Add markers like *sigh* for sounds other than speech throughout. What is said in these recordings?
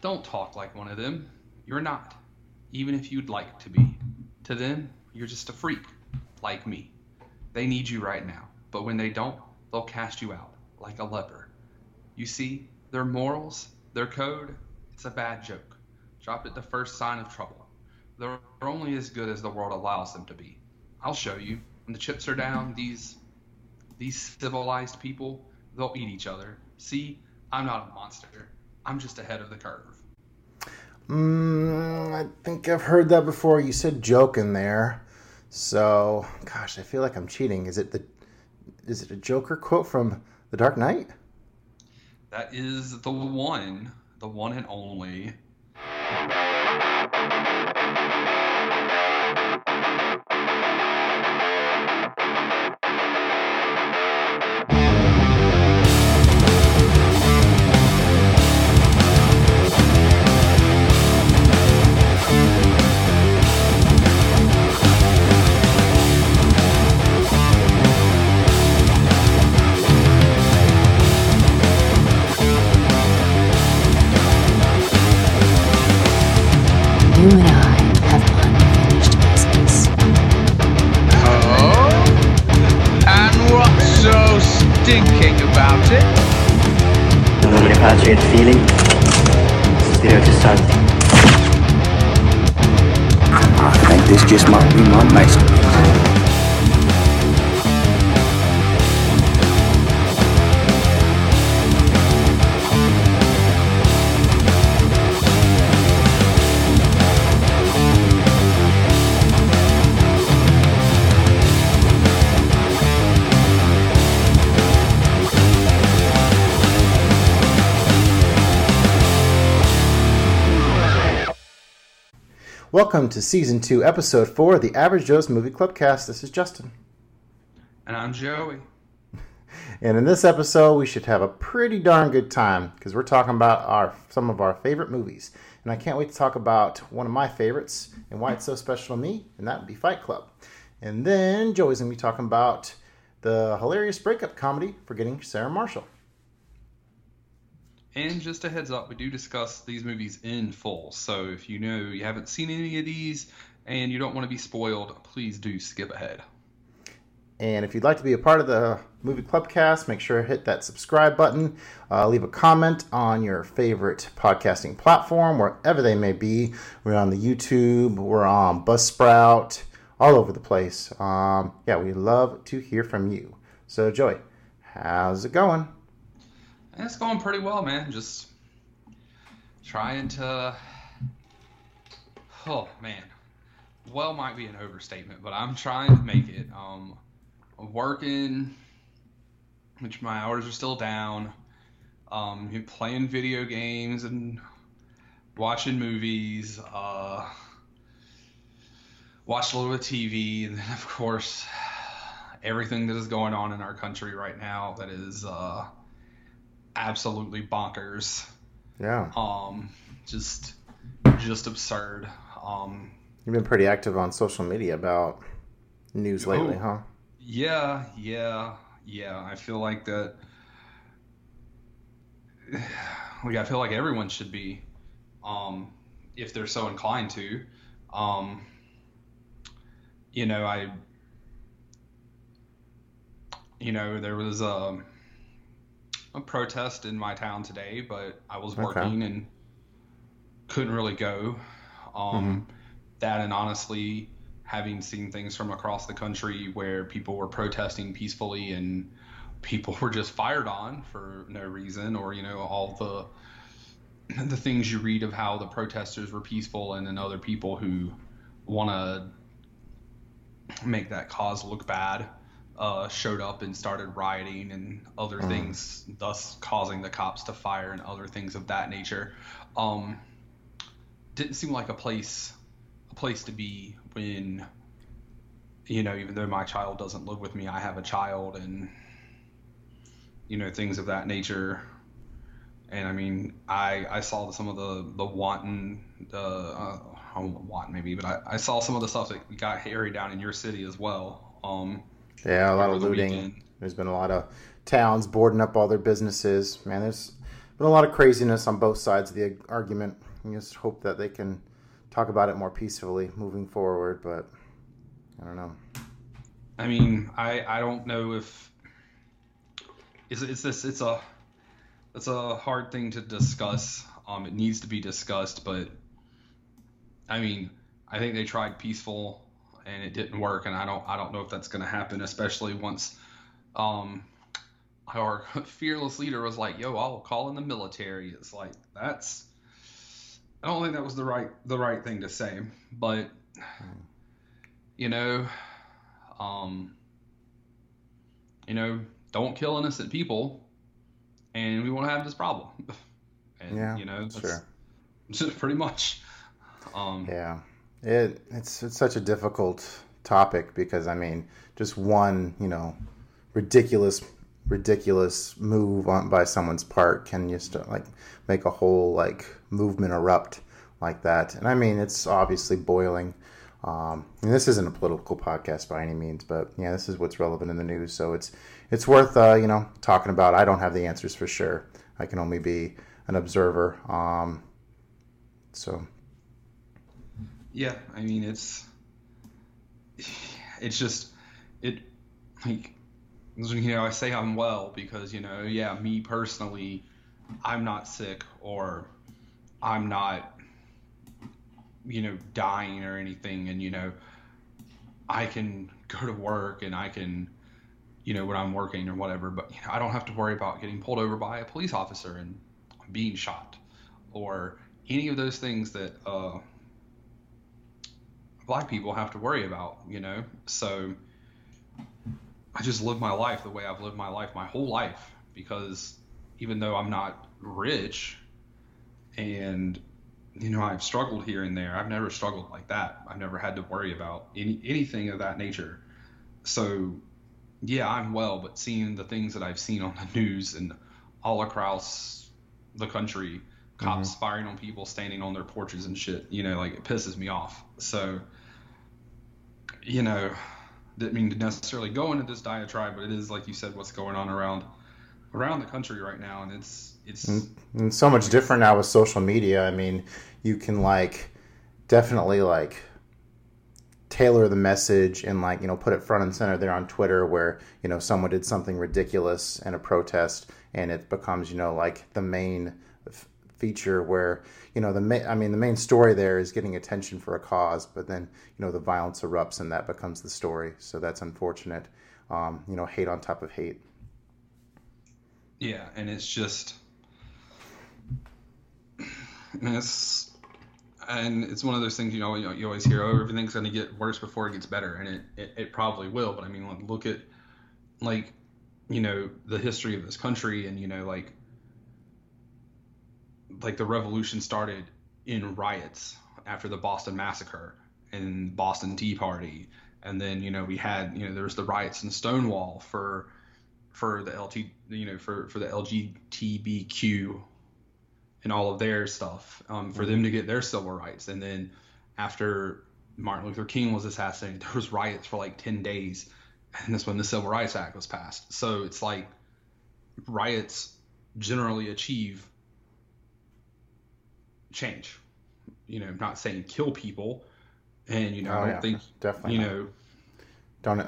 Don't talk like one of them. You're not, even if you'd like to be. To them, you're just a freak, like me. They need you right now, but when they don't, they'll cast you out, like a leper. You see, their morals, their code, it's a bad joke. Drop it the first sign of trouble. They're only as good as the world allows them to be. I'll show you. When the chips are down, these these civilized people, they'll eat each other. See, I'm not a monster. I'm just ahead of the curve. Mm, I think I've heard that before. You said joke in there. So, gosh, I feel like I'm cheating. Is it the is it a Joker quote from The Dark Knight? That is the one, the one and only. Welcome to season two, episode four of the Average Joe's Movie Club cast. This is Justin. And I'm Joey. *laughs* And in this episode, we should have a pretty darn good time because we're talking about our some of our favorite movies. And I can't wait to talk about one of my favorites and why it's so special to me, and that would be Fight Club. And then Joey's going to be talking about the hilarious breakup comedy Forgetting Sarah Marshall. And just a heads up, we do discuss these movies in full. So if you know you haven't seen any of these and you don't want to be spoiled, please do skip ahead. And if you'd like to be a part of the Movie Club cast, make sure to hit that subscribe button. Uh, leave a comment on your favorite podcasting platform, wherever they may be. We're on the YouTube, we're on Buzzsprout, all over the place. Um, yeah, we love to hear from you. So, Joey, how's it going? It's going pretty well, man. Just trying to. Oh man, well might be an overstatement, but I'm trying to make it. Um, working, which my hours are still down. Um, playing video games and watching movies. Uh, watched a little bit of TV, and then of course everything that is going on in our country right now that is. Uh, absolutely bonkers. Yeah. Um, just just absurd. Um, You've been pretty active on social media about news lately, Oh. huh? yeah, yeah, yeah. I feel like that. *sighs* Like I feel like everyone should be, um, if they're so inclined to. Um, you know, I. You know, there was a, a protest in my town today, but I was Okay. working and couldn't really go. Um, That and honestly, having seen things from across the country where people were protesting peacefully and people *laughs* were just fired on for no reason, or you know all the the things you read of how the protesters were peaceful, and then other people who want to make that cause look bad uh, showed up and started rioting and other things, thus causing the cops to fire and other things of that nature. Um, didn't seem like a place a place to be when you know even though my child doesn't live with me i have a child and you know things of that nature. And i mean i i saw some of the the wanton the uh I won't wanton maybe but I, I saw some of the stuff that got hairy down in your city as well. Um Yeah, a lot of the looting. weekend. There's been a lot of towns boarding up all their businesses. Man, there's been a lot of craziness on both sides of the argument. I just hope that they can talk about it more peacefully moving forward. But I don't know. I mean, I I don't know if it's it's this it's a it's a hard thing to discuss. Um, it needs to be discussed, but I mean, I think they tried peaceful and it didn't work, and I don't I don't know if that's going to happen, especially once um our *laughs* fearless leader was like, "Yo, I'll call in the military." It's like that's I don't think that was the right the right thing to say, but you know, um, you know, don't kill innocent people, and we won't have this problem. *laughs* And Yeah, you know, that's sure. *laughs* pretty much. Um, Yeah, it it's it's such a difficult topic because I mean, just one you know ridiculous ridiculous move on by someone's part can just uh, like make a whole like movement erupt like that. And I mean, it's obviously boiling. Um, and this isn't a political podcast by any means, but yeah, this is what's relevant in the news. So it's it's worth uh, you know talking about. I don't have the answers for sure. I can only be an observer. Um, so Yeah, I mean it's it's just it like you know I say I'm well because you know yeah me personally I'm not sick or I'm not you know dying or anything. And you know I can go to work and I can you know when I'm working or whatever but you know I don't have to worry about getting pulled over by a police officer and being shot or any of those things that uh black people have to worry about, you know? So I just live my life the way I've lived my life my whole life because even though I'm not rich and you know I've struggled here and there, I've never struggled like that. I've never had to worry about any anything of that nature. So yeah, I'm well, but seeing the things that I've seen on the news and all across the country, cops mm-hmm. firing on people standing on their porches and shit, you know, like it pisses me off. So you know, didn't mean to necessarily go into this diatribe, but it is like you said, what's going on around around the country right now, and it's it's and so much different now with social media. I mean, you can like definitely like tailor the message and like you know put it front and center there on Twitter where you know someone did something ridiculous in a protest and it becomes you know like the main feature where you know the ma- I mean the main story there is getting attention for a cause but then you know the violence erupts and that becomes the story. So that's unfortunate. Um, you know hate on top of hate. Yeah, and it's just and it's and it's one of those things you know you, always hear oh everything's going to get worse before it gets better and it, it it probably will but I mean look at like you know the history of this country and you know like like the revolution started in riots after the Boston massacre and Boston Tea Party. And then you know we had you know there was the riots in Stonewall for for the LT you know for for the LGBTQ and all of their stuff um, for them to get their civil rights. And then after Martin Luther King was assassinated *laughs* there was riots for like 10 days. And that's when the Civil Rights Act was passed. So it's like riots generally achieve change you know I'm not saying kill people and you know Oh, I don't yeah, think definitely you not. know don't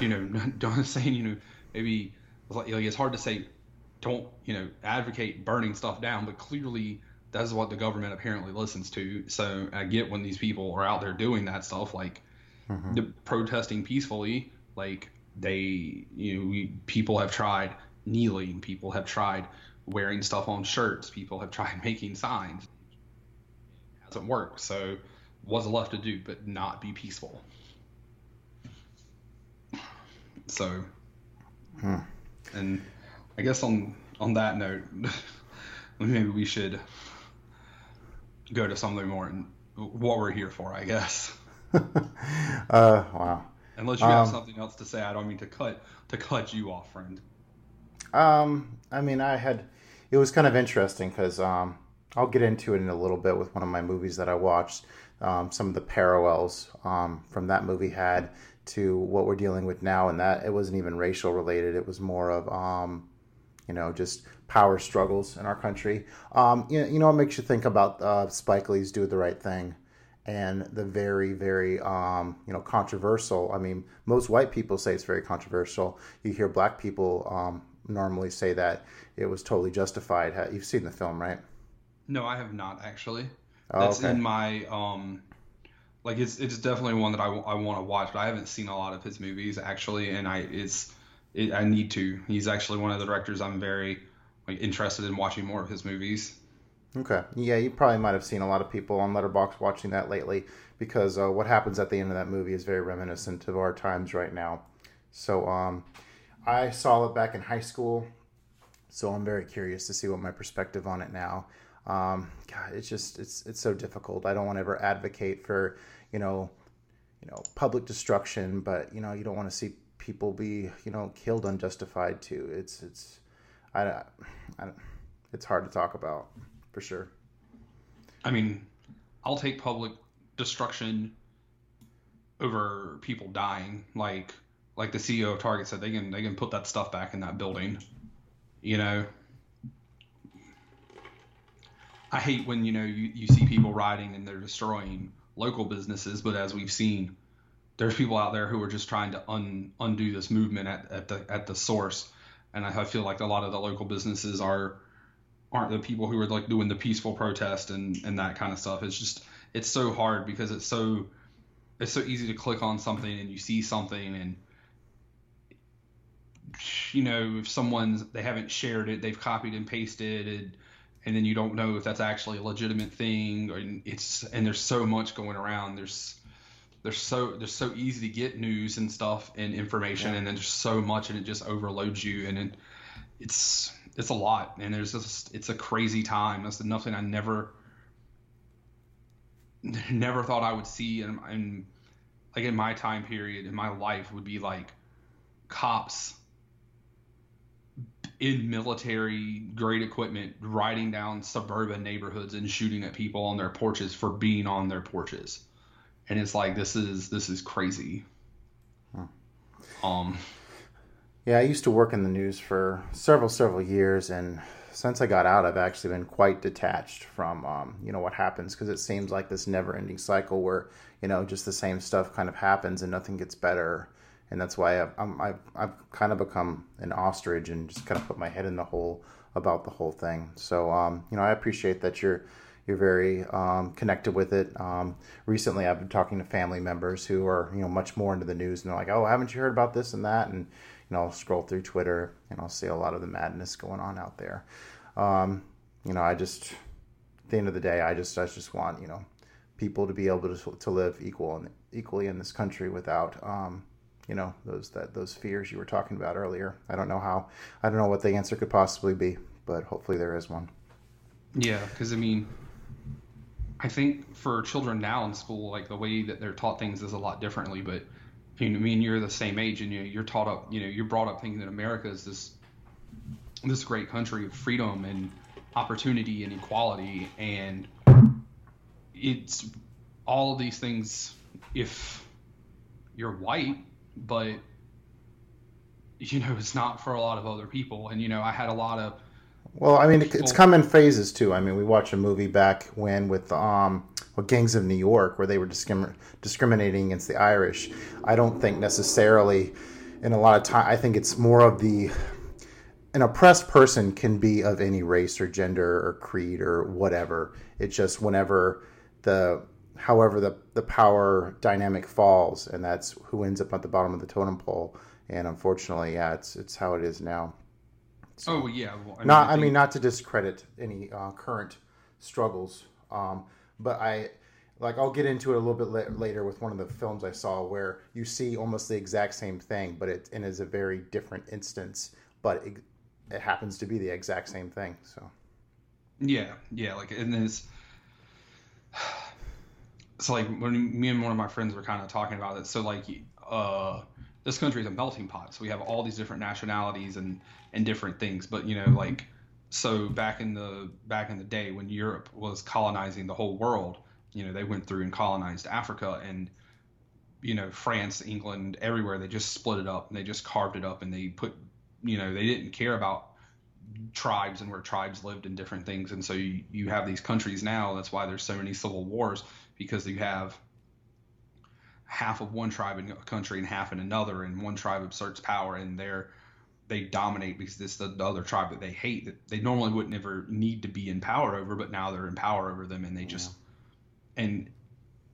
you know, *laughs* don't saying, you know, maybe like, like it's hard to say, don't, you know, advocate burning stuff down, but clearly that's what the government apparently listens to. So I get when these people are out there doing that stuff, like mm-hmm. the protesting peacefully, like they, you know, we, people have tried kneeling, people have tried wearing stuff on shirts, people have tried *laughs* making signs. It hasn't worked. So what's left to do but not be peaceful? So, and I guess on on that note, *laughs* maybe we should go to something more and what we're here for, I guess. *laughs* uh wow Unless you have Um, something else to say, I don't mean to cut to cut you off, friend. Um, I mean, I had it was kind of interesting because um, I'll get into it in a little bit with one of my movies that I watched. Um, some of the parallels um, from that movie had to what we're dealing with now, and that it wasn't even racial related. It was more of um, you know, just power struggles in our country. Um, you, know, you know, it makes you think about uh, Spike Lee's "Do the Right Thing." And the very, very, um, you know, controversial. I mean, most white people say it's very controversial. You hear black people um, normally say that it was totally justified. You've seen the film, right? No, I have not actually. Oh, That's okay. in my um, like it's it's definitely one that I, want to watch, but I haven't seen a lot of his movies actually, and I it's it, I need to. He's actually one of the directors I'm very like interested in watching more of his movies. Okay. Yeah, you probably might have seen a lot of people on Letterboxd watching that lately because uh, what happens at the end of that movie is very reminiscent of our times right now. So, um, I saw it back in high school, so I'm very curious to see what my perspective on it now. Um, God, it's just it's it's so difficult. I don't want to ever advocate for you know you know public destruction, but you know you don't want to see people be you know killed unjustified too. It's it's I, I, I it's hard to talk about for sure. I mean, I'll take public destruction over people dying. Like like the CEO of Target said, they can they can put that stuff back in that building. You know. I hate when you know you, you see people rioting and they're destroying local businesses, but as we've seen, there's people out there who are just trying to un, undo this movement at, at the at the source. And I, I feel like a lot of the local businesses are aren't the people who are like doing the peaceful protest and and that kind of stuff. It's just it's so hard because it's so it's so easy to click on something and you see something and you know if someone's they haven't shared it they've copied and pasted it, and then you don't know if that's actually a legitimate thing or it's and there's so much going around there's there's so there's so easy to get news and stuff and information and then there's so much and it just overloads you and it, it's it's a lot and there's just it's a crazy time. That's nothing i never never thought i would see and, and like in my time period in my life would be like cops in military grade equipment riding down suburban neighborhoods and shooting at people on their porches for being on their porches. And it's like this is this is crazy. Um Yeah, I used to work in the news for several, several years, and since I got out, I've actually been quite detached from, um, you know, what happens because it seems like this never-ending cycle where, you know, just the same stuff kind of happens and nothing gets better, and that's why I've, I'm, I've, I've kind of become an ostrich and just kind of put my head in the hole about the whole thing. So, um, you know, I appreciate that you're you're very um, connected with it. Um, recently, I've been talking to family members who are you know much more into the news, and they're like, "Oh, haven't you heard about this and that?" And you know, I'll scroll through Twitter and I'll see a lot of the madness going on out there. Um, you know, I just at the end of the day, I just I just want you know people to be able to to live equal and equally in this country without. You know those that those fears you were talking about earlier. I don't know how. I don't know what the answer could possibly be, but hopefully there is one. Yeah, because I mean, I think for children now in school, like the way that they're taught things is a lot differently. But you know, I mean, you're the same age, and you you're taught up, you know, you're brought up thinking that America is this this great country of freedom and opportunity and equality, and it's all of these things if you're white, but you know, it's not for a lot of other people. And you know, I had a lot of Well, I mean, it- it's come in phases too. I mean, we watched a movie back when with um, with Gangs of New York, where they were discrim- discriminating against the Irish. I don't think necessarily, in a lot of time, I think it's more of the an oppressed person can be of any race or gender or creed or whatever. It's just whenever the however the the power dynamic falls, and that's who ends up at the bottom of the totem pole. And unfortunately, yeah, it's it's how it is now. oh yeah, well, I Not, I think- mean, not to discredit any uh, current struggles, um, but I like I'll get into it a little bit la- later with one of the films I saw where you see almost the exact same thing, but it and is a very different instance, but it, it happens to be the exact same thing. So Yeah, yeah, like and then it's so like when me and one of my friends were kind of talking about it. So like, uh, this country is a melting pot. So we have all these different nationalities and and different things. But you know, like so back in the back in the day when Europe was colonizing the whole world, you know, they went through and colonized Africa and you know France, England, everywhere. They just split it up and they just carved it up and they put, you know, they didn't care about tribes and where tribes lived and different things. And so you, you have these countries now. That's why there's so many civil wars because you have half of one tribe in a country and half in another, and one tribe asserts power and they're they dominate because it's the, the other tribe that they hate that they normally would never need to be in power over, but now they're in power over them and they just and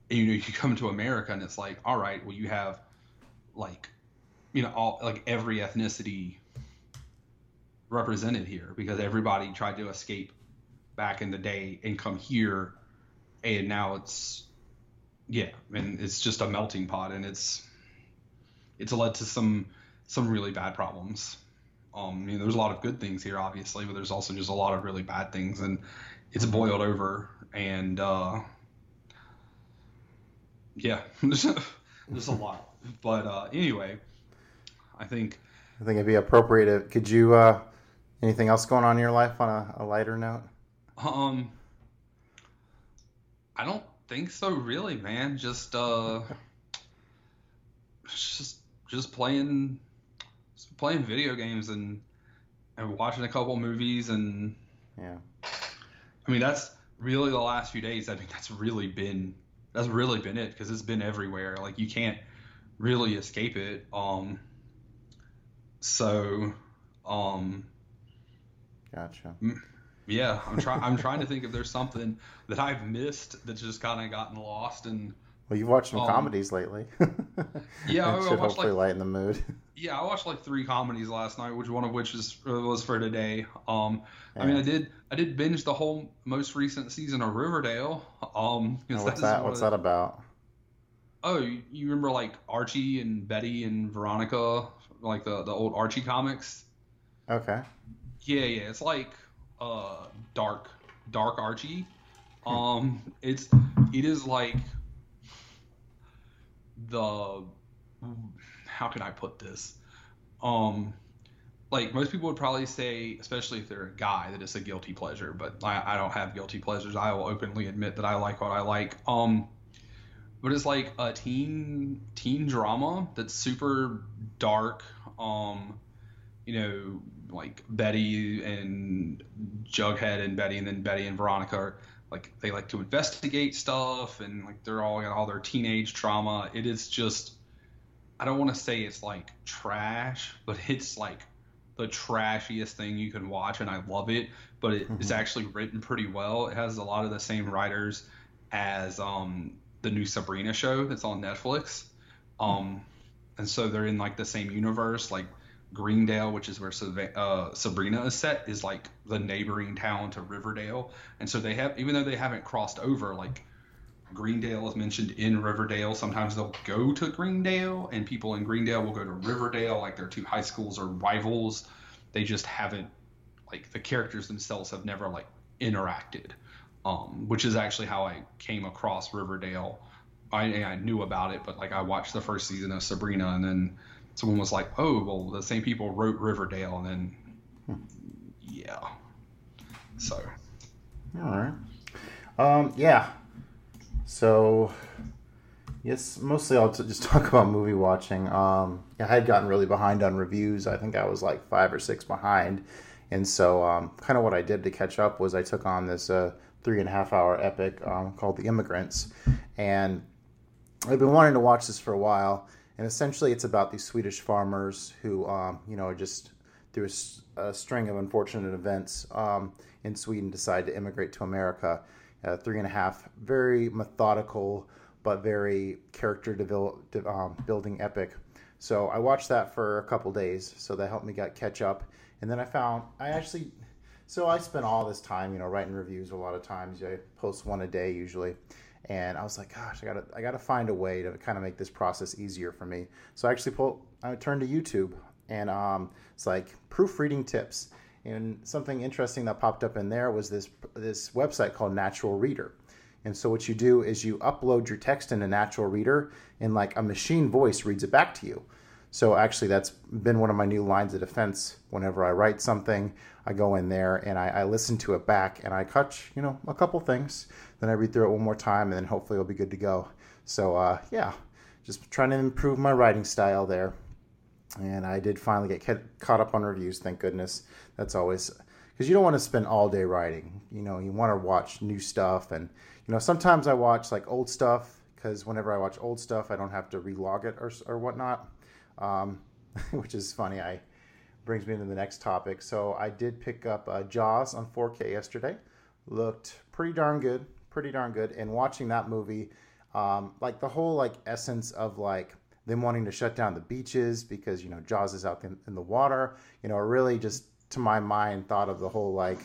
you know you come to America and it's like all right, well you have like you know all like every ethnicity represented here because everybody tried to escape back in the day and come here and now it's yeah and it's just a melting pot and it's it's led to some some really bad problems um you know there's a lot of good things here obviously but there's also just a lot of really bad things and it's boiled over and uh yeah *laughs* there's a, there's a lot but uh anyway i think I think it'd be appropriate. To, could you, uh, anything else going on in your life on a, a lighter note? Um, I don't think so, really, man. Just uh, *laughs* just just playing, just playing video games and and watching a couple movies and Yeah. I mean that's really the last few days. I think that's really been that's really been it because it's been everywhere. Like you can't really escape it. Um, so um, Gotcha. Yeah, I'm trying. I'm *laughs* trying to think if there's something that I've missed that's just kind of gotten lost. And Well, you've watched some Um, comedies lately. *laughs* Yeah, I- That I should watched, hopefully like- lighten the mood. yeah, I watched like three comedies last night, which one of which is uh, was for today. Um, I mean, I did I did binge the whole most recent season of Riverdale. Um, what's that's that? What's of- that about? Oh, you you remember like Archie and Betty and Veronica, like the the old Archie comics? Okay. Yeah, yeah, it's like uh dark dark Archie. Um it's it is like the how can I put this? Um like most people would probably say, especially if they're a guy, that it's a guilty pleasure, but I, I don't have guilty pleasures. I will openly admit that I like what I like. Um but it's like a teen teen drama that's super dark. Um you know, like Betty and Jughead and Betty, and then Betty and Veronica are like they like to investigate stuff, and like they're all got all their teenage trauma. It is just, I don't want to say it's like trash, but it's like the trashiest thing you can watch, and I love it. But it, it's actually written pretty well. It has a lot of the same writers as um, the new Sabrina show that's on Netflix. Um, and so they're in like the same universe, like Greendale, which is where uh, Sabrina is set, is like the neighboring town to Riverdale, and so they have, even though they haven't crossed over, like Greendale is mentioned in Riverdale. Sometimes they'll go to Greendale, and people in Greendale will go to Riverdale, like their two high schools are rivals. They just haven't, like the characters themselves have never like interacted, um, which is actually how I came across Riverdale. I, I knew about it, but like I watched the first season of Sabrina, and then someone was like, "Oh, well, the same people wrote Riverdale," and then yeah. So All right. Um, yeah. So, yes, mostly I'll t- just *laughs* talk about movie watching. Um, I had gotten really behind on reviews. I think I was like five or six behind. And so, um, kind of what I did to catch up was I took on this uh, three and a half hour epic um, called The Immigrants. And I've been wanting to watch this for a while. And essentially, it's about these Swedish farmers who, um, you know, just through a string of unfortunate events um, in Sweden decide to immigrate to America. Uh, three and a half, very methodical but very character develop, de- um, building epic. So I watched that for a couple days, so that helped me get catch up. And then I found I actually, so I spent all this time, you know, writing reviews. A lot of times, I post one a day usually, and I was like, gosh, I gotta, I gotta find a way to kind of make this process easier for me. So I actually pulled, I turned to YouTube, and um, it's like proofreading tips. And something interesting that popped up in there was this this website called Natural Reader. And so what you do is you upload your text into Natural Reader, and like a machine voice reads it back to you. So actually, that's been one of my new lines of defense. Whenever I write something, I go in there and I, I listen to it back, and I catch you know a couple things. Then I read through it one more time, and then hopefully it'll be good to go. So uh, yeah, just trying to improve my writing style there and I did finally get ca- caught up on reviews. Thank goodness. That's always because you don't want to spend all day writing. You know, you want to watch new stuff, and you know, sometimes I watch like old stuff because whenever I watch old stuff, I don't have to relog it or or whatnot, um, *laughs* which is funny. I brings me into the next topic. So I did pick up uh, Jaws on 4K yesterday. Looked pretty darn good, pretty darn good. And watching that movie, um, like the whole like essence of like them wanting to shut down the beaches because you know Jaws is out in, in the water. You know, really just to my mind thought of the whole like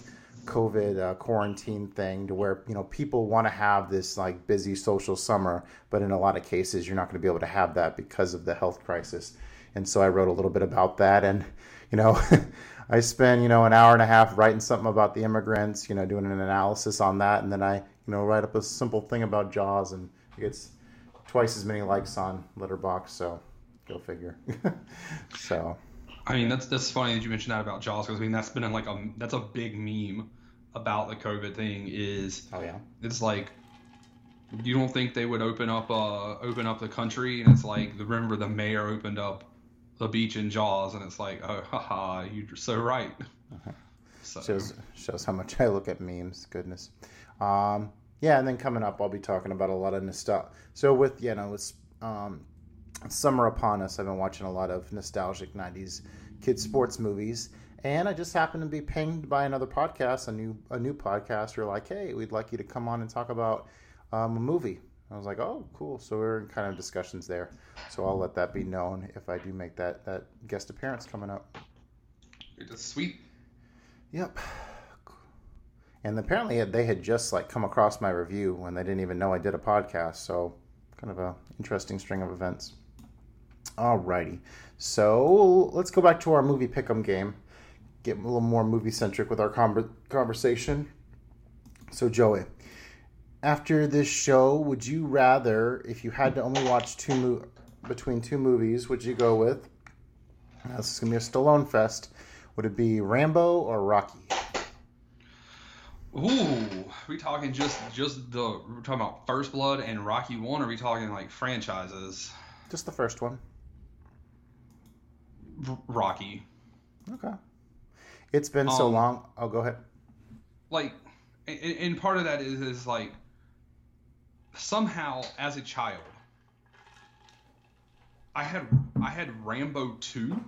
COVID uh, quarantine thing to where you know people want to have this like busy social summer, but in a lot of cases you're not going to be able to have that because of the health crisis. And so I wrote a little bit about that, and you know, *laughs* I spend you know an hour and a half writing something about the immigrants, you know, doing an analysis on that, and then I you know write up a simple thing about Jaws, and it gets twice as many likes on Letterboxd. So go figure. *laughs* so. I mean, that's that's funny that you mentioned that about Jaws because I mean that's been like a that's a big meme about the COVID thing. Is oh yeah, it's like you don't think they would open up uh open up the country and it's like remember the mayor opened up the beach in Jaws and it's like oh haha you're so right. Uh-huh. So. Shows shows how much I look at memes. Goodness. Um, yeah, and then coming up, I'll be talking about a lot of nostalgia. So with you know, with um, summer upon us, I've been watching a lot of nostalgic '90s kids sports movies, and I just happened to be pinged by another podcast, a new a new podcast. Who are like, "Hey, we'd like you to come on and talk about um, a movie." I was like, "Oh, cool!" So we're in kind of discussions there. So I'll let that be known if I do make that that guest appearance coming up. It's sweet. Yep and apparently they had just like come across my review when they didn't even know I did a podcast. So kind of a interesting string of events. Alrighty, so let's go back to our movie pick'em game. Get a little more movie centric with our conversation. So Joey, after this show, would you rather, if you had to only watch two mo- between two movies, would you go with? This is gonna be a Stallone fest. Would it be Rambo or Rocky? Ooh, we talking just just the we're talking about First Blood and Rocky One. Or are we talking like franchises? Just the first one. R- Rocky. Okay. It's been um, so long. Oh, go ahead. Like, and, and part of that is is like somehow as a child, I had I had Rambo two,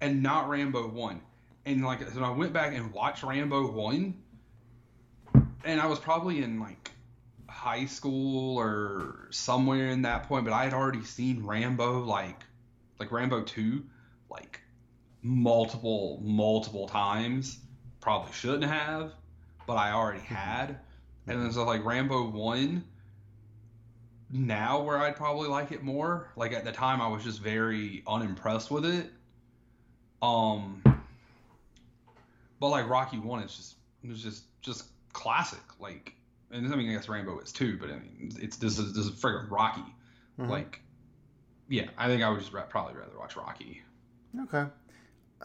and not Rambo one and like so I went back and watched Rambo one, and I was probably in like high school or somewhere in that point, but I had already seen Rambo like like Rambo two like multiple multiple times. Probably shouldn't have, but I already mm-hmm. had. And then so like Rambo one now where I'd probably like it more. Like at the time I was just very unimpressed with it. Um but like Rocky One, it's just it was just just classic. Like, and I mean, I guess Rambo is too, but I mean, it's this is this is freaking Rocky. Mm-hmm. Like, yeah, I think I would just probably rather watch Rocky. Okay,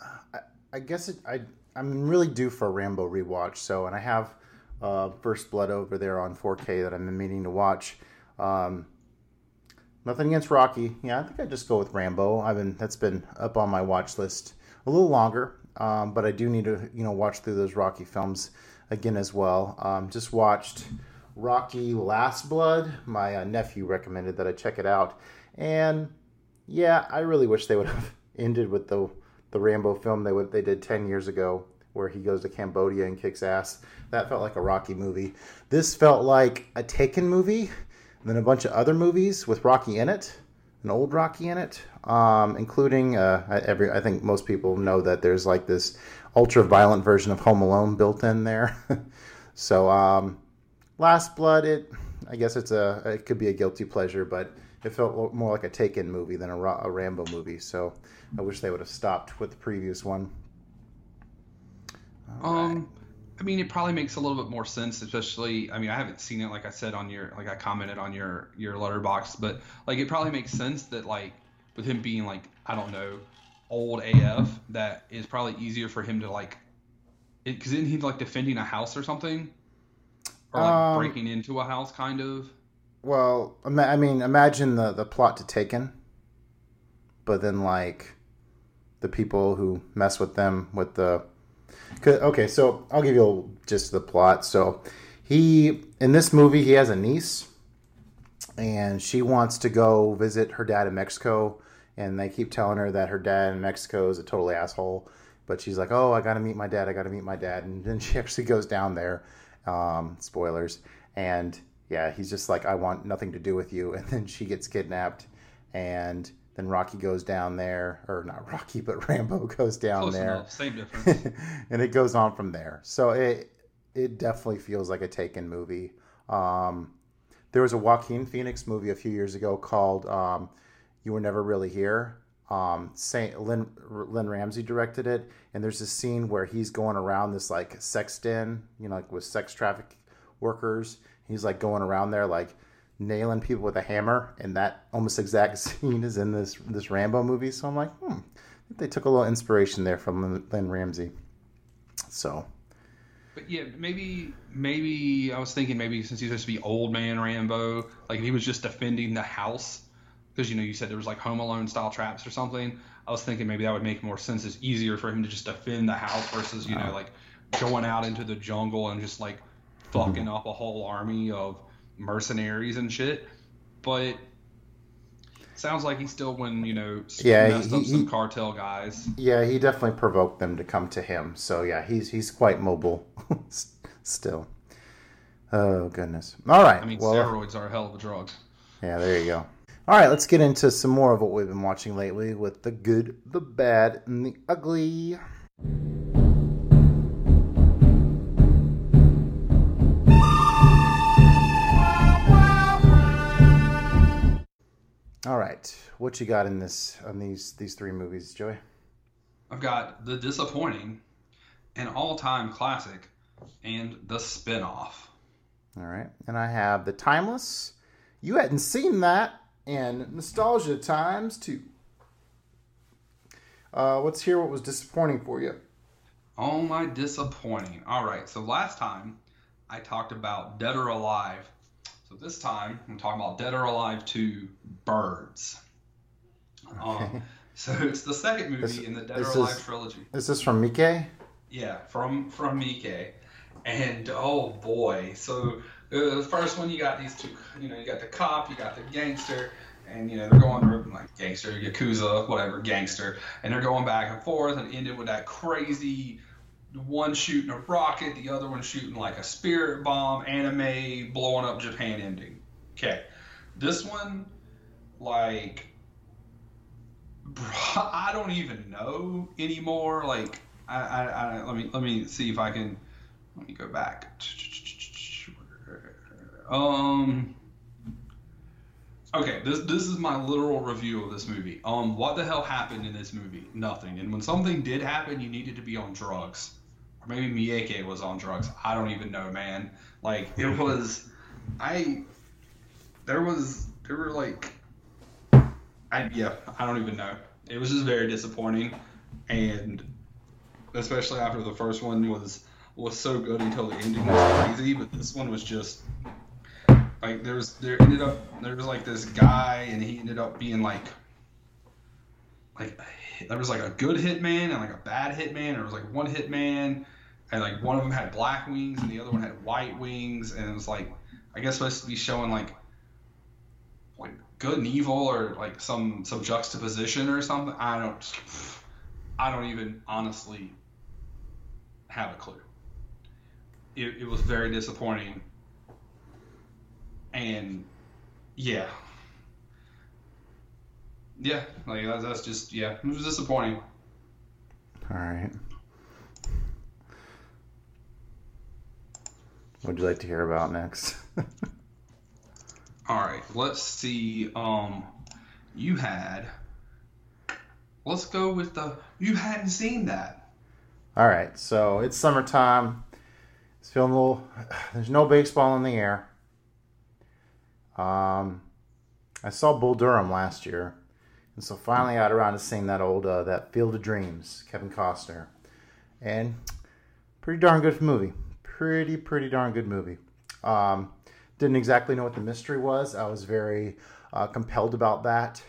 uh, I, I, guess it, I I'm really due for a Rambo rewatch. So, and I have uh, First Blood over there on 4K that I'm meaning to watch. Um, nothing against Rocky. Yeah, I think I just go with Rambo. I've been that's been up on my watch list a little longer. Um, but I do need to, you know, watch through those Rocky films again as well. Um, just watched Rocky Last Blood. My uh, nephew recommended that I check it out, and yeah, I really wish they would have *laughs* ended with the the Rambo film they would they did ten years ago, where he goes to Cambodia and kicks ass. That felt like a Rocky movie. This felt like a Taken movie, and then a bunch of other movies with Rocky in it an old Rocky in it, um, including uh, every. I think most people know that there's like this ultra violent version of Home Alone built in there. *laughs* so, um, Last Blood, it I guess it's a it could be a guilty pleasure, but it felt more like a Taken movie than a, a Rambo movie. So, I wish they would have stopped with the previous one. All um. Right. I mean, it probably makes a little bit more sense, especially. I mean, I haven't seen it, like I said on your, like I commented on your your Letterboxd, but like it probably makes sense that like with him being like I don't know, old AF, that is probably easier for him to like, because isn't he like defending a house or something, or like um, breaking into a house, kind of. Well, I mean, imagine the the plot to Taken, but then like the people who mess with them with the Okay, so I'll give you just the plot. So he in this movie he has a niece, and she wants to go visit her dad in Mexico, and they keep telling her that her dad in Mexico is a total asshole. But she's like, "Oh, I got to meet my dad. I got to meet my dad." And *laughs* then she actually goes down there. Um, spoilers. And yeah, he's just like, "I want nothing to do with you." *laughs* And then she gets kidnapped, and then Rocky goes down there, or not Rocky, but *laughs* Rambo goes down Close there enough. Same difference. and it goes on from there. So it it definitely feels like a Taken movie. Um, there was a Joaquin Phoenix movie a few years ago called um, "You Were Never Really Here." Um, Saint Lynn, Lynne Ramsay directed it, and there's this scene where he's going around this like sex den, you know, like with sex traffic workers. He's like going around there like nailing people with a hammer, and that almost exact *laughs* scene is in this this Rambo movie. So I'm like, hmm, they took a little inspiration there from Lynn, Lynne Ramsay. So But yeah, maybe maybe I was thinking maybe since he's supposed to be old man Rambo, like he was just defending the house because you know you said there was like Home Alone style traps or something. I was thinking maybe that would make more sense. It's easier for him to just defend the house versus you know uh-huh. like going out into the jungle and just like fucking mm-hmm. up a whole army of mercenaries and shit. But sounds like he still when you know Yeah, messed he- up some he- cartel guys. yeah, he definitely provoked them to come to him. So yeah, he's he's quite mobile *laughs* still. Oh goodness. All right. I mean, well, steroids are a hell of a drug. Yeah, there you go. All right, let's get into some more of what we've been watching lately with the good, the bad, and the ugly. All right, what you got in this on these these three movies, Joey? I've got the disappointing, an all-time classic, and the spin-off. All right, and I have the timeless. You hadn't seen that, and nostalgia times two. Uh, let's hear what was disappointing for you. Oh my disappointing. All right, so last time I talked about Dead or Alive. So this time I'm talking about Dead or Alive 2 Birds. Um, so it's the second movie This- in the Dead or Alive is- trilogy. Is this from Mike? Yeah, from from Mike, and oh boy, so Uh, the first one you got these two, you know, you got the cop, you got the gangster, and you know they're going like gangster, yakuza, whatever, gangster, and they're going back and forth, and ended with that crazy one shooting a rocket, the other one shooting like a spirit bomb, anime blowing up Japan ending. Okay, this one, like I don't even know anymore. Like, I, I, I, let me let me see if I can. Let me go back. Um. Okay, this this is my literal review of this movie. Um, what the hell happened in this movie? Nothing. And when something did happen, you needed to be on drugs, or maybe Miike was on drugs. I don't even know, man. Like it *laughs* was, I. There was there were like I, yeah, I don't even know. It was just very disappointing, and especially after the first one was was so good until the ending was crazy. But this one was just like there was there ended up there was like this guy, and he ended up being like like there was like a good hitman and like a bad hitman, or it was like one hitman, and like one of them had black wings and the other one had white wings, and it was like I guess supposed to be showing like like good and evil or like some some juxtaposition or something. I don't I don't even honestly have a clue. It, it was very disappointing. And yeah. Yeah, like that's, that's just yeah, it was disappointing. All right. What would you like to hear about next? *laughs* All right, let's see. Um, you had. Let's go with the. You hadn't seen that. All right, so it's summertime. It's feeling a little. *sighs* There's no baseball in the air. Um, I saw Bull Durham last year, and so finally I got around to seeing that old uh, that Field of Dreams, Kevin Costner, and pretty darn good movie. Pretty pretty darn good movie. Um, didn't exactly know what the mystery was. I was very uh, compelled about that.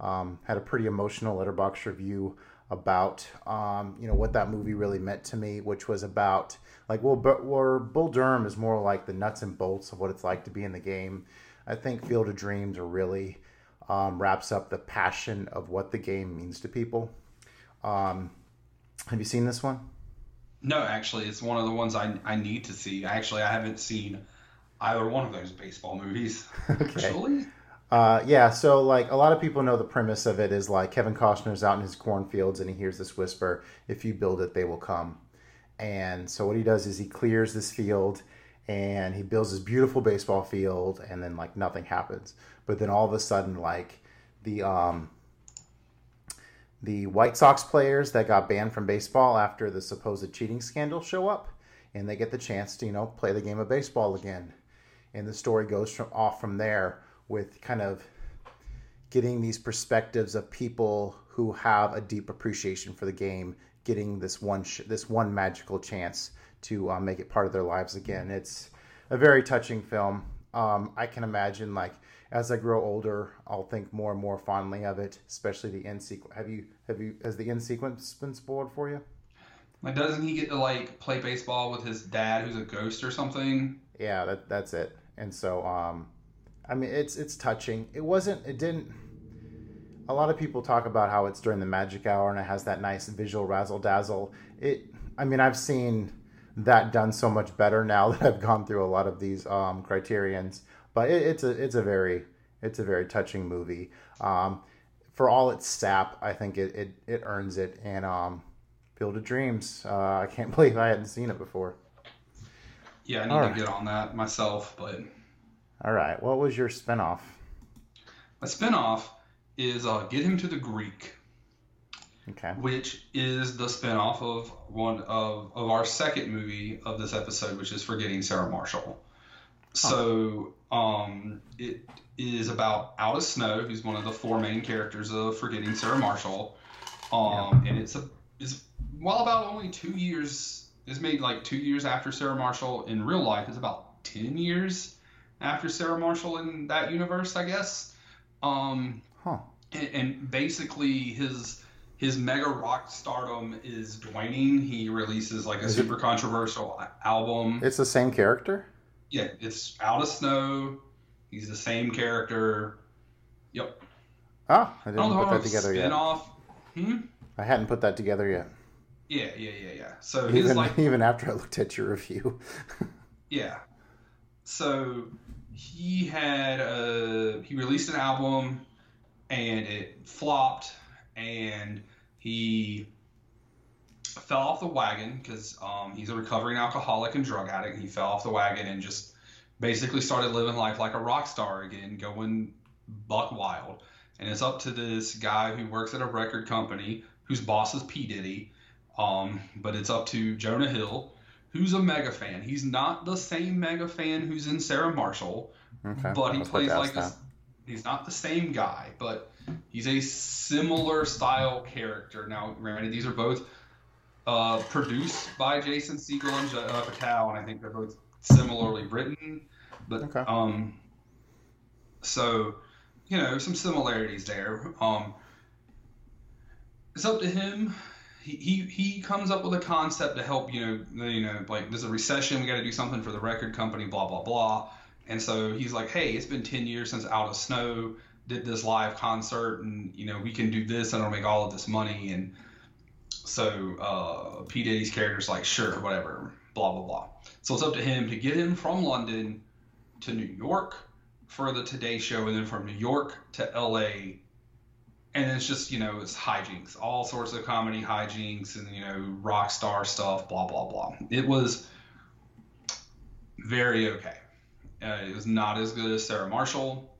Um, had a pretty emotional Letterboxd review about um, you know what that movie really meant to me, which was about like well, but where Bull Durham is more like the nuts and bolts of what it's like to be in the game. I think Field of Dreams really um, wraps up the passion of what the game means to people. Um, have you seen this one? No, actually, it's one of the ones I, I need to see. Actually, I haven't seen either one of those baseball movies. *laughs* Actually, Uh, yeah, so like a lot of people know the premise of it is like Kevin Costner's out in his cornfields and he hears this whisper, if you build it, they will come. And so what he does is he clears this field and he builds this beautiful baseball field and then like nothing happens. But then all of a sudden like the um the White Sox players that got banned from baseball after the supposed cheating scandal show up and they get the chance to, you know, play the game of baseball again. And the story goes from off from there with kind of getting these perspectives of people who have a deep appreciation for the game getting this one sh- this one magical chance to uh, make it part of their lives again. It's a very touching film. Um, i can imagine like as i grow older i'll think more and more fondly of it especially the end sequence have you have you has the end sequence been spoiled for you? Like doesn't he get to like play baseball with his dad, who's a ghost or something? yeah that, that's it. And so um i mean it's it's touching. It wasn't it didn't a lot of people talk about how it's during the magic hour and it has that nice visual razzle dazzle it i mean i've seen that done so much better now that i've gone through a lot of these um criterions. But it, it's a it's a very it's a very touching movie. Um for all its sap i think it it, it earns it and um field of dreams. Uh, i can't *laughs* believe i hadn't seen it before. Yeah, I need All to right. get on that myself. But all right what was your spinoff? A spinoff is uh, Get Him to the Greek, okay which is the spinoff of one of, of our second movie of this episode, which is Forgetting Sarah Marshall. So um, it is about Aldous Snow, who's one of the four main characters of Forgetting Sarah Marshall. Um, And it's a is well about only two years. It's made like two years after Sarah Marshall in real life. It's about ten years after Sarah Marshall in that universe, I guess. Um, huh and, and basically his his mega rock stardom is waning. He releases like a Is it- super controversial album. it's the same character yeah, it's Aldous Snow. He's the same character. Yep. oh i I didn't don't put that together yet spin-off. Hmm? I hadn't put that together yet. Yeah, yeah, yeah, yeah. So Even like *laughs* even after I looked at your review. *laughs* Yeah. So he had uh he released an album and it flopped and he fell off the wagon because um, he's a recovering alcoholic and drug addict. He fell off the wagon and just basically started living life like a rock star again, going buck wild. And it's up to this guy who works at a record company whose boss is P. Diddy. Um, but it's up to Jonah Hill, who's a mega fan. He's not the same mega fan who's in Sarah Marshall, Okay. but he plays like a, he's not the same guy, but he's a similar style character. Now, granted, these are both uh, produced by Jason Segel and Judd Apatow, and I think they're both similarly written. But Okay. um, so you know, some similarities there. Um, it's up to him. He, he he comes up with a concept to help you know you know like there's a recession we got to do something for the record company blah blah blah and so he's like hey it's been 10 years since Aldous Snow did this live concert and you know we can do this and it'll make all of this money. And so uh, P Diddy's character's like sure whatever blah blah blah. So it's up to him to get him from London to New York for the Today Show and then from New York to L.A and it's just you know it's hijinks all sorts of comedy hijinks and you know rock star stuff blah blah blah. It was very okay. Uh, it was not as good as sarah marshall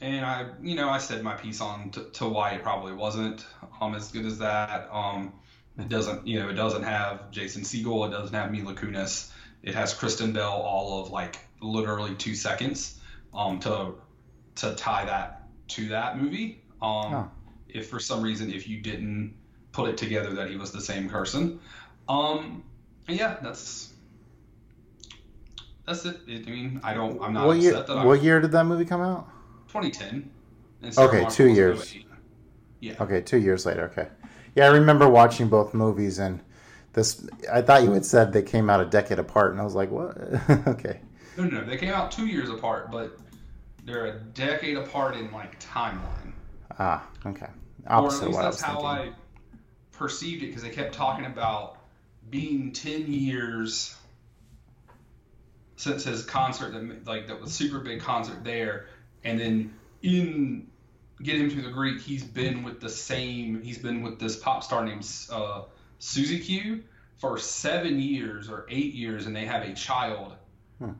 and i you know i said my piece on t- to why it probably wasn't um as good as that um it doesn't you know it doesn't have jason Segel. it doesn't have mila kunis it has kristen bell all of like literally two seconds um to to tie that to that movie um, Oh. if for some reason if you didn't put it together that he was the same person. Um, yeah, that's that's it. It- I mean, I don't. I'm not what upset year? that I'm What year did that movie come out? 2010. and Okay, Marshall two years. Yeah. Okay, two years later. Okay, Yeah, I remember watching both movies, and this. I thought you had said they came out a decade apart, and I was like, what? *laughs* okay. No, no, they came out two years apart, but they're a decade apart in like timeline. Ah, okay. or Opposite at least what I that's how thinking. I perceived it because they kept talking about being 10 years since his concert that like that was super big concert there and then in get him to the greek he's been with the same he's been with this pop star named uh, susie q for seven years or eight years and they have a child Hmm.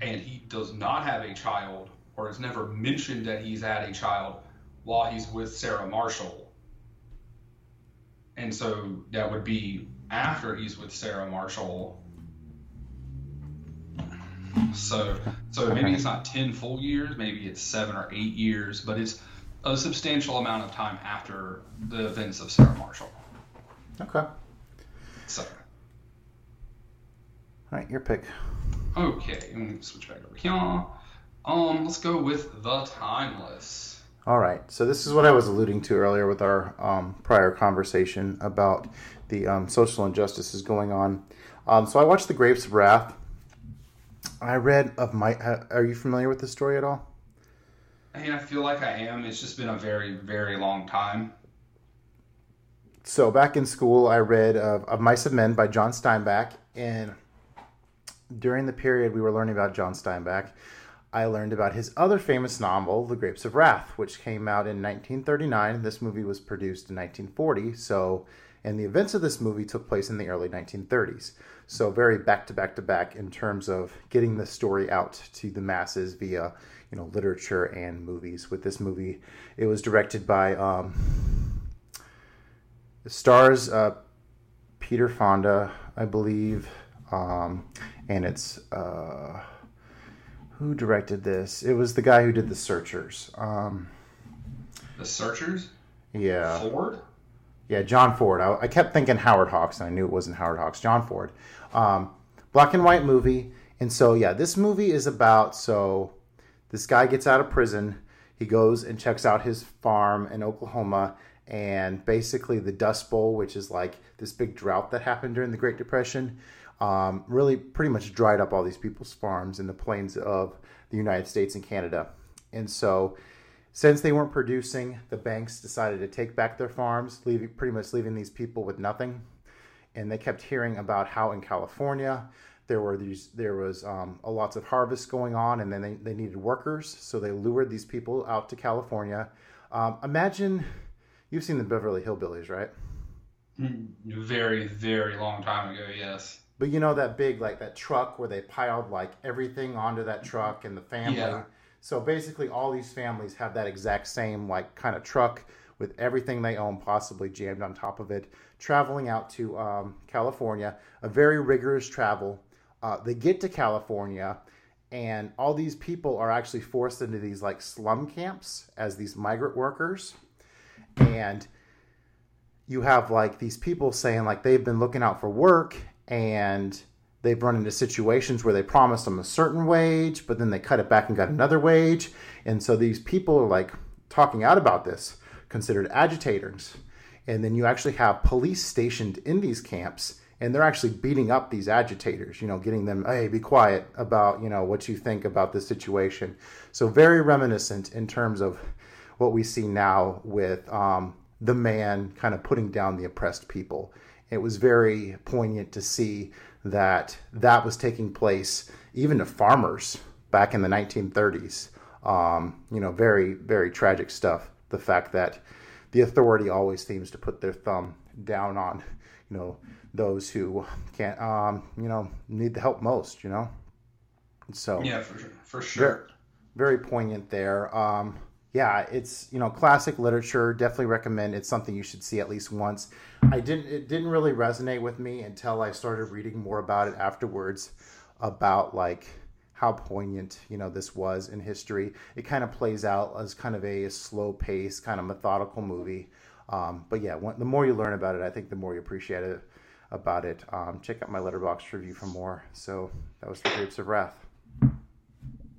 and he does not have a child or has never mentioned that he's had a child while he's with sarah marshall and so that would be after he's with Sarah Marshall. So, so maybe it's not ten full years, maybe it's seven or eight years, but it's a substantial amount of time after the events of Sarah Marshall. Okay. All So, right, your pick. okay, let me switch back over here. Um, let's go with the timeless. All right. So this is what I was alluding to earlier with our um, prior conversation about the um, social injustices going on. Um, so I watched The Grapes of Wrath. I read of my. Uh, are you familiar with the story at all? I mean, I feel like I am. It's just been a very, very long time. So back in school, I read of, of Mice of Men by John Steinbeck, and during the period we were learning about John Steinbeck, I learned about his other famous novel, The Grapes of Wrath, which came out in 1939. This movie was produced in 1940, so and the events of this movie took place in the early 1930s. So very back to back to back in terms of getting the story out to the masses via you know literature and movies. With this movie, it was directed by. Um, stars uh, Peter Fonda, I believe, um, and it's uh, who directed this? It was the guy who did The Searchers. Um, The Searchers, yeah, Ford. Yeah, John Ford. I, I kept thinking Howard Hawks, and I knew it wasn't Howard Hawks. John Ford, um, black and white movie, and so yeah, this movie is about so this guy gets out of prison. He goes and checks out his farm in Oklahoma, and basically the Dust Bowl, which is like this big drought that happened during the Great Depression, um, really pretty much dried up all these people's farms in the plains of the United States and Canada. And so, since they weren't producing, the banks decided to take back their farms, leaving pretty much leaving these people with nothing. And they kept hearing about how in California there were these there was um, a lots of harvests going on, and then they, they needed workers, so they lured these people out to California. Um, imagine you've seen the Beverly Hillbillies, right? Very, very long time ago. Yes. But you know that big like that truck where they piled like everything onto that truck and the family. Yeah. So basically all these families have that exact same like kind of truck with everything they own possibly jammed on top of it, traveling out to um, California. A very rigorous travel. Uh, they get to California, and all these people are actually forced into these like slum camps as these migrant workers, and you have like these people saying like they've been looking out for work and they've run into situations where they promised them a certain wage but then they cut it back and got another wage. And so these people are like talking out about this considered agitators. And then you actually have police stationed in these camps and they're actually beating up these agitators you know getting them hey be quiet about you know what you think about this situation. So very reminiscent in terms of what we see now with um, the man kind of putting down the oppressed people. It was very poignant to see that that was taking place even to farmers back in the 1930s. Um, you know, very, very tragic stuff. The fact that the authority always seems to put their thumb down on, you know, those who can't, um, you know, need the help most, you know? So, Yeah, for sure. For sure. very poignant there. Um, yeah, it's you know classic literature. Definitely recommend. It's something you should see at least once. I didn't. It didn't really resonate with me until I started reading more about it afterwards, about like how poignant you know this was in history. It kind of plays out as kind of a, slow pace, kind of methodical movie. Um, but yeah, when, the more you learn about it, I think the more you appreciate it about it. Um, check out my Letterboxd review for more. So that was the Grapes of Wrath.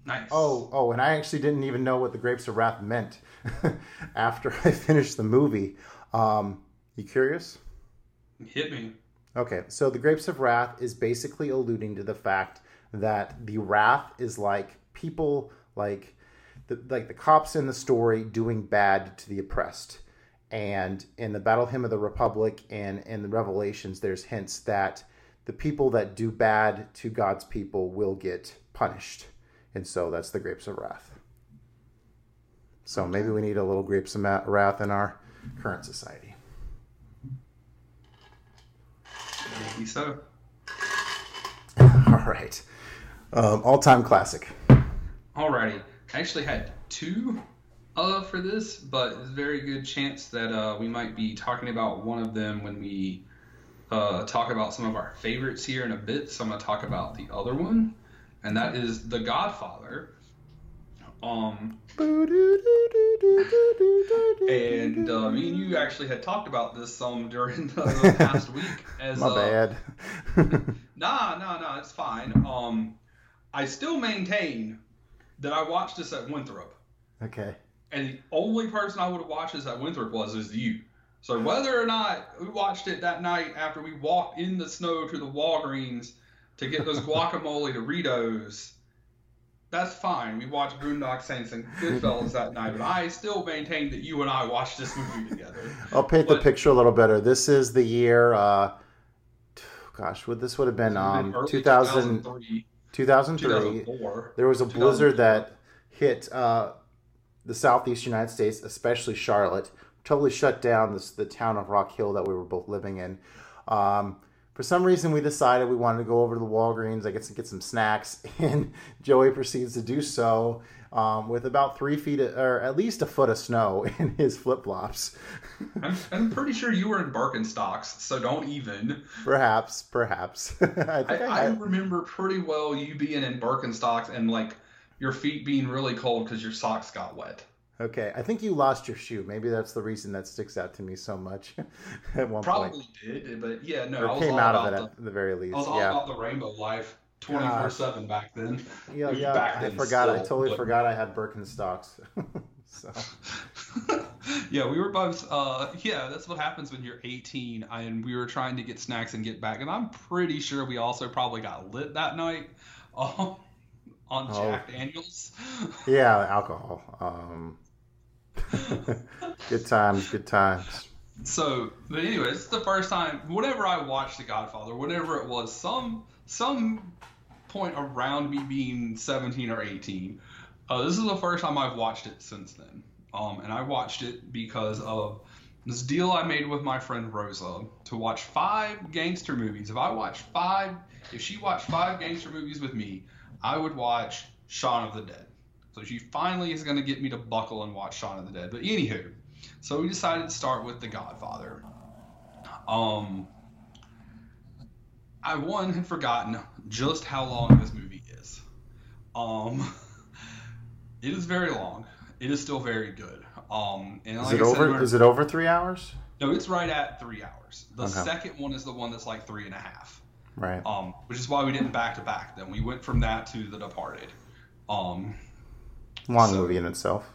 Nice. Oh, oh, and I actually didn't even know what the Grapes of Wrath meant *laughs* after I finished the movie. Um, You curious? Hit me. Okay, so the Grapes of Wrath is basically alluding to the fact that the wrath is like people like the like the cops in the story doing bad to the oppressed. And in the Battle Hymn of the Republic and in the Revelations, there's hints that the people that do bad to God's people will get punished. And so that's the Grapes of Wrath. So maybe we need a little Grapes of Wrath in our current society. Maybe so. *laughs* All right. Um, All time classic. Alrighty. I actually had two uh, for this, but there's a very good chance that uh, we might be talking about one of them when we uh, talk about some of our favorites here in a bit. So I'm going to talk about the other one, and that is The Godfather. Um, and uh, me and you actually had talked about this some during the, the past *laughs* week. As My uh, bad. *laughs* Nah, nah, nah, it's fine. Um, I still maintain that I watched this at Winthrop, okay. and the only person I would have watched this at Winthrop was is you. So whether or not we watched it that night after we walked in the snow to the Walgreens to get those *laughs* guacamole Doritos, that's fine. We watched Boondock Saints and Goodfellas that night, but I still maintain that you and I watched this movie together. I'll paint the picture a little better. This is the year. Uh, gosh, would this would have been um, Early 2000, 2003, 2003. There was a blizzard that hit uh, the southeast United States, especially Charlotte, totally shut down this, the town of Rock Hill that we were both living in. Um, for some reason, we decided we wanted to go over to the Walgreens, I guess, and get some snacks, *laughs* and Joey proceeds to do so um, with about three feet, of, or at least a foot of snow *laughs* in his flip flops. I'm, I'm pretty sure you were in Birkenstocks, so don't even. perhaps, perhaps. *laughs* I I, I, I remember pretty well you being in Birkenstocks and like your feet being really cold because your socks got wet. Okay, I think you lost your shoe. Maybe that's the reason that sticks out to me so much *laughs* at one point. Probably point. did, but yeah, no, I Or was came all out of it the, at the very least. I was all Yeah. about the rainbow life, twenty four seven back then. Yeah, yeah. back I forgot. I totally but- forgot I had Birkenstocks. *laughs* so *laughs* yeah, we were both. Uh, yeah, that's what happens when you're 18, and we were trying to get snacks and get back. And I'm pretty sure we also probably got lit that night um, on Oh. Jack Daniels. yeah, alcohol. Um, good times, good times. So, but anyway, it's the first time. Whenever I watched The Godfather, whatever it was, some some point around me being 17 or 18, uh, this is the first time I've watched it since then. Um, and I watched it because of this deal I made with my friend Rosa to watch five gangster movies. If I watched five, if she watched five gangster movies with me, I would watch Shaun of the Dead. So she finally is going to get me to buckle and watch Shaun of the Dead. But anywho, so we decided to start with The Godfather. Um, I one had forgotten just how long this movie is. Um, *laughs* it is very long. It is still very good. Um, and Is like it I over? we're- Is it over three hours? No, it's right at three hours. The Okay. second one is the one that's like three and a half. Right. Um, which is why we didn't back to back them. We went from that to The Departed. Um, Long so- movie in itself.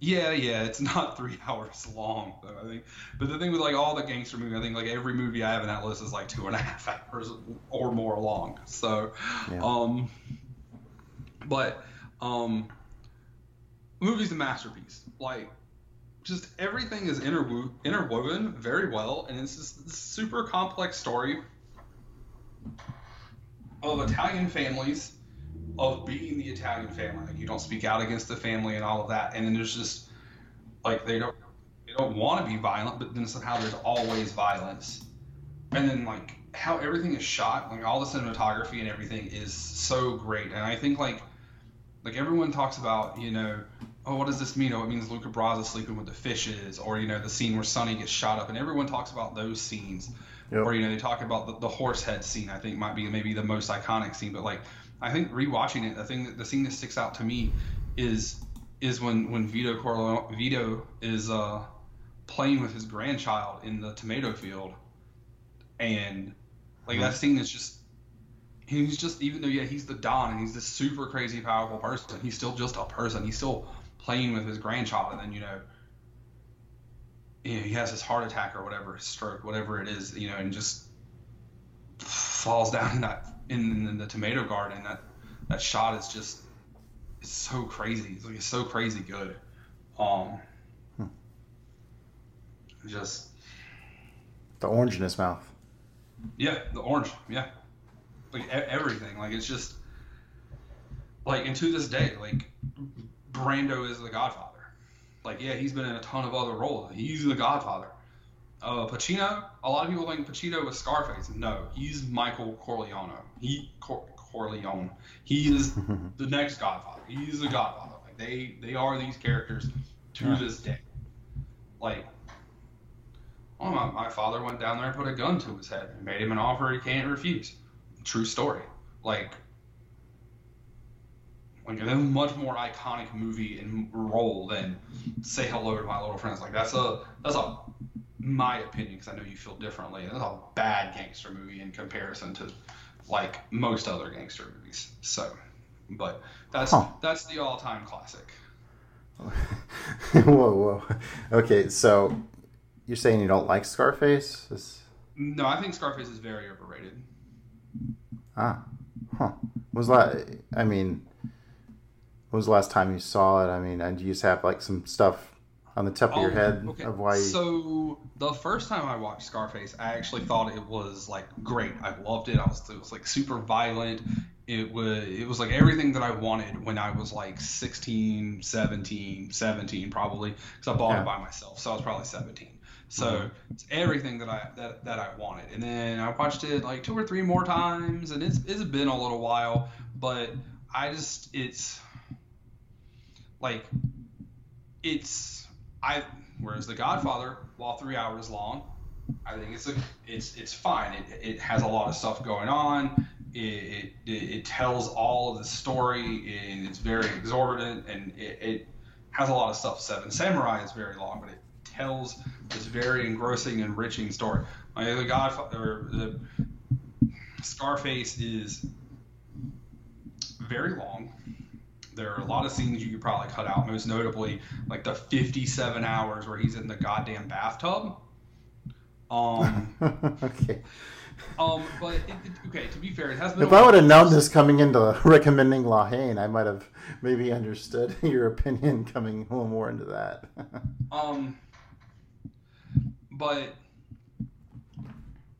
yeah, yeah, it's not *laughs* three hours long though. I think, but the thing with like all the gangster movies, I think like every movie I have in that list is like two and a *laughs* half hours or more long. So, Yeah. um, but um, movie's a masterpiece. Like, just everything is interwo- interwoven very well, and it's just this super complex story of Italian families of being the Italian family. Like you don't speak out against the family and all of that. And then there's just like they don't they don't want to be violent, but then somehow there's always violence. And then like how everything is shot, like all the cinematography and everything is so great. And I think like like everyone talks about, you know, oh what does this mean? Oh it means Luca Brasi sleeping with the fishes, or you know, the scene where Sonny gets shot up and everyone talks about those scenes. Yep. Or you know, they talk about the, the horse head scene. I think might be maybe the most iconic scene. But like, I think rewatching it, the thing that the scene that sticks out to me is is when when Vito Corleone Vito is uh, playing with his grandchild in the tomato field, and like that scene is just he's just even though yeah he's the don and he's this super crazy powerful person, he's still just a person. He's still playing with his grandchild, and then you know you know, he has his heart attack or whatever, stroke, whatever it is, you know, and just falls down in that in, in the tomato garden. That that shot is just it's so crazy. It's like it's so crazy good. Um, just The orange in his mouth. yeah, the orange, yeah, like e- everything. Like it's just like and to this day, like Brando is the Godfather. Like yeah, he's been in a ton of other roles. He's the Godfather. Uh, Pacino. A lot of people think Pacino was Scarface. No, he's Michael Corleone. He Cor- Corleone. He is *laughs* the next Godfather. He's the Godfather. Like they they are these characters to this day. Like, oh my, my father went down there and put a gun to his head and made him an offer he can't refuse. True story. Like, like a much more iconic movie and role than say hello to my little friends. Like that's a that's a my opinion because I know you feel differently. That's a bad gangster movie in comparison to like most other gangster movies. So, but that's Huh. that's the all time classic. *laughs* whoa, whoa. Okay, so you're saying you don't like Scarface? This- No, I think Scarface is very overrated. ah, huh. Was la- I mean, when was the last time you saw it? I mean, and do you just have like some stuff on the top of your Oh, head okay. of why? You, So the first time I watched Scarface, I actually thought it was like great. I loved it. I was it was like super violent. It was it was like everything that I wanted when I was like 16, 17, 17 probably because I bought Yeah. it by myself. So I was probably 17. So mm-hmm. it's everything that I that, that I wanted. And then I watched it like two or three more times and it's it's been a little while, but I just it's like it's I whereas The Godfather, while three hours long, I think it's a it's it's fine. It, it has a lot of stuff going on. It, it it tells all of the story and it's very exorbitant and it, it has a lot of stuff. Seven Samurai is very long, but it tells this very engrossing, enriching story. Like the Godfather, the Scarface is very long. There are a lot of scenes you could probably cut out, most notably like the 57 hours where he's in the goddamn bathtub. Um, *laughs* okay. um, but it, it, okay, to be fair, it has been. If I would have known this coming into *laughs* recommending La Haine, I might have maybe understood *laughs* your opinion coming a little more into that. Um, but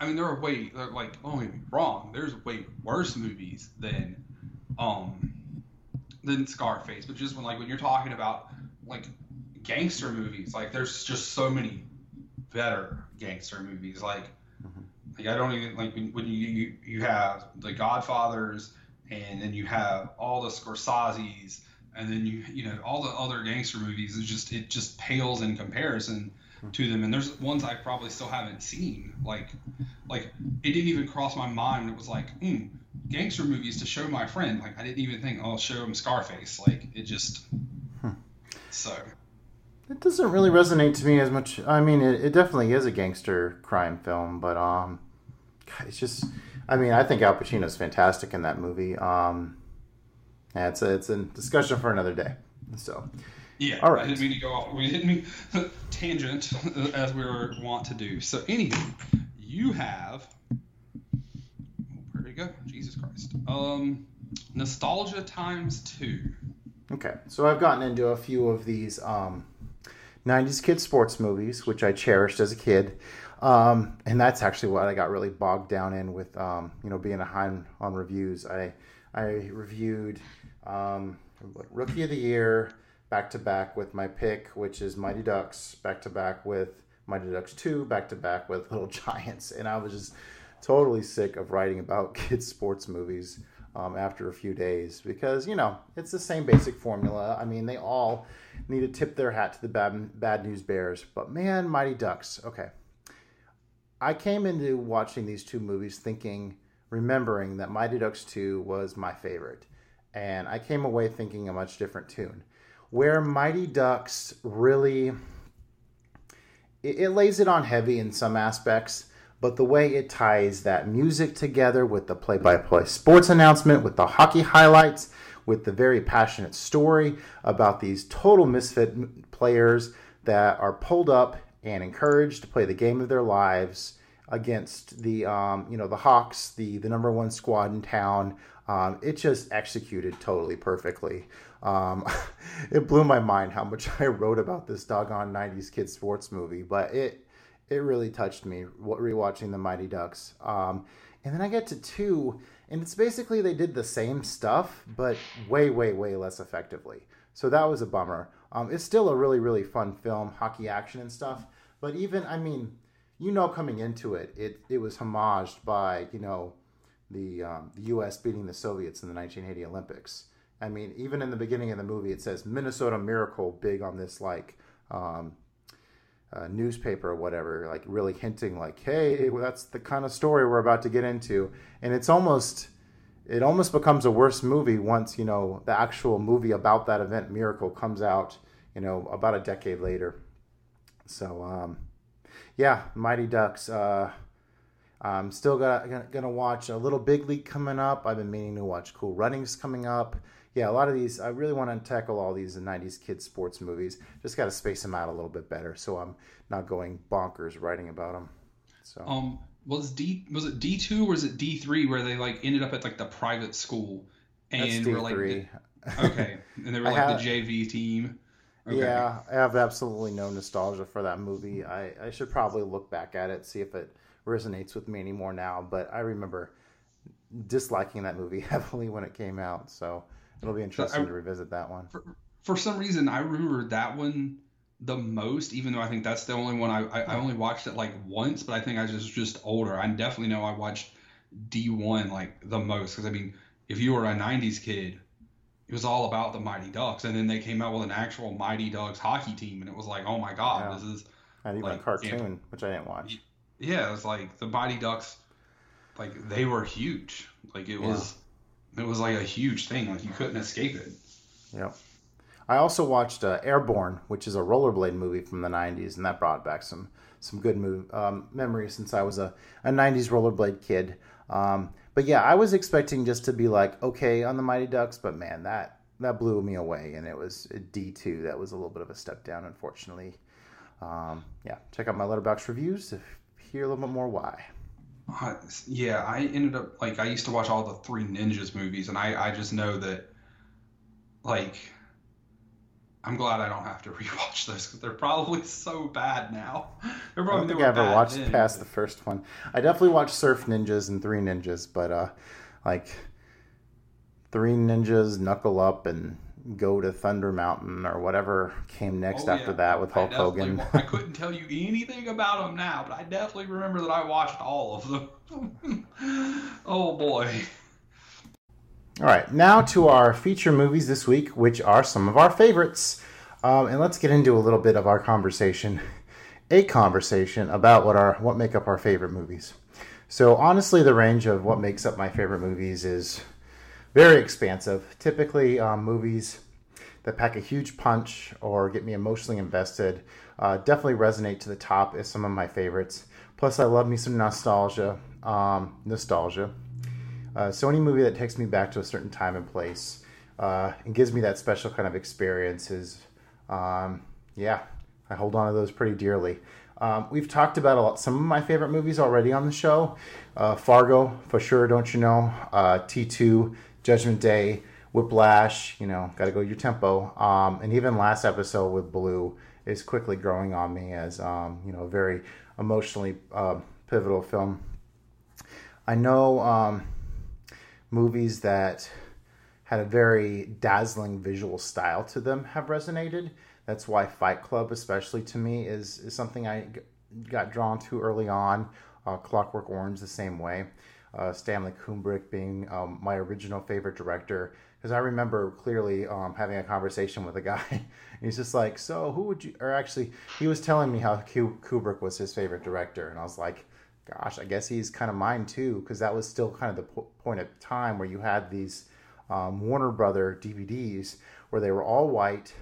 I mean, there are way they're like don't get me wrong. There's way worse movies than um than Scarface. But just when like when you're talking about like gangster movies, like there's just so many better gangster movies. Like like I don't even like when, when you, you you have the Godfathers and then you have all the Scorseses and then you you know all the other gangster movies It just it just pales in comparison to them and there's ones I probably still haven't seen like like it didn't even cross my mind it was like hmm gangster movies to show my friend like I didn't even think oh, I'll show him Scarface like it just so It doesn't really resonate to me as much. I mean, it, it definitely is a gangster crime film, but um, God, it's just. I mean, I think Al Pacino's fantastic in that movie. Um, yeah, it's a it's a discussion for another day. So, Yeah, All right. I didn't mean to go off. We didn't mean *laughs* tangent *laughs* as we were wont to do. So, anywho, you have where did it go? Jesus Christ. Um, nostalgia times two. okay, so I've gotten into a few of these um, '90s kid sports movies, which I cherished as a kid. Um, and that's actually what I got really bogged down in with, um, you know, being behind on reviews. I I reviewed um, Rookie of the Year back to back with my pick, which is Mighty Ducks, back to back with Mighty Ducks Two, back to back with *laughs* Little Giants, and I was just totally sick of writing about *laughs* kids sports movies um, after a few days because you know it's the same basic formula. I mean, they all need to tip their hat to the bad bad news bears, but man, Mighty Ducks, okay. I came into watching these two movies thinking, remembering that Mighty Ducks 2 was my favorite. And I came away thinking a much different tune. Where Mighty Ducks really it, it lays it on heavy in some aspects, but the way it ties that music together with the play-by-play sports announcement, with the hockey highlights, with the very passionate story about these total misfit players that are pulled up and encouraged to play the game of their lives against the um, you know the Hawks, the the number one squad in town. Um, it just executed totally perfectly. Um, *laughs* it blew my mind how much *laughs* I wrote about this doggone '90s kid sports movie, but it it really touched me rewatching the Mighty Ducks. Um, and then I get to two, and it's basically they did the same stuff, but way, way, way less effectively. So that was a bummer. Um, it's still a really, really fun film, hockey action and stuff. But even, I mean, you know, coming into it, it it was homaged by you know the um, the U.S. beating the Soviets in the 1980 Olympics. I mean, even in the beginning of the movie, it says Minnesota Miracle, big on this like um, newspaper or whatever, like really hinting like, hey, that's the kind of story we're about to get into, and it's almost it almost becomes a worse movie once you know the actual movie about that event miracle comes out you know about a decade later. So um, yeah mighty ducks uh, i'm still gonna, gonna watch a little big league coming up. I've been meaning to watch cool runnings coming up yeah a lot of these i really want to tackle all these 90s kids sports movies just got to space them out a little bit better so i'm not going bonkers writing about them so um was D was it D two or is it D three where they like ended up at like the private school and were like the, okay and they were *laughs* like have, the JV team. Okay. Yeah, I have absolutely no nostalgia for that movie. I, I should probably look back at it see if it resonates with me anymore now. But I remember disliking that movie *laughs* heavily when it came out, so it'll be interesting I, to revisit that one. For, for some reason, I remember that one the most, even though I think that's the only one I, I, I only watched it like once, but I think I was just older. I definitely know I watched D1 like the most because I mean, if you were a 90s kid, it was all about the Mighty Ducks, and then they came out with an actual Mighty Ducks hockey team, and it was like, oh my god, yeah. this is not even like, a cartoon, know, which I didn't watch. Yeah, it was like the Mighty Ducks, like they were huge. Like it was, yeah. It was like a huge thing. Like you couldn't escape it. Yep. I also watched uh, Airborne, which is a rollerblade movie from the '90s, and that brought back some some good move, um, memories since I was a, a '90s rollerblade kid. Um, but yeah, I was expecting just to be like okay on the Mighty Ducks, but man, that that blew me away, and it was D two. That was a little bit of a step down, unfortunately. Um, yeah, check out my Letterboxd reviews to hear a little bit more why. Uh, yeah, I ended up like I used to watch all the Three Ninjas movies, and I I just know that like I'm glad I don't have to *laughs* rewatch those because they're probably so bad now. I don't think I ever watched then. past the first one. I definitely watched Surf Ninjas and Three Ninjas, but uh, like Three Ninjas, Knuckle Up, and Go to Thunder Mountain or whatever came next oh, after yeah. that with Hulk I Hogan. I couldn't tell you anything about them now, but I definitely remember that I watched all of them. *laughs* oh boy. All right, now to our feature movies this week, which are some of our favorites. Um, and let's get into a little bit of our conversation, a conversation about what our what make up our favorite movies. So honestly, the range of what makes up my favorite movies is very expansive. Typically, um, movies that pack a huge punch or get me emotionally invested uh, definitely resonate to the top as some of my favorites. Plus, I love me some nostalgia. Um, nostalgia uh, so any movie that takes me back to a certain time and place uh, and gives me that special kind of experience is, um, yeah, I hold on to those pretty dearly. Um, we've talked about lot, some of my favorite movies already on the show. Uh, Fargo, for sure, don't you know? Uh, T2, Judgment Day, Whiplash, you know, got to go your tempo. Um, and even last episode with Blue is quickly growing on me as, um, you know, a very emotionally uh, pivotal film. I know um, movies that had a very dazzling visual style to them have resonated. That's why Fight Club, especially to me, is, is something I got drawn to early on. Uh, Clockwork Orange, the same way. Uh, Stanley Kubrick being um, my original favorite director. Because I remember clearly um, having a conversation with a guy. *laughs* he's just like, So, who would you. Or actually, he was telling me how Kubrick was his favorite director. And I was like, gosh, I guess he's kind of mine too, because that was still kind of the po- point of time where you had these um, Warner Brother DVDs where they were all white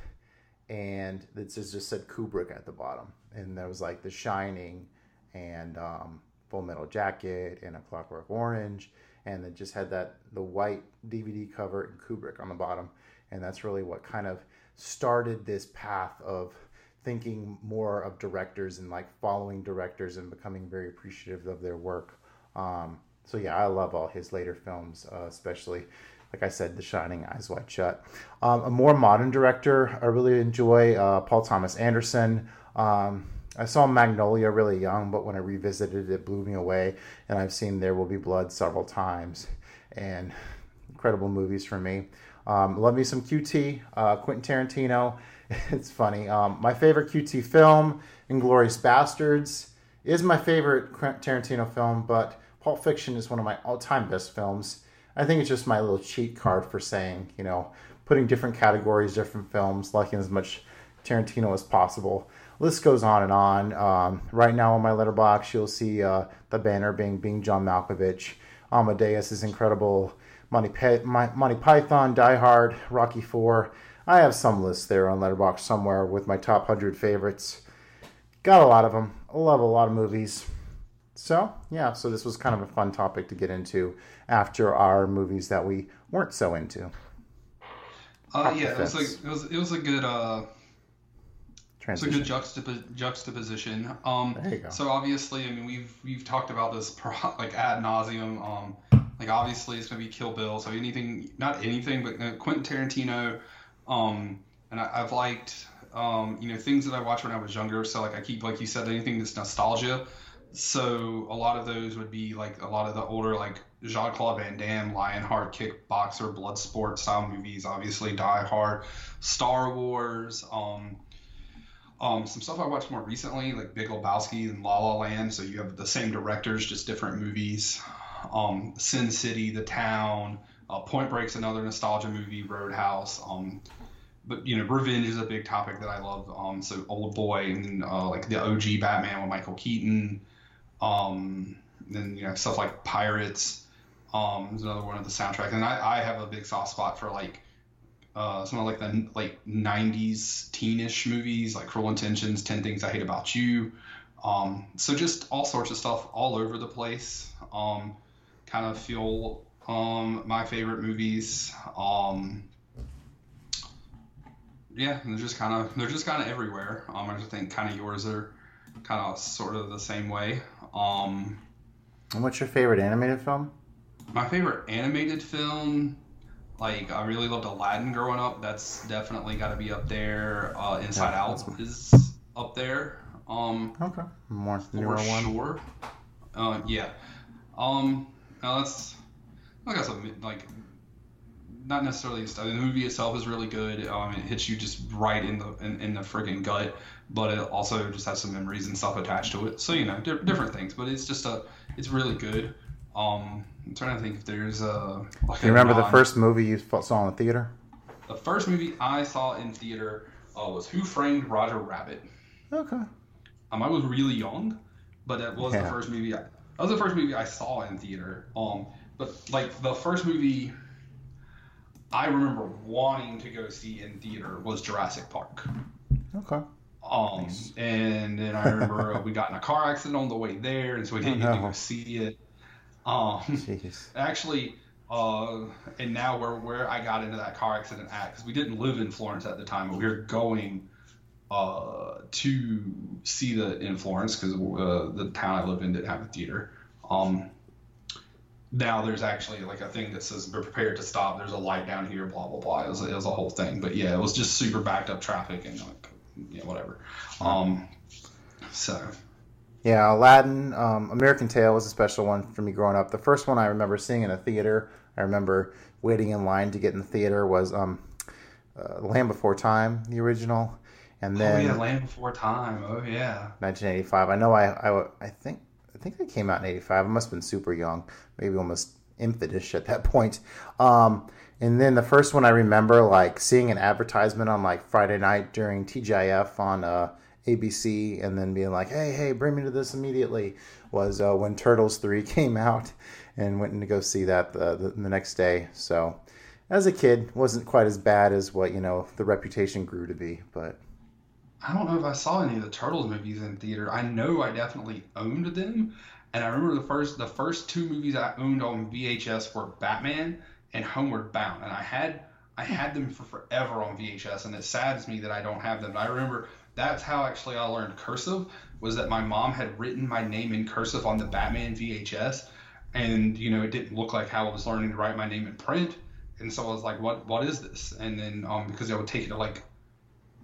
and it just, just said Kubrick at the bottom. And there was like The Shining and um, Full Metal Jacket and A Clockwork Orange. And it just had that, the white DVD cover and Kubrick on the bottom. And that's really what kind of started this path of thinking more of directors and like following directors and becoming very appreciative of their work. Um, so yeah, I love all his later films, uh, especially like I said, The Shining, Eyes Wide Shut. Um, a more modern director I really enjoy uh, Paul Thomas Anderson. Um, I saw Magnolia really young, but when I revisited it, it blew me away. And I've seen There Will Be Blood several times, and incredible movies for me. Um, love me some QT, uh, Quentin Tarantino. *laughs* It's funny. Um, my favorite QT film, Inglourious Basterds, is my favorite Tarantino film, but Pulp Fiction is one of my all-time best films. I think it's just my little cheat card for saying, you know, putting different categories, different films, liking as much Tarantino as possible. List goes on and on. Um, right now on my Letterboxd, you'll see uh, the banner being being John Malkovich. Amadeus is incredible. Monty, Pe- Monty Python, Die Hard, Rocky Four. I have some lists there on Letterboxd somewhere with my top 100 favorites. Got a lot of them. I love a lot of movies. So, yeah, so this was kind of a fun topic to get into after our movies that we weren't so into. Uh, yeah, it was, like, it was it was a good uh, it's a good juxtap- juxtaposition. Um, there you go. So obviously, I mean, we've we've talked about this *laughs* pro- like ad nauseum. Um, like obviously, it's gonna be Kill Bill. So anything, not anything, but uh, Quentin Tarantino. Um, and I, have liked um, you know things that I watched when I was younger. So like I keep like you said anything that's nostalgia. So a lot of those would be like a lot of the older like Jean Claude Van Damme, Lionheart, Kickboxer, Bloodsport style movies. Obviously, Die Hard, Star Wars. Um, um, some stuff I watched more recently, like Big Lebowski and La La Land. So you have the same directors, just different movies. Um, Sin City, The Town, uh, Point Break's another nostalgia movie. Roadhouse. Um, but you know, revenge is a big topic that I love. Um, so Old Boy and uh, like the OG Batman with Michael Keaton. Um, then you know stuff like Pirates. Um, is another one of the soundtrack, and I, I have a big soft spot for like uh, some of like the like '90s teenish movies, like Cruel Intentions, Ten Things I Hate About You. Um, so just all sorts of stuff all over the place. Um, kind of feel um, my favorite movies. Um, yeah, they're just kind of they're just kind of everywhere. Um, I just think kind of yours are kind of sort of the same way. Um, and what's your favorite animated film? My favorite animated film, like I really loved Aladdin growing up. That's definitely got to be up there. Uh, Inside yeah, Out is up there. Um, okay, more newer one. Sure. Uh, yeah. Um, now that's I guess like not necessarily the movie itself is really good. Um, it hits you just right in the in, in the friggin' gut, but it also just has some memories and stuff attached to it. So you know, di- different things. But it's just a it's really good. Um, I'm trying to think if there's a. Like you remember non- the first movie you saw in the theater? The first movie I saw in theater uh, was Who Framed Roger Rabbit. Okay. Um, I was really young, but that was yeah. the first movie. I, that was the first movie I saw in theater. Um, but like the first movie I remember wanting to go see in theater was Jurassic Park. Okay. Um, nice. and then I remember we got in a car accident on the way there, and so we didn't oh, no. get to go see it. Um, *laughs* actually, uh, and now where where I got into that car accident at because we didn't live in Florence at the time, but we were going uh, to see the in Florence because uh, the town I lived in didn't have a theater. Um, now there's actually like a thing that says "Be prepared to stop." There's a light down here, blah blah blah. It was, it was a whole thing, but yeah, it was just super backed up traffic and like yeah, whatever. Um, so yeah, Aladdin, um, American Tail was a special one for me growing up. The first one I remember seeing in a theater, I remember waiting in line to get in the theater was um, uh, Land Before Time, the original, and then oh yeah, Land Before Time. Oh yeah, 1985. I know I I, I think I think they came out in 85. I must have been super young, maybe almost infantile at that point. Um, and then the first one I remember like seeing an advertisement on like Friday night during TGIF on uh, ABC and then being like, hey, hey, bring me to this immediately was uh, when Turtles 3 *laughs* came out and went to go see that the, the, the, next day. So as a kid, wasn't quite as bad as what, you know, the reputation grew to be, but. I don't know if I saw any of the Turtles movies in theater. I know I definitely owned them. And I remember the first the first two movies I owned on VHS were Batman and Homeward Bound. And I had I had them for forever on VHS, and it saddens me that I don't have them. I remember that's how actually I learned cursive was that my mom had written my name in cursive on the Batman VHS, and you know it didn't look like how I was learning to write my name in print, and so I was like, what what is this? And then um, because I would take it to like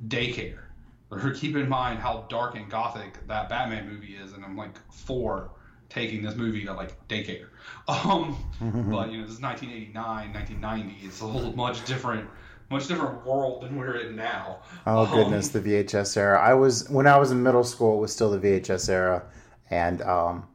daycare. *laughs* Or keep in mind how dark and gothic that Batman movie is, and I'm like four taking this movie to like daycare. *laughs* Um, *laughs* but you know, this is 1989, 1990. It's a whole much different, much different world than we're in now. Oh Um, goodness, the VHS era. I was when I was in middle school. It was still the VHS era, and um,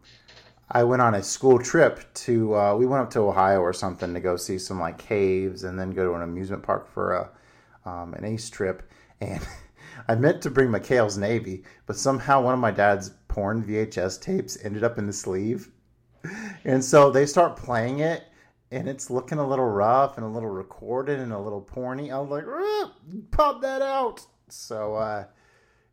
I went on a school trip to. Uh, we went up to Ohio or something to go see some like caves, and then go to an amusement park for a um, an ace trip. And *laughs* I meant to bring McHale's Navy, but somehow one of my dad's porn VHS tapes ended up in the sleeve, and so they start playing it. And it's looking a little rough and a little recorded and a little porny. I was like, "Ah, pop that out. So, uh,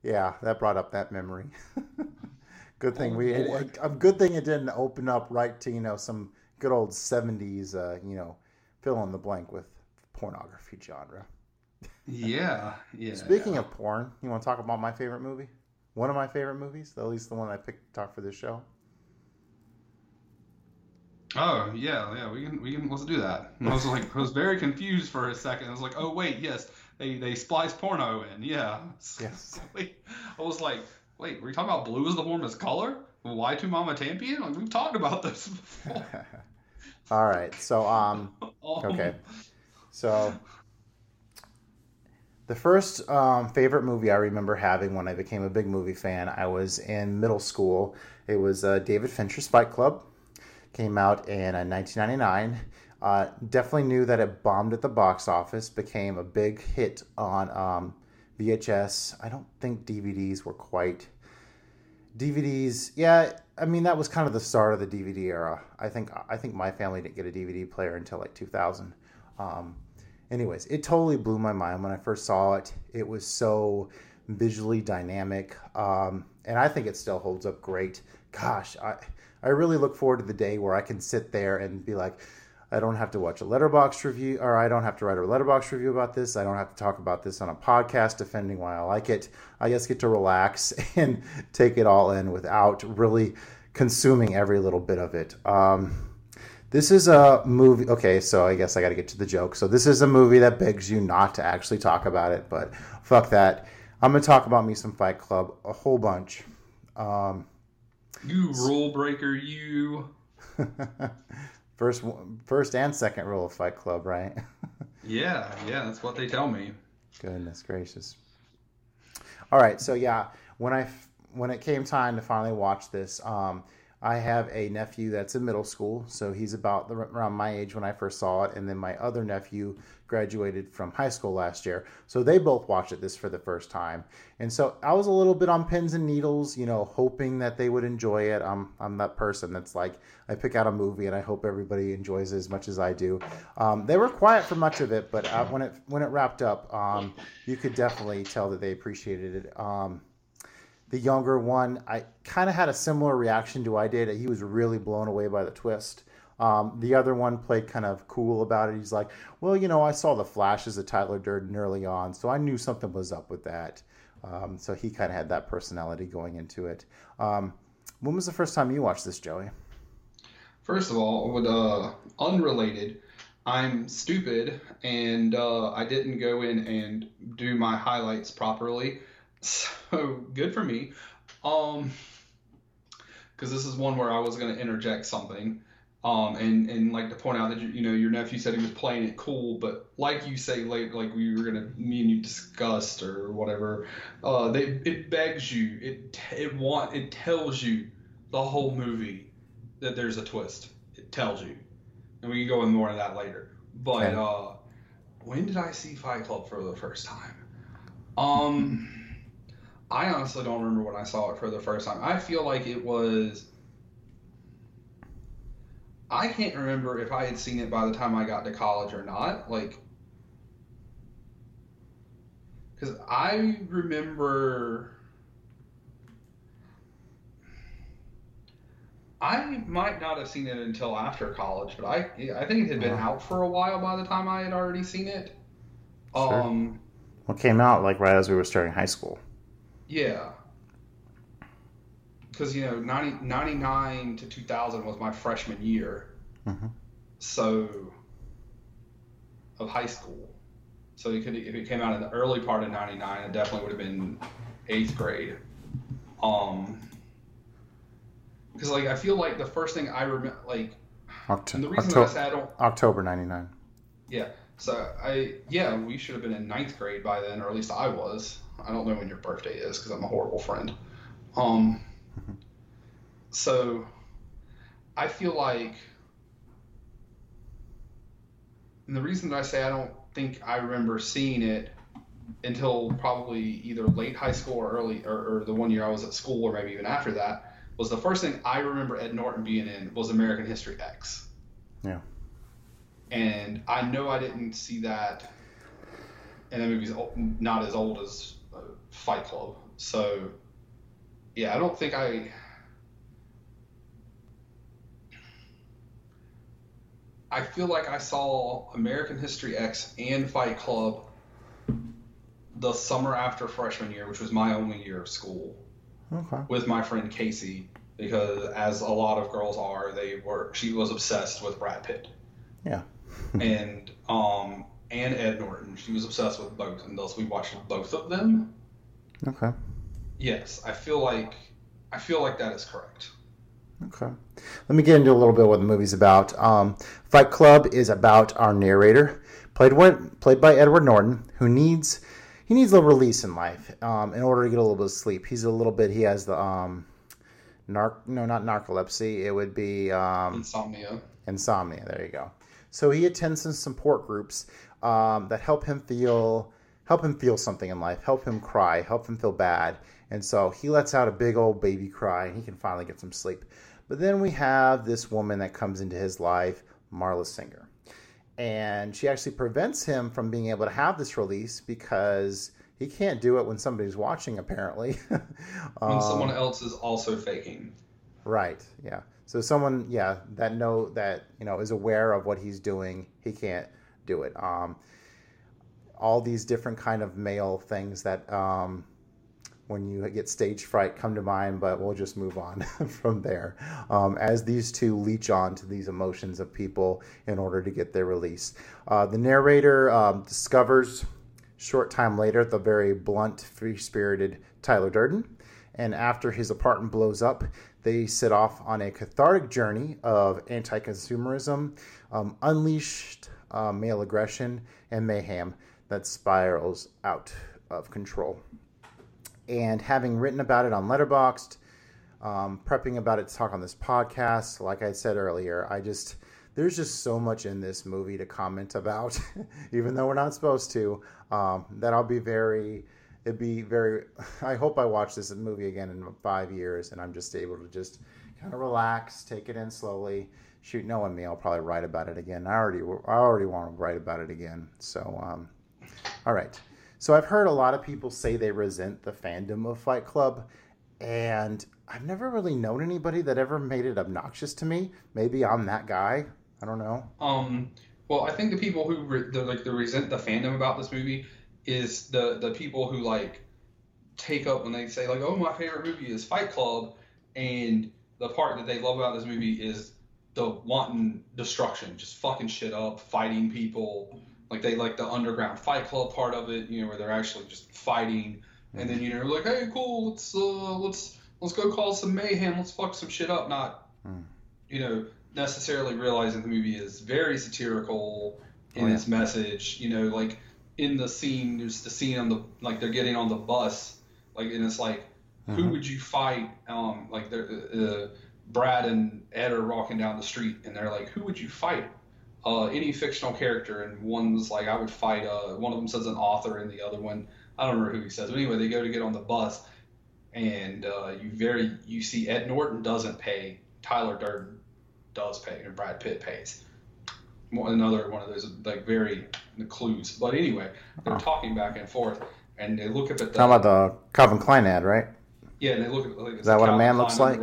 yeah, that brought up that memory. *laughs* good thing we, Oh, boy. a good thing it didn't open up right to you know some good old '70s, uh, you know, fill in the blank with pornography genre. Yeah, *laughs* yeah. Speaking yeah. of porn, you want to talk about my favorite movie? One of my favorite movies, at least the one I picked to talk for this show. Oh yeah, yeah. We can we can let's do that. I was like I was very confused for a second. I was like, oh wait, yes, they they splice porno in. Yeah. *laughs* Yes. I was like, wait, were you talking about blue is the warmest color? Y Tu Mamá También? Like we've talked about this before. *laughs* All right, so um, Um, *laughs* Okay. So, the first um, favorite movie I remember having when I became a big movie fan, I was in middle school. It was uh, David Fincher's Fight Club. Came out in uh, 1999. Uh, definitely knew that it bombed at the box office, became a big hit on um, VHS. I don't think DVDs were quite. DVDs, yeah. I mean, that was kind of the start of the DVD era. I think I think my family didn't get a DVD player until like 2000. Um, anyways, it totally blew my mind when I first saw it. It was so visually dynamic, um, and I think it still holds up great. Gosh, I I really look forward to the day where I can sit there and be like. I don't have to watch a Letterboxd review, or I don't have to write a Letterboxd review about this. I don't have to talk about this on a podcast defending why I like it. I just get to relax *laughs* and take it all in without really consuming every little bit of it. Um, this is a movie. Okay, so I guess I got to get to the joke. So this is a movie that begs you not to actually talk about it, but fuck that. I'm gonna talk about me some Fight Club a whole bunch. Um, You rule breaker, you. *laughs* first, first and second rule of Fight Club, right? *laughs* Yeah, yeah, that's what they tell me. Goodness gracious. All right, so yeah, when I when it came time to finally watch this, um, I have a nephew that's in middle school, so he's about the, around my age when I first saw it, and then my other nephew graduated from high school last year, so they both watched it this for the first time, and so I was a little bit on pins and needles, you know, hoping that they would enjoy it. I'm I'm that person that's like I pick out a movie and I hope everybody enjoys it as much as I do. Um, they were quiet for much of it, but uh, when it when it wrapped up, um, you could definitely tell that they appreciated it. Um, the younger one, I kind of had a similar reaction to I did. He was really blown away by the twist. Um, the other one played kind of cool about it. He's like, well, you know, I saw the flashes of Tyler Durden early on, so I knew something was up with that. Um, so he kind of had that personality going into it. Um, when was the first time you watched this, Joey? First of all, with uh, unrelated, I'm stupid and uh, I didn't go in and do my highlights properly. *laughs* So good for me. Um, because this is one where I was going to interject something. Um, and, and like to point out that you, you know your nephew said he was playing it cool, but like you say late, like we were gonna me and you discussed or whatever, uh, they it begs you, it it want it tells you the whole movie that there's a twist. It tells you, and we can go into more of that later. But Okay. uh, when did I see Fight Club for the first time? Um, I honestly don't remember when I saw it for the first time. I feel like it was. I can't remember if I had seen it by the time I got to college or not. Like, because I remember. I might not have seen it until after college, but I I think it had been out for a while by the time I had already seen it. Sure. Um, Well, it came out like right as we were starting high school. yeah. Because, you know, 90, 99 to 2000 was my freshman year. Mhm. So, of high school. So it could, if it came out in the early part of 99, it definitely would have been eighth grade. Um, because, like, I feel like the first thing I remember, like, Oct- and the reason I Octo- I don't October 99. Yeah. So I yeah, we should have been in ninth grade by then, or at least I was. I don't know when your birthday is because I'm a horrible friend. Um. So, I feel like, and the reason that I say I don't think I remember seeing it until probably either late high school or early, or, or the one year I was at school, or maybe even after that, was the first thing I remember Ed Norton being in was American History X Yeah. and I know I didn't see that, and that movie's not as old as uh, Fight Club. So, yeah, I don't think I. I feel like I saw American History X and Fight Club the summer after freshman year, which was my only year of school Okay. with my friend Casey because as a lot of girls are, they were she was obsessed with Brad Pitt. Yeah. *laughs* and um and Ed Norton. She was obsessed with both and thus we watched both of them. Okay. Yes, I feel like I feel like that is correct. Okay. Let me get into a little bit what the movie's about. Um, Fight Club is about our narrator, played what, played by Edward Norton, who needs he needs a little release in life um, in order to get a little bit of sleep. He's a little bit. He has the um, narc no not narcolepsy. It would be um, Insomnia. insomnia. There you go. So he attends some support groups um, that help him feel help him feel something in life, help him cry, help him feel bad, and so he lets out a big old baby cry, and he can finally get some sleep. But then we have this woman that comes into his life, Marla Singer, and she actually prevents him from being able to have this release because he can't do it when somebody's watching. Apparently, *laughs* When Um, someone else is also faking. Right. Yeah. So someone, yeah, that know that you know is aware of what he's doing, he can't do it. Um, all these different kind of male things that um, when you get stage fright come to mind, but we'll just move on *laughs* from there. Um, as these two leech on to these emotions of people in order to get their release. Uh, the narrator um, discovers short time later the very blunt, free spirited Tyler Durden. And after his apartment blows up, they set off on a cathartic journey of anti consumerism, um, unleashed uh, male aggression, and mayhem that spirals out of control. And having written about it on Letterboxd, um, prepping about it to talk on this podcast, like I said earlier, I just there's just so much in this movie to comment about, *laughs* even though we're not supposed to. Um, that I'll be very, it'd be very. *laughs* I hope I watch this movie again in five years, and I'm just able to just kind of relax, take it in slowly. Shoot, knowing me, I'll probably write about it again. I already, I already want to write about it again. So, um, all right. So I've heard a lot of people say they resent the fandom of Fight Club, and I've never really known anybody that ever made it obnoxious to me. Maybe I'm that guy. I don't know. Um, well, I think the people who re- the, like the resent the fandom about this movie is the the people who like take up when they say like, oh, my favorite movie is Fight Club, and the part that they love about this movie is the wanton destruction, just fucking shit up, fighting people. Like they like the underground Fight Club part of it, you know, where they're actually just fighting, and then you know, like, hey, cool, let's uh, let's let's go cause some mayhem, let's fuck some shit up, not you know, necessarily realizing the movie is very satirical in Oh, yeah. its message. You know, like in the scene, there's the scene on the like they're getting on the bus, like and it's like, who would you fight? Um, like they're uh, Brad and Ed are walking down the street, and they're like, who would you fight? Uh, any fictional character, and one's like, I would fight. Uh, one of them says an author, and the other one, I don't remember who he says. But anyway, they go to get on the bus, and uh, you very you see Ed Norton doesn't pay, Tyler Durden does pay, and Brad Pitt pays. One another one of those like very clues. But anyway, they're talking back and forth, and they look up at the Talking about the Calvin Klein ad, right? yeah, and they look at like, is that what a man Klein looks like?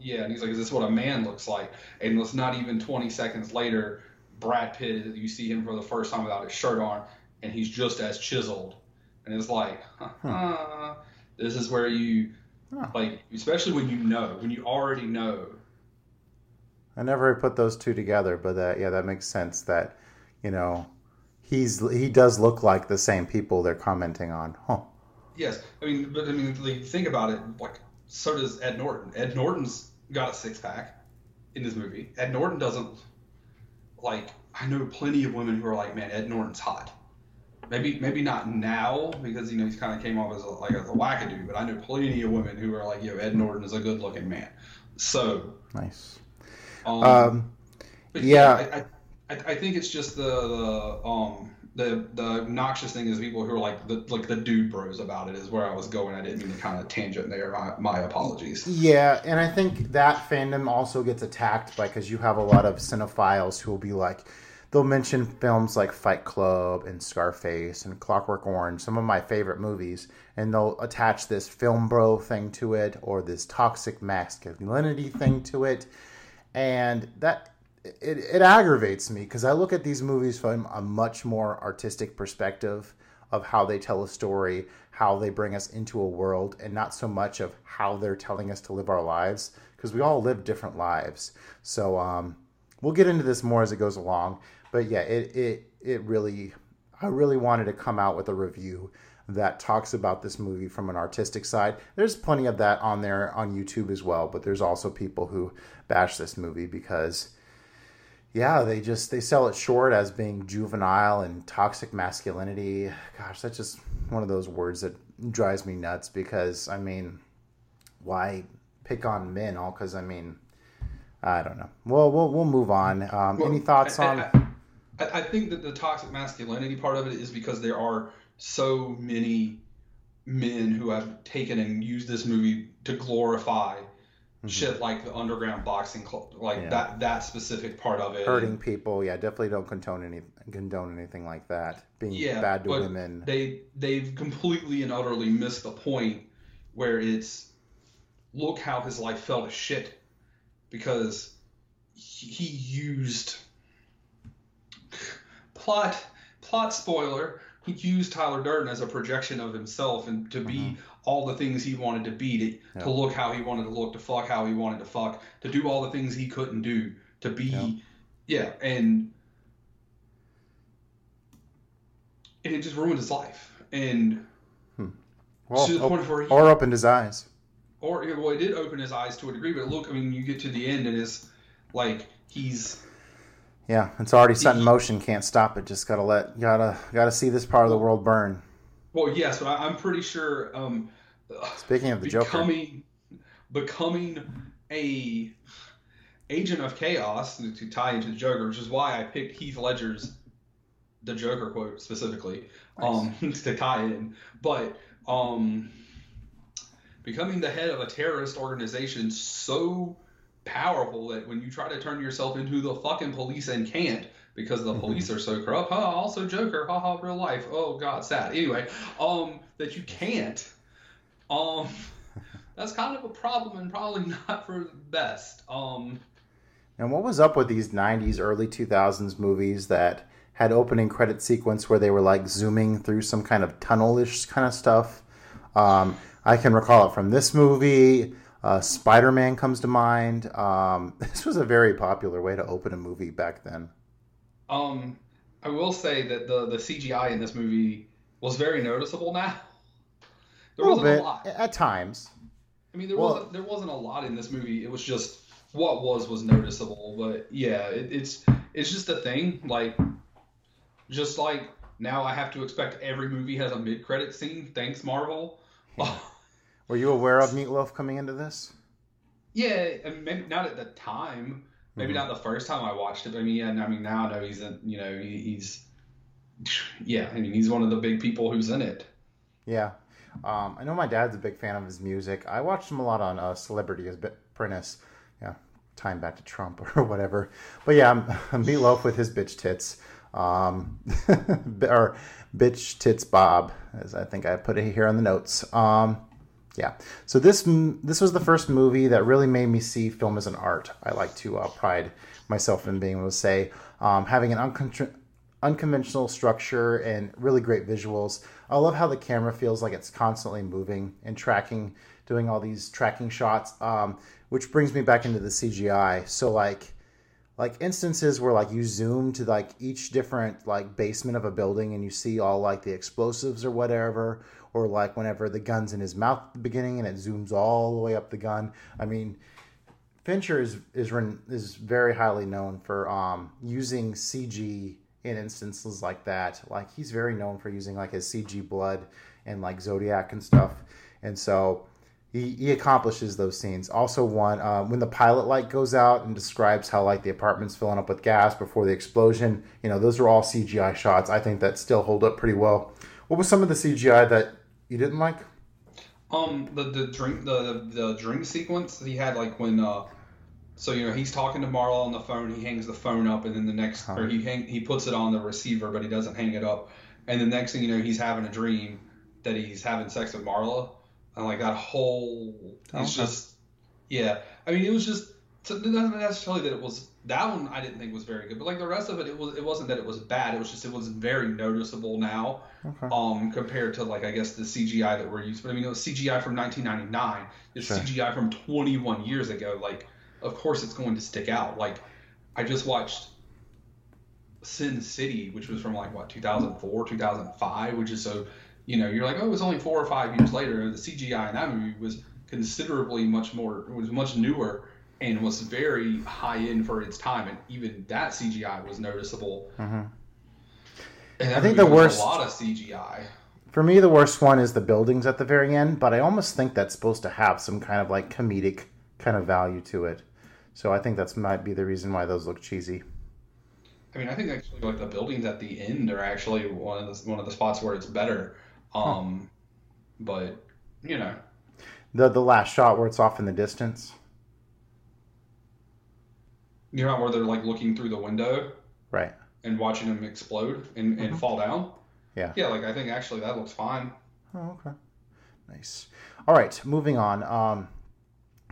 Yeah, and he's like, is this what a man looks like? And it's not even 20 seconds later, Brad Pitt, you see him for the first time without his shirt on, and he's just as chiseled, and it's like, huh, this is where you like, especially when you know, when you already know. I never put those two together, but that yeah, that makes sense. That you know, he's he does look like the same people they're commenting on. Huh. Yes, I mean, but I mean, like, think about it. Like, so does Ed Norton. Ed Norton's got a six pack in this movie. Ed Norton doesn't. Like, I know plenty of women who are like, man, Ed Norton's hot. Maybe, maybe not now because you know he's kind of came off as a, like a, a wackadoo, but I know plenty of women who are like, yo, Ed Norton is a good looking man. So, Nice. um, Um, yeah. I, I, I, I think it's just the the um the the obnoxious thing is people who are like the like the dude bros about it is where I was going. I didn't mean to kind of tangent there. My, my apologies. Yeah, and I think that fandom also gets attacked by because you have a lot of cinephiles who will be like, they'll mention films like Fight Club and Scarface and Clockwork Orange, some of my favorite movies, and they'll attach this film bro thing to it or this toxic masculinity thing to it, and that it, it aggravates me because I look at these movies from a much more artistic perspective of how they tell a story, how they bring us into a world, and not so much of how they're telling us to live our lives because we all live different lives. So um, we'll get into this more as it goes along. But yeah, it it it really, I really wanted to come out with a review that talks about this movie from an artistic side. There's plenty of that on there on YouTube as well, but there's also people who bash this movie because yeah, they just they sell it short as being juvenile and toxic masculinity. Gosh, that's just one of those words that drives me nuts because I mean, why pick on men all cuz I mean, I don't know. Well, we'll we'll move on. Um, any thoughts I, on I, I, I think that the toxic masculinity part of it is because there are so many men who have taken and used this movie to glorify shit like the underground boxing club, like Mm-hmm. Yeah. that that specific part of it. hurting people? Yeah, definitely don't condone any condone anything like that. Being yeah, bad to women. They they've completely and utterly missed the point where it's look how his life fell to shit because he, he used plot plot spoiler. He used Tyler Durden as a projection of himself and to be all the things he wanted to be, to. Yeah. to look how he wanted to look, to fuck how he wanted to fuck, to do all the things he couldn't do, to be, Yeah. yeah, and and it just ruined his life. And hmm. well, to the point where he- or opened his eyes. or well, it did open his eyes to a degree. But look, I mean, you get to the end and it's like he's Yeah, it's already set in motion. Can't stop it. Just gotta let gotta gotta see this part of the world burn. Well, yes, but I, I'm pretty sure. Um, Speaking of the Joker, becoming becoming a agent of chaos to, to tie into the Joker, which is why I picked Heath Ledger's the Joker quote specifically um, *laughs* to tie in. But um, becoming the head of a terrorist organization so powerful that when you try to turn yourself into the fucking police and can't because the police are so corrupt. Huh, also Joker. Haha, real life. Oh god, sad. Anyway, um, that you can't. Um, *laughs* that's kind of a problem and probably not for the best. Um, and what was up with these '90s, early 2000s movies that had opening credit sequence where they were like zooming through some kind of tunnelish kind of stuff? Um, I can recall it from this movie. Uh, Spider-Man comes to mind. Um, *laughs* this was a very popular way to open a movie back then. Um, I will say that the the CGI in this movie was very noticeable. Now *laughs* there little wasn't bit a lot. at times. I mean, there Well- wasn't there wasn't a lot in this movie. It was just what was was noticeable. But yeah, it, it's it's just a thing. Like, just like now, I have to expect every movie has a mid credit scene. Thanks, Marvel. *laughs* Were you aware of Meatloaf coming into this? yeah, I mean, maybe not at the time. Maybe not the first time I watched it. But I mean, yeah, I mean now I know he's in. You know, he, he's *sighs* yeah. I mean, he's one of the big people who's in it. Yeah. Um, I know my dad's a big fan of his music. I watched him a lot on uh, Celebrity Apprentice. Yeah, time back to Trump *laughs* or whatever. But yeah, *laughs* I'm- Meatloaf with his bitch tits. Um, *laughs* or bitch tits Bob, as I think I put it here on the notes. Um, yeah. So this this was the first movie that really made me see film as an art. I like to uh, pride myself in being able to say um, having an unconventional structure and really great visuals. I love how the camera feels like it's constantly moving and tracking, doing all these tracking shots, um, which brings me back into the CGI. So like like instances where like you zoom to like each different like basement of a building and you see all like the explosives or whatever or like whenever the gun's in his mouth at the beginning and it zooms all the way up the gun i mean fincher is is is very highly known for um using cg in instances like that like he's very known for using like his cg blood and like zodiac and stuff and so he, he accomplishes those scenes. Also, one uh, when the pilot light goes out and describes how like the apartment's filling up with gas before the explosion. You know, those are all CGI shots. I think that still hold up pretty well. What was some of the CGI that you didn't like? Um, the the drink the the drink sequence that he had like when uh, so you know he's talking to Marla on the phone. He hangs the phone up, and then the next or he hang he puts it on the receiver, but he doesn't hang it up. And the next thing you know, he's having a dream that he's having sex with Marla, and like that whole it's Okay. just yeah. I mean, it was just so it doesn't necessarily that it was that one I didn't think was very good, but like the rest of it, it was it wasn't that it was bad. It was just it was very noticeable now Okay. um, compared to like I guess the CGI that we're used. But I mean, it was CGI from 1999. It's Sure. CGI from 21 years ago. Like, of course, it's going to stick out. Like, I just watched Sin City, which was from like what 2004, 2005, which is so you know you're like oh it was only four or five years later. The CGI in that movie was considerably much more was much newer and was very high end for its time, and even that CGI was noticeable. Mhm. And that I think the worst- a lot of CGI. For me, the worst one is the buildings at the very end, but I almost think that's supposed to have some kind of like comedic kind of value to it. So I think that's might be the reason why those look cheesy. I mean, I think actually like the buildings at the end are actually one of the one of the spots where it's better. Um, but you know, The the last shot where it's off in the distance, you're not where they're like looking through the window right? and watching them explode and, and fall down. Yeah. Yeah, like I think actually that looks fine. Oh, okay. Nice. All right, moving on. Um,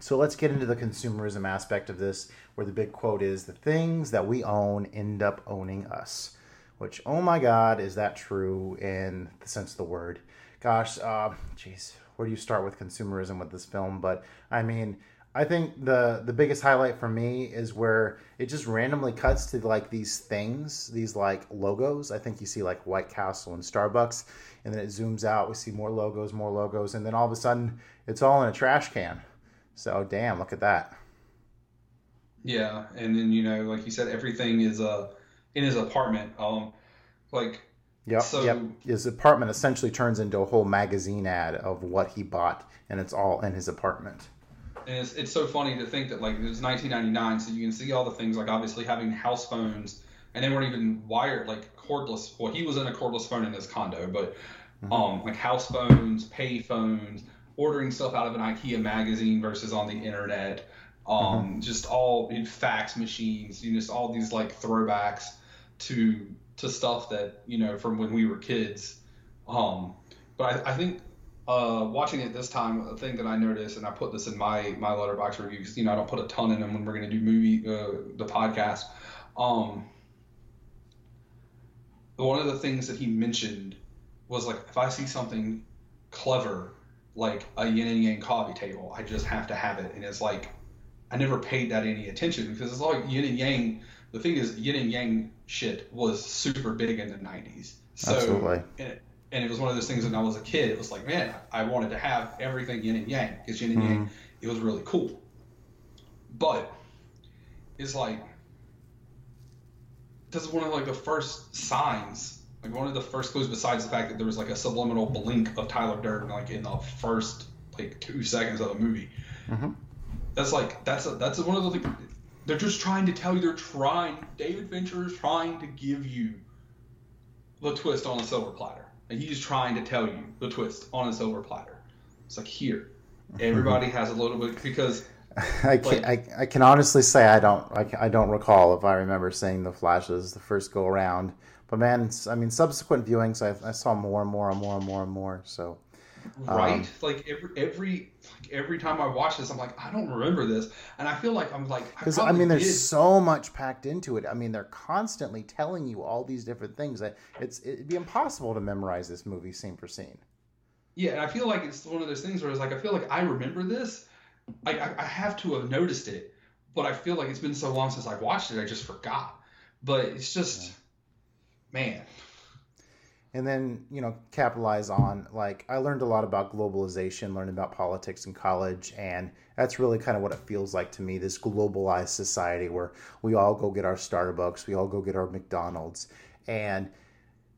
so let's get into the consumerism aspect of this, where the big quote is the things that we own end up owning us. Which, oh my God, is that true in the sense of the word? Gosh, uh, jeez, where do you start with consumerism with this film? But I mean, I think the the biggest highlight for me is where it just randomly cuts to like these things, these like logos. I think you see like White Castle and Starbucks, and then it zooms out. We see more logos, more logos, and then all of a sudden it's all in a trash can. So damn, look at that. Yeah, and then you know, like you said, everything is uh in his apartment. Um, like yeah, So- yep. His apartment essentially turns into a whole magazine ad of what he bought, and it's all in his apartment. And it's, it's so funny to think that like it was 1999, so you can see all the things like obviously having house phones, and they weren't even wired like cordless. Well, he was in a cordless phone in his condo, but um like house phones, pay phones, ordering stuff out of an IKEA magazine versus on the internet, um just all in fax machines, you know, just all these like throwbacks to to stuff that you know from when we were kids. Um, but I, I think uh, watching it this time, a thing that I noticed, and I put this in my my Letterboxd review because you know I don't put a ton in them when we're going to do movie uh, the podcast. Um, one of the things that he mentioned was like if I see something clever like a yin and yang coffee table, I just have to have it, and it's like I never paid that any attention because it's like yin and yang. The thing is, yin and yang shit was super big in the '90s. So, Absolutely. It, and it was one of those things when I was a kid. It was like, man, I wanted to have everything yin and yang because yin and yang, mm-hmm. it was really cool. But it's like this is one of like the first signs, like one of the first clues, besides the fact that there was like a subliminal blink of Tyler Durden, like in the first like two seconds of the movie. Mm-hmm. That's like that's a, that's one of the things. They're just trying to tell you. They're trying. David Fincher is trying to give you the twist on a silver platter. And he's trying to tell you the twist on a silver platter. It's like here, mm-hmm. everybody has a little bit because *laughs* I can I, I can honestly say I don't I, I don't recall if I remember seeing the flashes the first go around. But man, I mean, subsequent viewings I, I saw more and more and more and more and more. So Right? Um, like every every like every time I watch this, I'm like, I don't remember this, and I feel like I'm like, Because I probably mean, there's did. so much packed into it. I mean, they're constantly telling you all these different things that it's it'd be impossible to memorize this movie scene for scene. Yeah, and I feel like it's one of those things where it's like I feel like I remember this. I, I, I have to have noticed it, but I feel like it's been so long since I watched it, I just forgot. But it's just, man. And then you know, capitalize on like I learned a lot about globalization, learned about politics in college, and that's really kind of what it feels like to me. This globalized society where we all go get our Starbucks, we all go get our McDonald's, and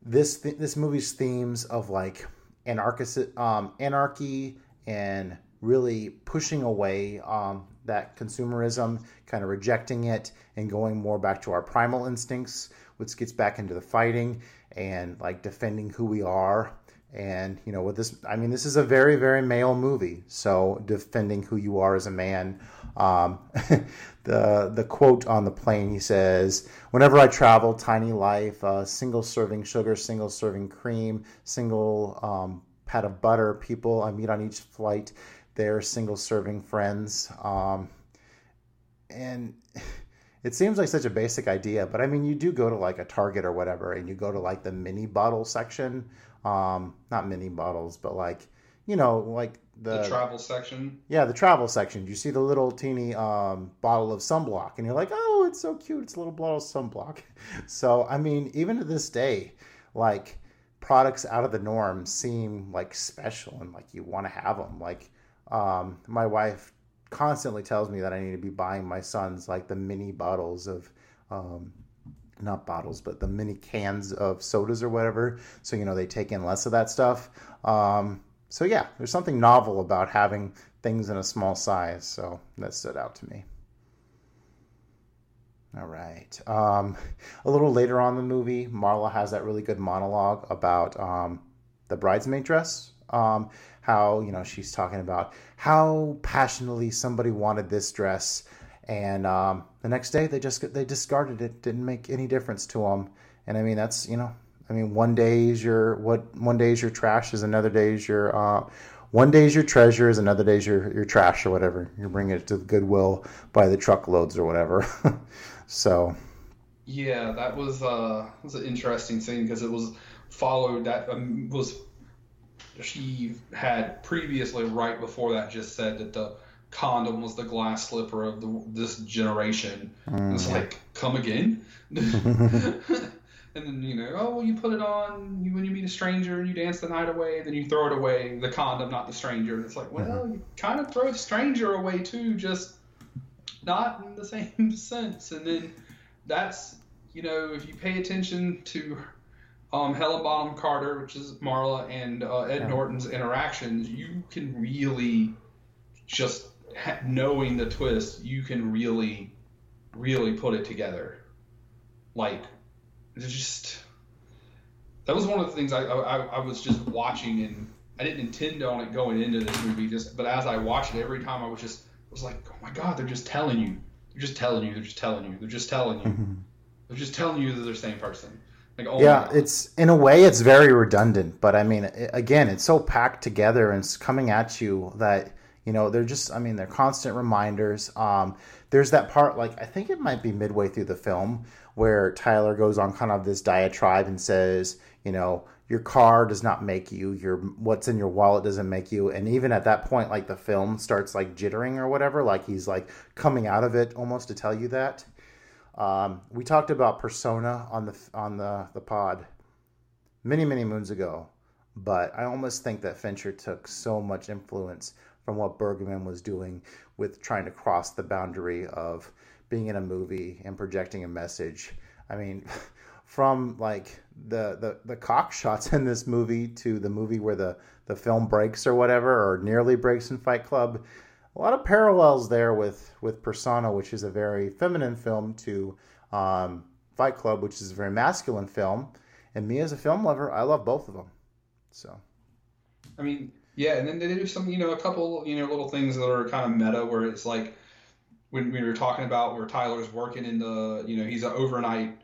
this th- this movie's themes of like anarchist um, anarchy and really pushing away um, that consumerism, kind of rejecting it and going more back to our primal instincts, which gets back into the fighting and like defending who we are. And you know, with this, I mean, this is a very, very male movie. So defending who you are as a man. Um, *laughs* the the quote on the plane, he says, "Whenever I travel, tiny life, uh, single serving sugar, single serving cream, single um, pat of butter. People I meet on each flight, they're single serving friends." Um, and it seems like such a basic idea, but I mean, you do go to like a Target or whatever, and you go to like the mini bottle section. Um, not mini bottles, but like you know, like The, travel section. yeah, the travel section. You see the little teeny um, bottle of sunblock, and you're like, oh, it's so cute. It's a little bottle of sunblock. *laughs* So, I mean, even to this day, like products out of the norm seem like special and like you want to have them. Like, um, my wife constantly tells me that I need to be buying my sons like the mini bottles of, um, not bottles, but the mini cans of sodas or whatever. So, you know, they take in less of that stuff. Um, so yeah, there's something novel about having things in a small size. So that stood out to me. All right. Um, a little later on the movie, Marla has that really good monologue about um, the bridesmaid dress. How you know she's talking about how passionately somebody wanted this dress, and um, the next day they just they discarded it. Didn't make any difference to them. And I mean that's you know I mean one day is your what one day is your trash is another day is your uh, one day is your treasure is another day is your your trash or whatever. You're bringing it to the Goodwill by the truckloads or whatever. *laughs* so Yeah, that was uh was an interesting thing because it was followed that um, was she had previously right before that just said that the condom was the glass slipper of the, this generation. Mm. It's like come again. *laughs* and then you know, oh well, you put it on you, when you meet a stranger and you dance the night away, then you throw it away, the condom, not the stranger. And it's like, mm-hmm. well, you kind of throw the stranger away too, just not in the *laughs* same sense. And then that's you know, if you pay attention to um, Helen Bonham Carter, which is Marla, and uh, Ed Norton's interactions, you can really just ha- knowing the twist, you can really, really put it together. Like, it's just that was one of the things I, I I was just watching and I didn't intend on it going into this movie, just but as I watched it every time, I was just was like, oh my god, they're just telling you, they're just telling you, they're just telling you, they're just telling you, they're just telling you that they're the same person. Like, oh yeah, it's in a way it's very redundant, but I mean, i again, it's so packed together and it's coming at you that you know they're just. I mean, they're constant reminders. Um, there's that part, like I think it might be midway through the film, where Tyler goes on kind of this diatribe and says, you know, your car does not make you. Your what's in your wallet doesn't make you. And even at that point, like the film starts like jittering or whatever, like he's like coming out of it almost to tell you that. Um, we talked about persona on the on the the pod many many moons ago, but I almost think that Fincher took so much influence from what Bergman was doing with trying to cross the boundary of being in a movie and projecting a message. I mean, *laughs* from like the the the cock shots in this movie to the movie where the the film breaks or whatever or nearly breaks in Fight Club a lot of parallels there with with Persona, which is a very feminine film, to um, Fight Club, which is a very masculine film. And me as a film lover, I love both of them. So I mean, yeah, and then they do some, you know, a couple, you know, little things that are kind of meta where it's like when we were talking about where Tyler's working in the, you know, he's an overnight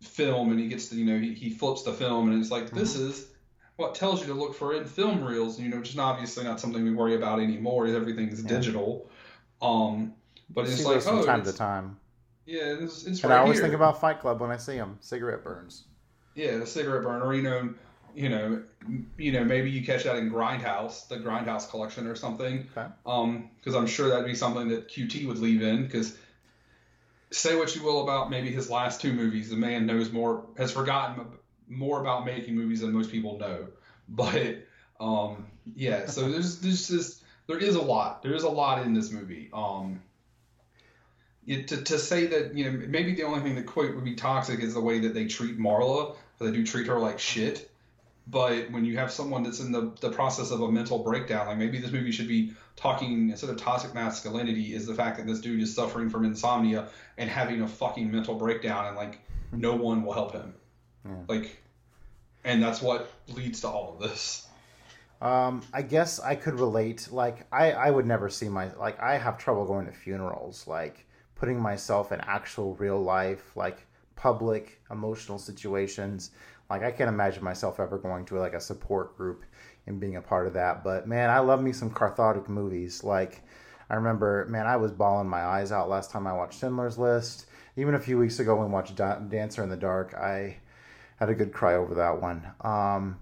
film and he gets to, you know, he, he flips the film and it's like, this is well, it tells you to look for it in film reels, you know, which is obviously not something we worry about anymore. Is everything's digital. Um, but I it's like, from oh, time it's, to time. yeah, it's, it's And right I always here. think about Fight Club when I see them. Cigarette burns. yeah, the cigarette burner. You know, you know, you know, maybe you catch that in Grindhouse, the Grindhouse collection or something. Okay. Um, because I'm sure that'd be something that QT would leave in. Because say what you will about maybe his last two movies, the man knows more, has forgotten more about making movies than most people know. *laughs* But um, yeah, so *laughs* there's there's just there is a lot. There is a lot in this movie. Um. It, to, to say that you know maybe the only thing that quote would be toxic is the way that they treat Marla. They do treat her like shit. But when you have someone that's in the, the process of a mental breakdown, like maybe this movie should be talking instead of toxic masculinity is the fact that this dude is suffering from insomnia and having a fucking mental breakdown and like no one will help him. Like and that's what leads to all of this. Um, I guess I could relate. Like, I, I would never see my like. I have trouble going to funerals. Like, putting myself in actual real life, like public emotional situations. Like, I can't imagine myself ever going to like a support group and being a part of that. But man, I love me some cathartic movies. Like, I remember, man, I was bawling my eyes out last time I watched Schindler's List. Even a few weeks ago when we watched Da- Dancer in the Dark, I had a good cry over that one. Um,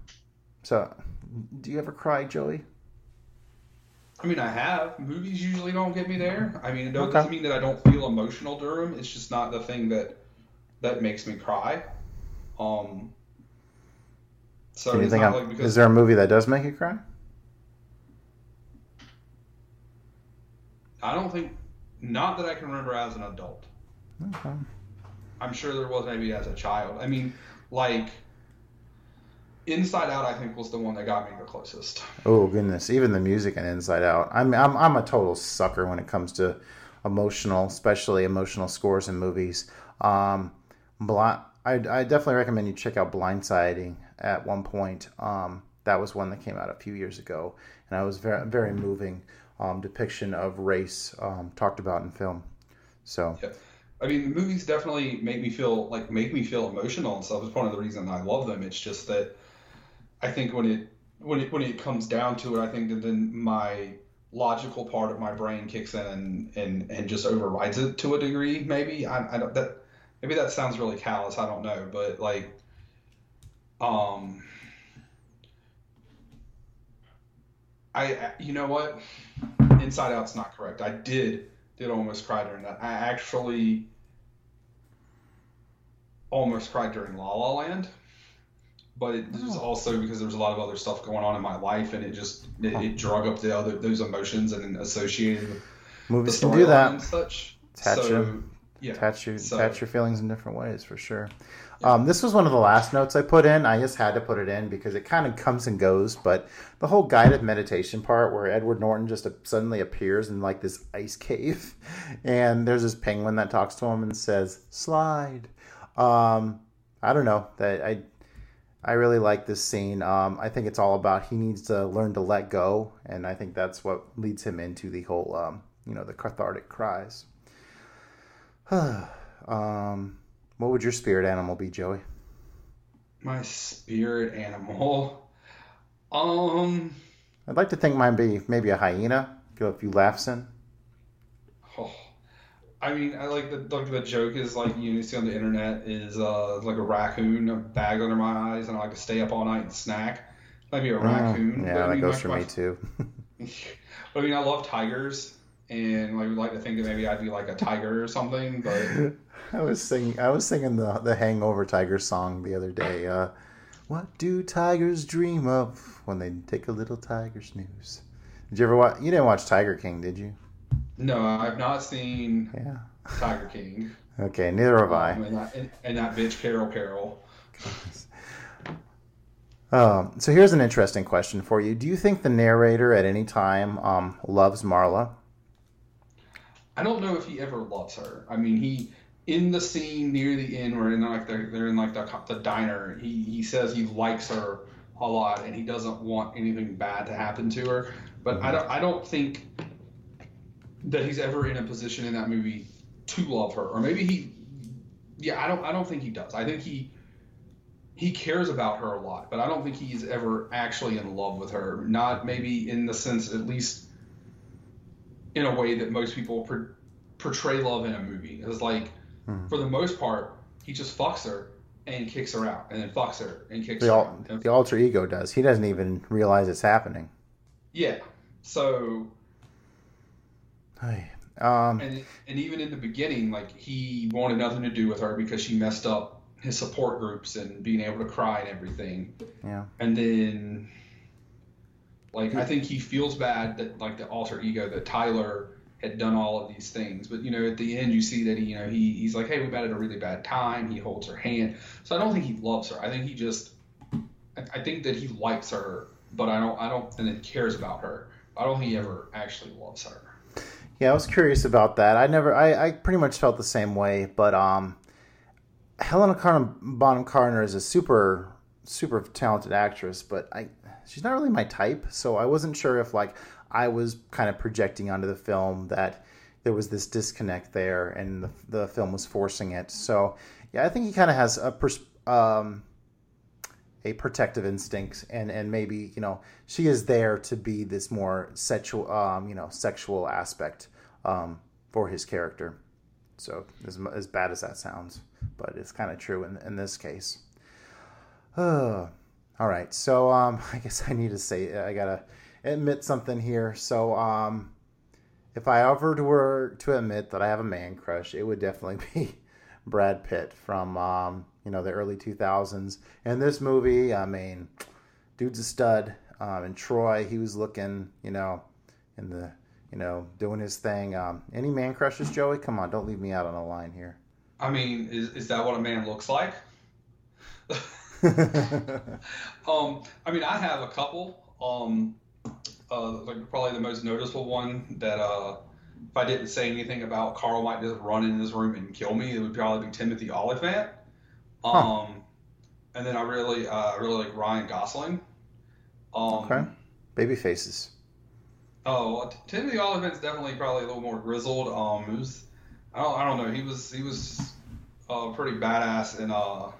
so, do you ever cry, Joey? I mean, I have. Movies usually don't get me there. I mean, it Okay. doesn't mean that I don't feel emotional during them. It's just not the thing that that makes me cry. Um. So it's think not of, like because is there a movie that does make you cry? I don't think, not that I can remember as an adult. Okay. I'm sure there was maybe as a child. I mean, like Inside Out, I think was the one that got me the closest. Oh goodness, even the music in Inside Out. I'm I'm I'm a total sucker when it comes to emotional, especially emotional scores in movies. Um, Bli- I I definitely recommend you check out Blindspotting at one point. Um, that was one that came out a few years ago, and I was very very moving um, depiction of race um, talked about in film. So Yeah. I mean, the movies definitely make me feel like make me feel emotional and stuff. It's one of the reasons I love them. It's just that I think when it when it when it comes down to it, I think that then my logical part of my brain kicks in and and, and just overrides it to a degree. Maybe I, I don't that maybe that sounds really callous. I don't know, but like um. I, you know what? Inside Out's not correct. I did did almost cry during that. I actually almost cried during La La Land, but it was also because there was a lot of other stuff going on in my life, and it just it, it drug up the other those emotions and associated with the movies can do that. storyline and such. Attach so, them. yeah, Attach your so- attach your feelings in different ways for sure. Um, this was one of the last notes I put in. I just had to put it in because it kind of comes and goes. But the whole guided meditation part, where Edward Norton just suddenly appears in like this ice cave, *laughs* and there's this penguin that talks to him and says "slide." Um, I don't know that I. I really like this scene. Um, I think it's all about he needs to learn to let go, and I think that's what leads him into the whole, um, you know, the cathartic cries. *sighs* um, what would your spirit animal be, Joey? my spirit animal. Um, I'd like to think mine be maybe a hyena. Get a few laughs in. I mean, I like the like the joke is like you see on the internet is uh like a raccoon, a bag under my eyes, and I like to stay up all night and snack. Be a raccoon. Mm, yeah, I that mean, goes for my- me too. *laughs* *laughs* But I mean, I love tigers, and I would like to think that maybe I'd be like a tiger or something. But *laughs* I was singing. I was singing the the Hangover Tiger song the other day. Uh, what do tigers dream of when they take a little tiger snooze? Did you ever watch? You didn't watch Tiger King, did you? No, I've not seen Yeah. Tiger King. Okay, neither have I. Um, and, that, and, and that bitch Carol Carol. *laughs* Um, so here's an interesting question for you. Do you think the narrator at any time um, loves Marla? I don't know if he ever loves her. I mean, he in the scene near the end where in like they're, they're in like the, the diner, he, he says he likes her a lot and he doesn't want anything bad to happen to her. But I don't I don't think that he's ever in a position in that movie to love her. Or maybe he yeah, I don't I don't think he does. I think he he cares about her a lot, but I don't think he's ever actually in love with her. Not maybe in the sense, at least in a way that most people per- portray love in a movie. It's like, Hmm. for the most part, he just fucks her and kicks her out, and then fucks her and kicks The, her al- the alter ego does. He doesn't even realize it's happening. yeah. So. Um, and and even in the beginning, like he wanted nothing to do with her because she messed up his support groups and being able to cry and everything. yeah. And then, like I think he feels bad that like the alter ego that Tyler had done all of these things, but you know at the end you see that he you know he he's like hey we met at a really bad time. He holds her hand, so I don't think he loves her. I think he just I, I think that he likes her, but I don't I don't and it cares about her. I don't think he ever actually loves her. Yeah, I was curious about that. I never, I, I pretty much felt the same way. But um, Helena Car- Bonham Carter is a super, super talented actress, but I, she's not really my type. So I wasn't sure if like I was kind of projecting onto the film that there was this disconnect there, and the, the film was forcing it. So yeah, I think he kind of has a pers- um, a protective instinct and and maybe you know she is there to be this more sexual um you know sexual aspect um for his character. So as, as bad as that sounds but it's kind of true in, in this case. Uh, *sighs* all right so um *laughs* i guess i need to say i gotta admit something here. So um if i ever were to admit that i have a man crush it would definitely *laughs* be brad pitt from um you know the early 2000s and this movie i mean dude's a stud um and troy he was looking you know in the you know doing his thing um any man crushes joey come on don't leave me out on a line here I mean, is, is that what a man looks like? *laughs* um, I mean, I have a couple. Um, uh, like probably the most noticeable one that uh, if I didn't say anything about, Carl might just run in his room and kill me. It would probably be Timothy Olyphant. Um, Huh. and then I really, uh, I really like Ryan Gosling. Um, okay baby faces Oh, Timothy Olyphant's definitely probably a little more grizzled. Um, was, I don't, I don't know. He was, he was, uh, pretty badass in uh,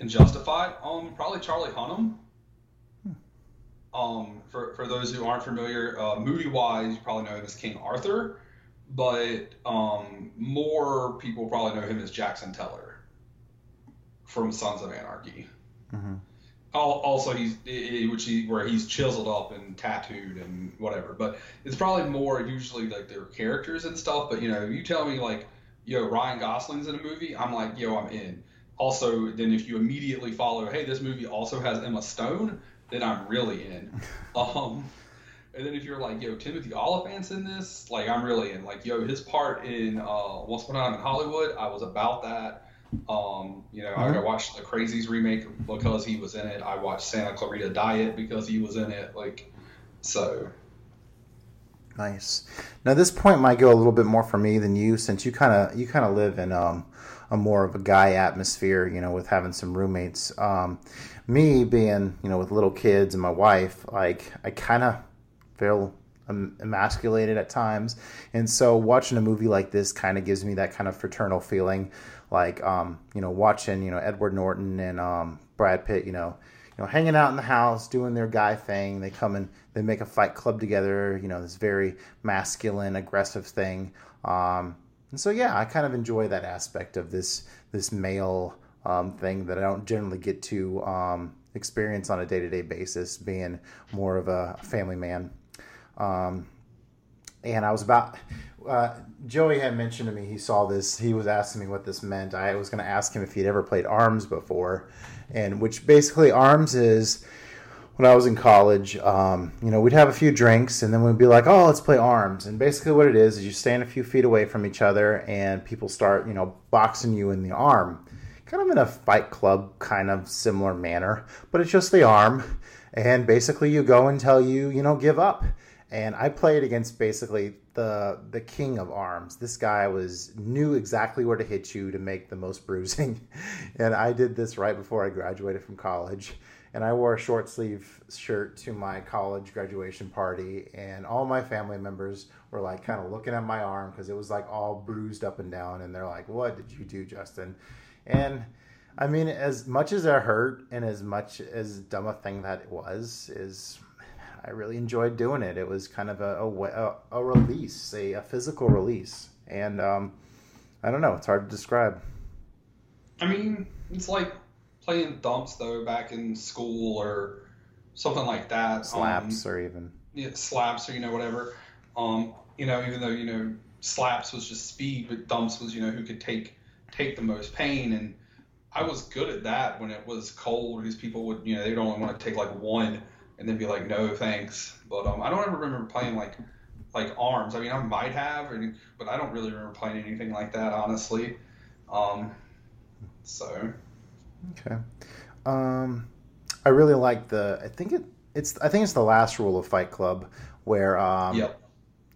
in Justified. Um, probably Charlie Hunnam. Um, for for those who aren't familiar, uh, movie wise, you probably know him as King Arthur, but um, more people probably know him as Jackson Teller from Sons of Anarchy. Mhm. Also, he's which he where he's chiseled up and tattooed and whatever. But it's probably more usually like their characters and stuff. But you know, you tell me like, yo, Ryan Gosling's in a movie, I'm like, yo, I'm in. Also, then if you immediately follow, hey, this movie also has Emma Stone, then I'm really in. *laughs* Um, and then if you're like, yo, Timothy Olyphant's in this, like I'm really in. Like, yo, his part in uh, Once Upon a Time in Hollywood, I was about that. Um, you know, I watched the Crazies remake because he was in it. I watched Santa Clarita Diet because he was in it. Like, so Nice. Now this point might go a little bit more for me than you, since you kind of you kind of live in um, a more of a guy atmosphere, you know, with having some roommates. Um, me being, you know, with little kids and my wife, like I kind of feel emasculated at times, and so watching a movie like this kind of gives me that kind of fraternal feeling, like um, you know, watching you know Edward Norton and um, Brad Pitt, you know, you know, hanging out in the house, doing their guy thing. They come and they make a fight club together. You know, this very masculine, aggressive thing. Um, and so, yeah, I kind of enjoy that aspect of this this male um, thing that I don't generally get to um, experience on a day to day basis, being more of a family man. Um, and I was about. Uh, Joey had mentioned to me he saw this. He was asking me what this meant. I was going to ask him if he'd ever played Arms before, and which basically Arms is. When I was in college, um, you know, we'd have a few drinks and then we'd be like, "Oh, let's play Arms." And basically, what it is is you stand a few feet away from each other, and people start, you know, boxing you in the arm, kind of in a Fight Club kind of similar manner, but it's just the arm. And basically, you go until you, you know, give up and I played against basically the the king of arms. This guy was knew exactly where to hit you to make the most bruising, *laughs* and I did this right before I graduated from college. And I wore a short sleeve shirt to my college graduation party, and all my family members were like kind of looking at my arm because it was like all bruised up and down, and they're like, "What did you do, Justin?" And I mean, as much as it hurt and as much as dumb a thing that it was, is I really enjoyed doing it. It was kind of a a, a, release, a, a physical release, and um, I don't know. It's hard to describe. I mean, it's like playing dumps though back in school or something like that. Slaps Um, or even yeah, slaps or you know whatever. Um, you know, even though you know slaps was just speed, but dumps was you know who could take take the most pain, and I was good at that when it was cold because people would you know they'd only want to take like one and then be like no thanks. But um, I don't ever remember playing like like arms. I mean, I might have, or- but I don't really remember playing anything like that honestly. Um, so Okay. Um, I really like the. I think it. It's. I think it's the last rule of Fight Club where um, yep.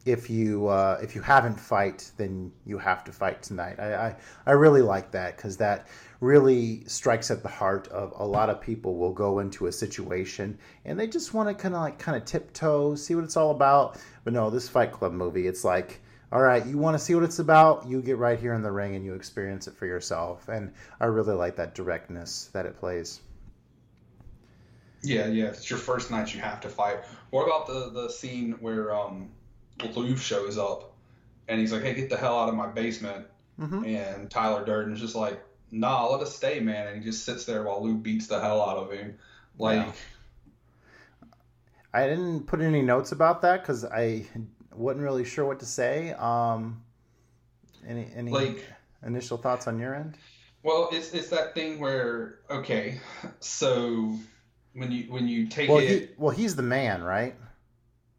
If you uh, if you haven't fight, then you have to fight tonight. I I, I really like that because that really strikes at the heart of a lot of people will go into a situation and they just want to kind of like kind of tiptoe, see what it's all about. But no, this Fight Club movie, it's like. All right, you want to see what it's about? You get right here in the ring and you experience it for yourself. And I really like that directness that it plays. Yeah, yeah. It's your first night, you have to fight. What about the the scene where um, Lou shows up and he's like, "Hey, get the hell out of my basement," Mhm. and Tyler Durden's just like, "Nah, let us stay, man," and he just sits there while Lou beats the hell out of him. Like, Yeah. I didn't put any notes about that because I wasn't really sure what to say. Um, any any Like- initial thoughts on your end? well, it's it's that thing where okay, so when you when you take Well, it, he well he's the man, right?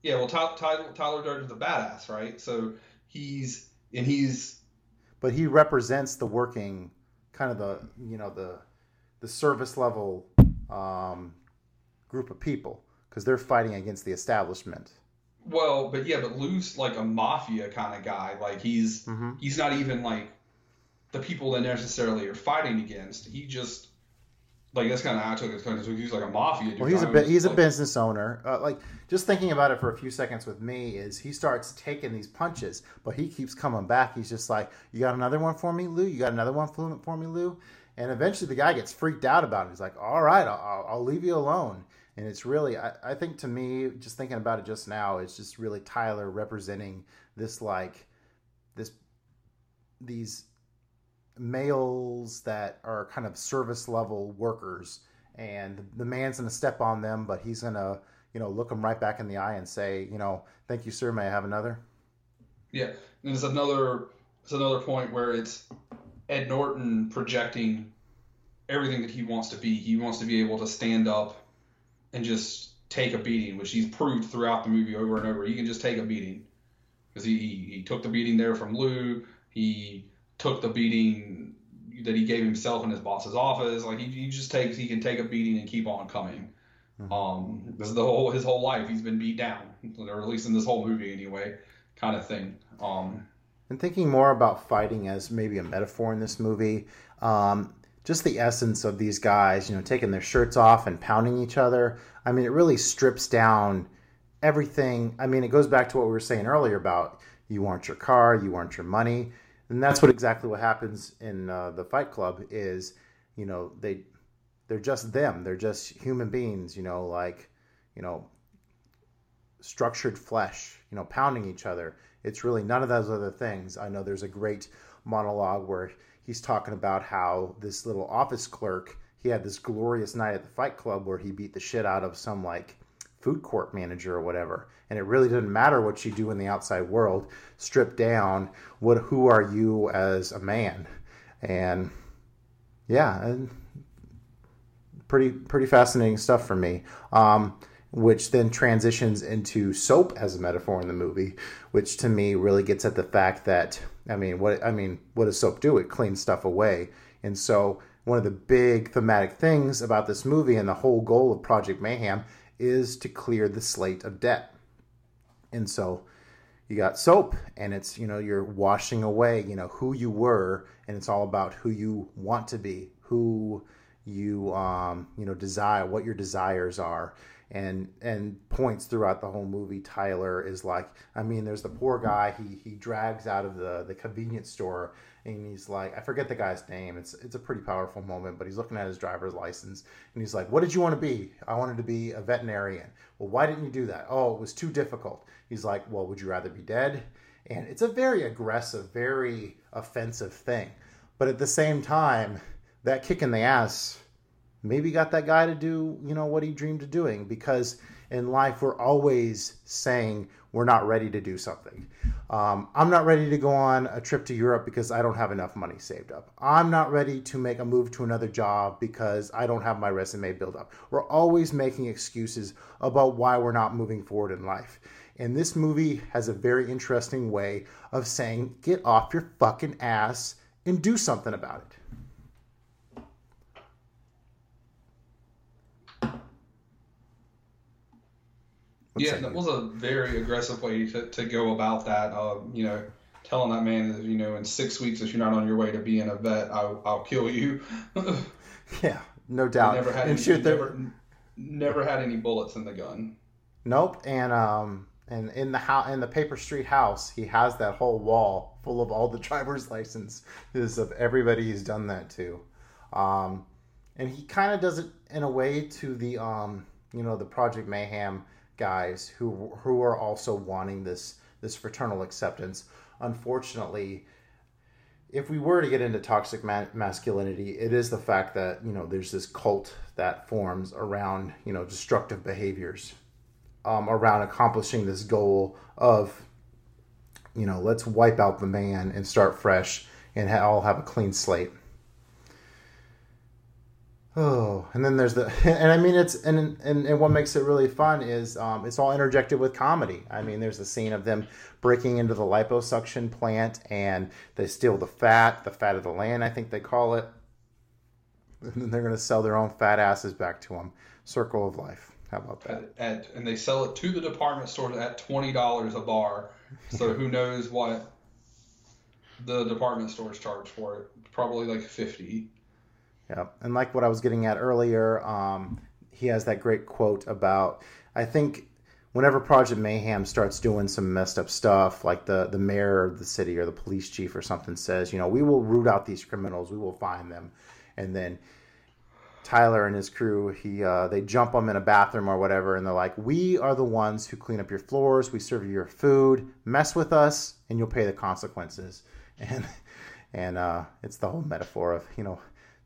Yeah, well, Tyler, Tyler, Tyler Durden's a badass, right? So he's and he's But he represents the working, kind of the you know the the service level um, group of people because they're fighting against the establishment. Well, but yeah, but Lou's like a mafia kind of guy. Like he's Mhm. he's not even like the people that necessarily are fighting against. He just like that's kind of how I took it. Kind of he's like a mafia. Dude. Well, he's a I bu- was he's a business owner. Uh, like just thinking about it for a few seconds with me is he starts taking these punches, but he keeps coming back. He's just like, "You got another one for me, Lou? You got another one for me, Lou?" And eventually, the guy gets freaked out about it. He's like, "All right, I'll, I'll, I'll leave you alone." And it's really, I, I think to me, just thinking about it just now, it's just really Tyler representing this like this these males that are kind of service level workers and the man's to step on them but he's to you know look them right back in the eye and say you know thank you sir may i have another Yeah, and there's another it's another point where it's Ed Norton projecting everything that he wants to be. He wants to be able to stand up and just take a beating, which he's proved throughout the movie over and over. He can just take a beating because he, he he took the beating there from Lou. He took the beating that he gave himself in his boss's office. Like he, he just takes he can take a beating and keep on coming. Um, this is the whole his whole life he's been beat down, or at least in this whole movie anyway, kind of thing. Um, and thinking more about fighting as maybe a metaphor in this movie um, just the essence of these guys you know taking their shirts off and pounding each other i mean it really strips down everything i mean it goes back to what we were saying earlier about you want your car you want your money and that's what exactly what happens in uh, the fight club is you know they they're just them. They're just human beings you know like you know structured flesh you know pounding each other. It's really none of those other things. I know there's a great monologue where he's talking about how this little office clerk he had this glorious night at the fight club where he beat the shit out of some like food court manager or whatever. And it really doesn't matter what you do in the outside world. Stripped down what who are you as a man? And yeah and pretty pretty fascinating stuff for me. Um, which then transitions into soap as a metaphor in the movie which to me really gets at the fact that i mean what i mean what does soap do? It cleans stuff away. And so one of the big thematic things about this movie and the whole goal of project mayhem is to clear the slate of debt and so you got soap and it's you know you're washing away you know who you were and it's all about who you want to be who you um, you know desire what your desires are and and points throughout the whole movie. Tyler is like, I mean, there's the poor guy he he drags out of the the convenience store, and he's like, I forget the guy's name. It's it's a pretty powerful moment, but he's looking at his driver's license, and he's like, What did you want to be? I wanted to be a veterinarian. Well, why didn't you do that? Oh, it was too difficult. He's like, Well, would you rather be dead? And it's a very aggressive, very offensive thing, but at the same time, that kick in the ass maybe got that guy to do you know what he dreamed of doing because in life we're always saying we're not ready to do something um, i'm not ready to go on a trip to europe because i don't have enough money saved up. I'm not ready to make a move to another job because i don't have my resume built up. We're always making excuses about why we're not moving forward in life. And this movie has a very interesting way of saying get off your fucking ass and do something about it What yeah, say that was a very aggressive way to, to go about that. Uh, you know, telling that man that you know in six weeks if you're not on your way to being a vet, I'll, I'll kill you. *laughs* yeah no doubt never had and any, shoot there never, never had any bullets in the gun. Nope. And um and in the house in the paper street house, he has that whole wall full of all the *laughs* driver's licenses of everybody he's done that to. Um and he kind of does it in a way to the um you know the Project Mayhem guys who who are also wanting this this fraternal acceptance. Unfortunately, if we were to get into toxic ma- masculinity, it is the fact that you know there's this cult that forms around you know destructive behaviors, um, around accomplishing this goal of you know let's wipe out the man and start fresh and ha- all have a clean slate. Oh, and then there's the *laughs* and I mean it's and and, and what makes it really fun is um, it's all interjected with comedy. I mean, there's a scene of them breaking into the liposuction plant and they steal the fat, the fat of the land, I think they call it. And then they're going to sell their own fat asses back to them. Circle of life. How about that? At, at, and they sell it to the department stores at twenty dollars a bar. So who knows what the department stores charge for it? Probably like fifty. Yeah, and like what I was getting at earlier, um, he has that great quote about I think whenever Project Mayhem starts doing some messed up stuff, like the the mayor of the city or the police chief or something says, you know, we will root out these criminals, we will find them, and then Tyler and his crew, he uh, they jump them in a bathroom or whatever, and they're like, "We are the ones who clean up your floors, we serve you your food. Mess with us, and you'll pay the consequences." *laughs* And and uh, it's the whole metaphor of you know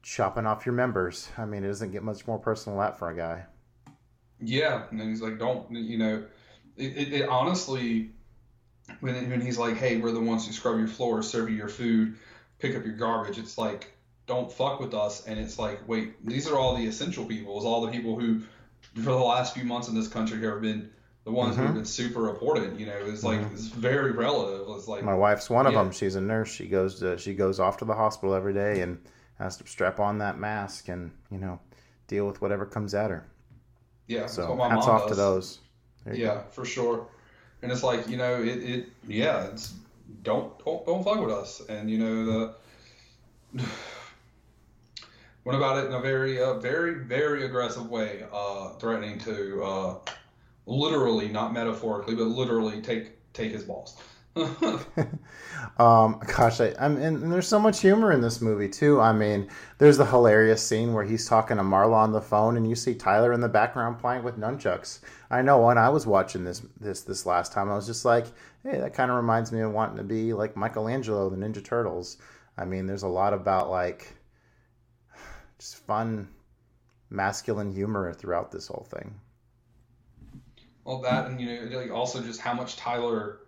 chopping off your members. I mean, it doesn't get much more personal than that for a guy. Yeah, and then he's like, "Don't you know?" It, it, it honestly, when when he's like, "Hey, we're the ones who scrub your floors, serve you your food, pick up your garbage," it's like, "Don't fuck with us." And it's like, wait, these are all the essential people. It's all the people who, for the last few months in this country, have been the ones who have mm-hmm. been super important. You know, it's like mm-hmm. it's very relative. It's like My wife's one of them. She's a nurse. She goes to she goes off to the hospital every day and has to strap on that mask and you know deal with whatever comes at her. yeah, So hats off to those. There. Yeah, for sure. And it's like you know, it, it yeah, it's don't don't don't fuck with us. And you know the *sighs* went about it in a very uh, very very aggressive way, uh, threatening to uh, literally, not metaphorically, but literally take take his balls. *laughs* *laughs* Um, gosh, I, I'm, and, there's so much humor in this movie too. I mean, there's the hilarious scene where he's talking to Marla on the phone, and you see Tyler in the background playing with nunchucks. I know when I was watching this this this last time, I was just like, hey, that kind of reminds me of wanting to be like Michelangelo, the Ninja Turtles. I mean, there's a lot about like *sighs* just fun masculine humor throughout this whole thing. Well, that and you know, like also just how much Tyler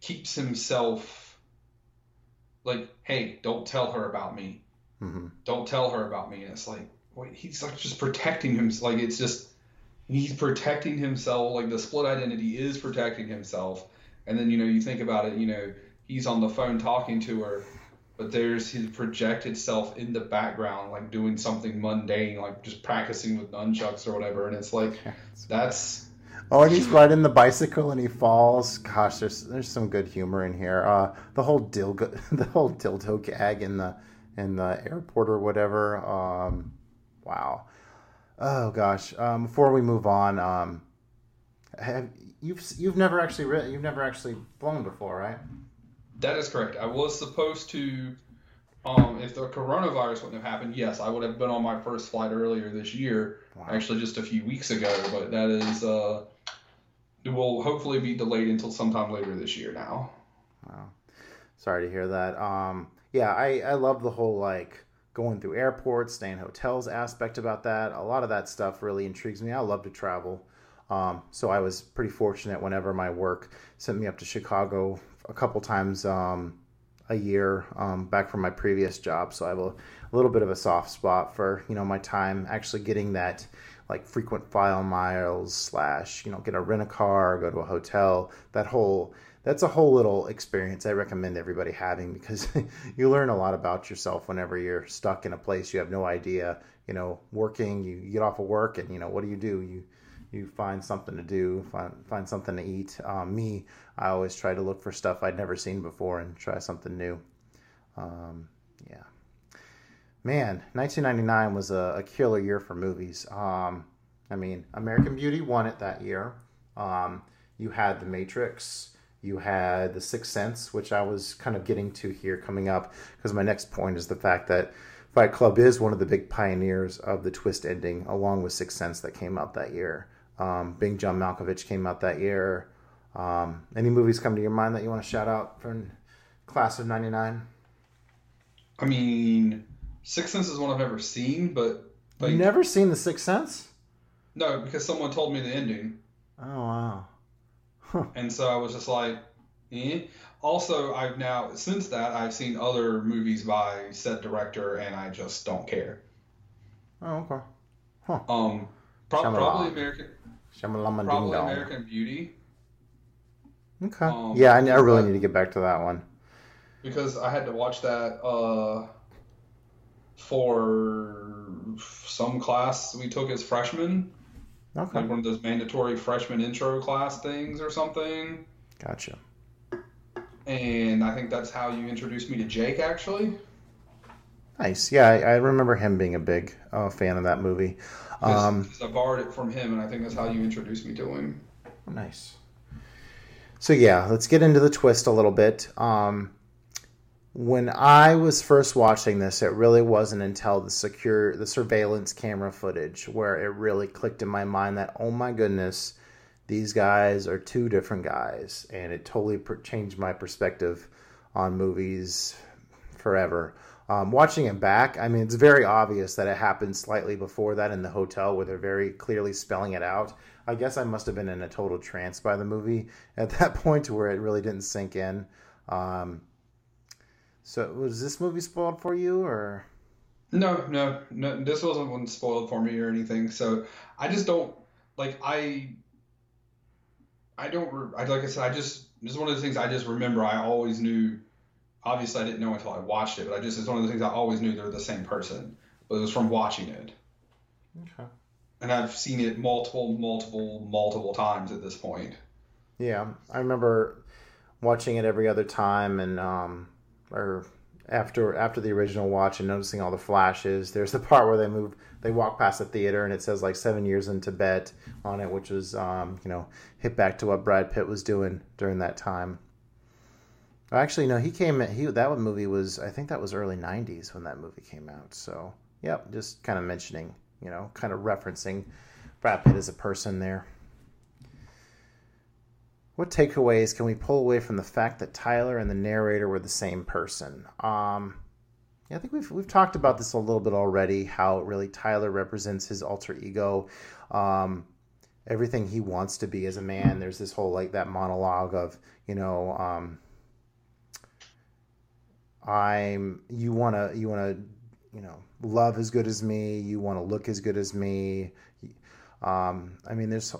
keeps himself like, hey, don't tell her about me. hmm Don't tell her about me. And it's like, wait, he's like just protecting himself. Like it's just he's protecting himself. Like the split identity is protecting himself. And then you know, you think about it. You know, he's on the phone talking to her, but there's his projected self in the background, like doing something mundane, like just practicing with nunchucks or whatever. And it's like *laughs* that's Oh, and he's riding the bicycle and he falls. Gosh, there's there's some good humor in here. Uh, the whole dildo, *laughs* the whole dildo gag in the in the airport or whatever. Um, wow. Oh gosh. Um, before we move on, um, have you've you've never actually re- you've never actually flown before, right? That is correct. I was supposed to, um, if the coronavirus wouldn't have happened, yes, I would have been on my first flight earlier this year, Wow. actually just a few weeks ago. But that is, uh, will hopefully be delayed until sometime later this year now. Sorry to hear that. Um, yeah, I, I love the whole like going through airports, staying in hotels aspect about that. A lot of that stuff really intrigues me. I love to travel. Um, so I was pretty fortunate whenever my work sent me up to Chicago a couple times um, a year um, back from my previous job. So I have a, a little bit of a soft spot for you know my time actually getting that like frequent file miles slash you know get a rent a car, go to a hotel. That whole that's a whole little experience I recommend everybody having because *laughs* you learn a lot about yourself whenever you're stuck in a place you have no idea. You know, working, you, get off of work, and you know what do you do? You you find something to do, find find something to eat. Um, me, I always try to look for stuff I'd never seen before and try something new. Um, man, 1999 was a, a killer year for movies. Um, I mean, American Beauty won it that year. Um, you had The Matrix. You had The Sixth Sense, which I was kind of getting to here coming up because my next point is the fact that Fight Club is one of the big pioneers of the twist ending, along with Sixth Sense that came out that year. Um, Being John Malkovich came out that year. Um, any movies come to your mind that you want to shout out from class of '99? I mean, Sixth Sense is one I've ever seen, but like, You've never seen The Sixth Sense? no, because someone told me the ending. Oh wow. And so I was just like, eh. Also, I've now, since that, I've seen other movies by said director, and I just don't care. Oh okay. Um, pro- probably American, Shamalama ding probably. American Beauty, Okay. um, yeah, I, I really but- need to get back to that one. because I had to watch that uh, for some class we took as freshmen, Okay. like one of those mandatory freshman intro class things or something. Gotcha. And I think that's how you introduced me to Jake, actually. Nice. Yeah, I, I remember him being a big uh, fan of that movie. Um, I borrowed it from him, and I think that's how you introduced me to him. Nice. So yeah, let's get into the twist a little bit. Um, when I was first watching this, it really wasn't until the secure the surveillance camera footage where it really clicked in my mind that oh my goodness, these guys are two different guys, and it totally per- changed my perspective on movies forever. Um, watching it back, I mean, it's very obvious that it happened slightly before that in the hotel where they're very clearly spelling it out. I guess I must have been in a total trance by the movie at that *laughs* point where it really didn't sink in. Um, so, was this movie spoiled for you, or No, no, no. This wasn't one spoiled for me or anything. So I just don't like I. I don't. re- I like I said. I just. This is one of the things I just remember. I always knew. Obviously, I didn't know until I watched it, but I just. It's one of the things I always knew they were the same person. But it was from watching it, okay? and I've seen it multiple, multiple, multiple times at this point. Yeah, I remember watching it every other time, and um, or after after the original watch, and noticing all the flashes. There's the part where they move, they walk past the theater, and it says like seven years in Tibet on it, which was um, you know hit back to what Brad Pitt was doing during that time. Actually, no, he came. He that movie was I think that was early '90s when that movie came out. So, yep, just kind of mentioning, you know, kind of referencing Brad Pitt as a person there. What takeaways can we pull away from the fact that Tyler and the narrator were the same person? Um, yeah, I think we've we've talked about this a little bit already. How really Tyler represents his alter ego, um, everything he wants to be as a man. There's this whole like that monologue of you know, um, I'm you want to you want to you know love as good as me. You want to look as good as me. Um, I mean, there's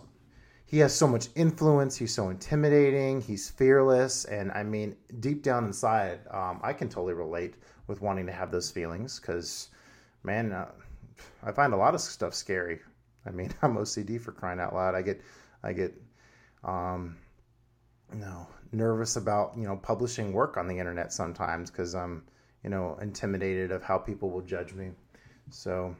he has so much influence. He's so intimidating. He's fearless, and I mean, deep down inside, um, I can totally relate with wanting to have those feelings because, man, uh, I find a lot of stuff scary. I mean, *laughs* I'm OCD for crying out loud. I get, I get, um, you know, nervous about you know publishing work on the internet sometimes because I'm, you know, intimidated of how people will judge me. So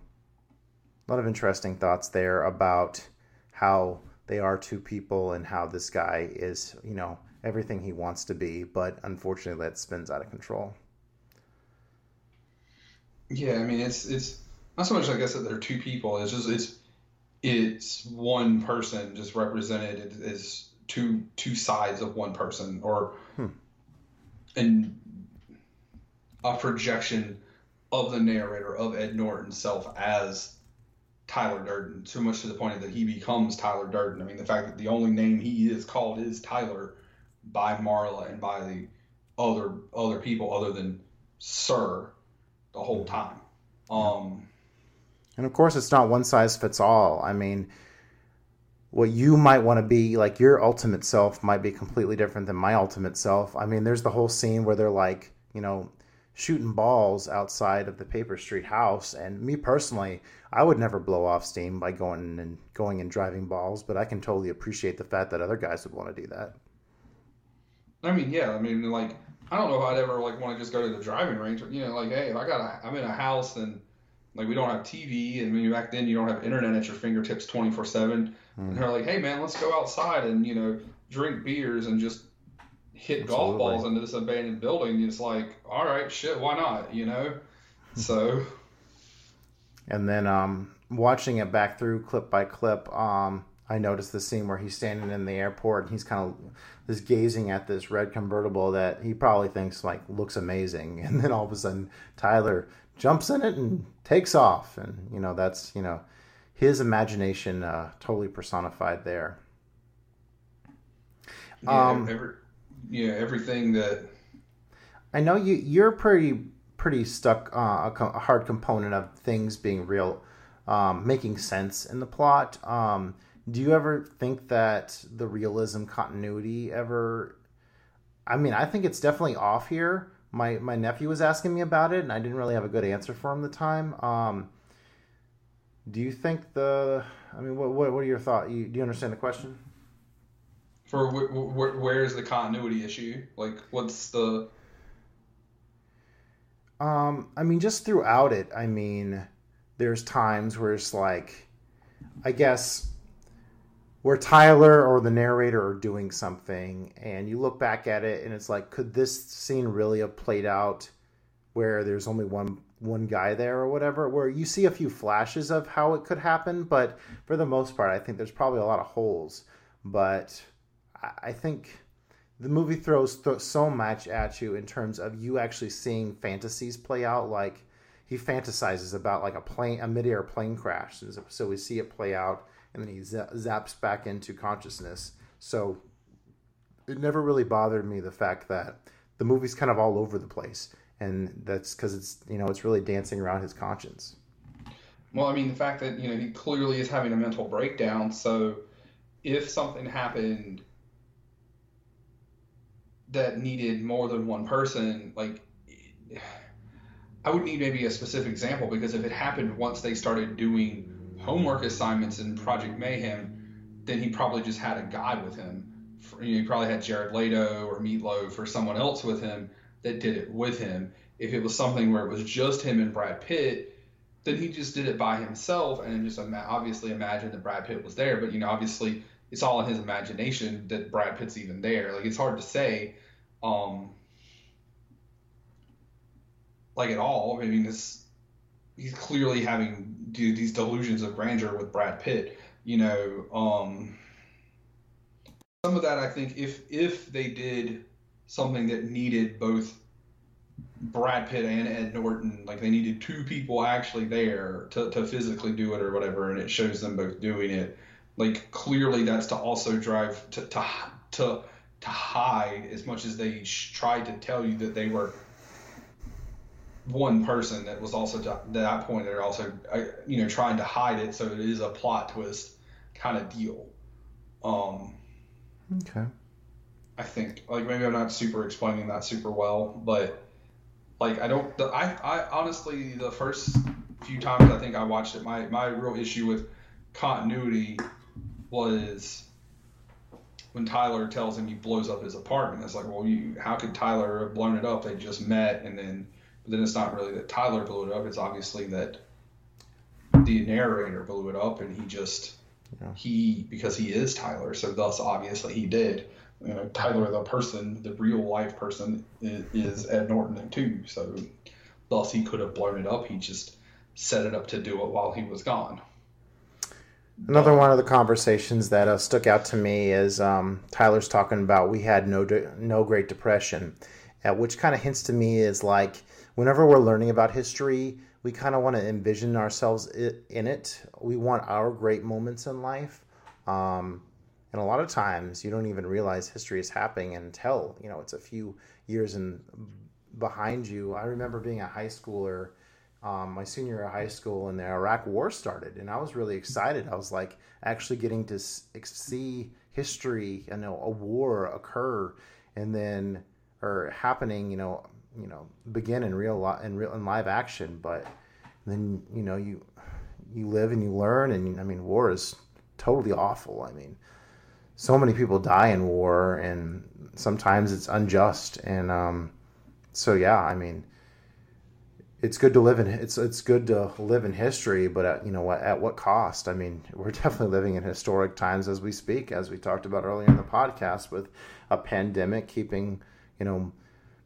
a lot of interesting thoughts there about how they are two people and how this guy is, you know, everything he wants to be, but unfortunately that spins out of control. Yeah, I mean it's it's not so much I guess that they're two people. It's just it's it's one person just represented as two two sides of one person or hmm. and a projection of the narrator of Ed Norton self as Tyler Durden, so much to the point that he becomes Tyler Durden. I mean, the fact that the only name he is called is Tyler by Marla and by the other other people other than Sir the whole time. Um, And of course, it's not one size fits all. I mean, what you might want to be, like your ultimate self, might be completely different than my ultimate self. I mean, there's the whole scene where they're like, you know, shooting balls outside of the Paper Street house. And me personally, I would never blow off steam by going and going and driving balls, but I can totally appreciate the fact that other guys would want to do that. I mean, yeah, I mean, like, I don't know if I'd ever like want to just go to the driving range. You know, like, hey, if I got a, I'm in a house and like we don't have TV, and when back then you don't have internet at your fingertips 24 seven, mm. and they're like, hey man, let's go outside and you know drink beers and just hit golf balls into this abandoned building. It's like, all right, shit, why not? You know, *laughs* so And then um, watching it back through clip by clip, um, I noticed the scene where he's standing in the airport and he's kind of just gazing at this red convertible that he probably thinks like looks amazing. *laughs* And then all of a sudden, Tyler jumps in it and takes off. And you know that's you know his imagination uh, totally personified there. yeah, Um, every, yeah, everything that I know you you're pretty pretty stuck uh, a hard component of things being real, um, making sense in the plot. Um, do you ever think that the realism continuity ever? I mean, I think it's definitely off here. My my nephew was asking me about it, and I didn't really have a good answer for him the time. Um, do you think the? I mean, what what, what are your thoughts? You, do you understand the question? For wh- wh- where's the continuity issue? Like, what's the Um, I mean, just throughout it, I mean, there's times where it's like, I guess, where Tyler or the narrator are doing something, and you look back at it, and it's like, could this scene really have played out where there's only one one guy there or whatever? Where you see a few flashes of how it could happen, but for the most part, I think there's probably a lot of holes. But I, think the movie throws th- so much at you in terms of you actually seeing fantasies play out. Like he fantasizes about like a plane, a midair plane crash, And so- we see it play out, and then he za- zaps back into consciousness. So it never really bothered me the fact that the movie's kind of all over the place, and that's because it's you know it's really dancing around his conscience. Well, I mean, the fact that you know he clearly is having a mental breakdown. So, if something happened that needed more than one person, like I would need maybe a specific example because if it happened once they started doing homework assignments in Project Mayhem, then he probably just had a guy with him. For- You know, he probably had Jared Leto or Meatloaf or someone else with him that did it with him. If it was something where it was just him and Brad Pitt, then he just did it by himself and just ima- obviously imagined that Brad Pitt was there. But you know, obviously, it's all in his imagination that Brad Pitt's even there. Like it's hard to say, um, like at all. I mean, this he's clearly having these delusions of grandeur with Brad Pitt. You know, um, some of that I think if if they did something that needed both Brad Pitt and Ed Norton, like they needed two people actually there to, to physically do it or whatever, and it shows them both doing it. Like clearly, that's to also drive to to to, to hide as much as they sh- tried to tell you that they were one person. That was also to, at that point they're also uh, you know trying to hide it, so it is a plot twist kind of deal. Um, Okay. I think like maybe I'm not super explaining that super well, but like I don't. The, I I honestly the first few times I think I watched it, my my real issue with continuity was when Tyler tells him he blows up his apartment. It's like, well, you how could Tyler have blown it up? They just met, and then but then it's not really that Tyler blew it up. It's obviously that the narrator blew it up, and he just he because he is Tyler, so thus obviously he did. You know, Tyler, the person, the real life person, is, is Ed Norton too. So thus he could have blown it up. He just set it up to do it while he was gone. Another one of the conversations that uh, stuck out to me is um, Tyler's talking about we had no de- no Great Depression, uh, which kind of hints to me is like whenever we're learning about history, we kind of want to envision ourselves in it. We want our great moments in life, um, and a lot of times you don't even realize history is happening until you know it's a few years in behind you. I remember being a high schooler um, my senior year of high school and the Iraq War started, and I was really excited. I was like actually getting to see history, you know, a war occur, and then or happening, you know, you know, begin in real li- in real in live action. But then you know you you live and you learn, and I mean, war is totally awful. I mean, so many people die in war, and sometimes it's unjust, and um, so yeah, I mean it's good to live in it's it's good to live in history, but at, you know what at what cost? I mean, *laughs* we're definitely living in historic times as we speak, as we talked about earlier in the podcast, with a pandemic keeping you know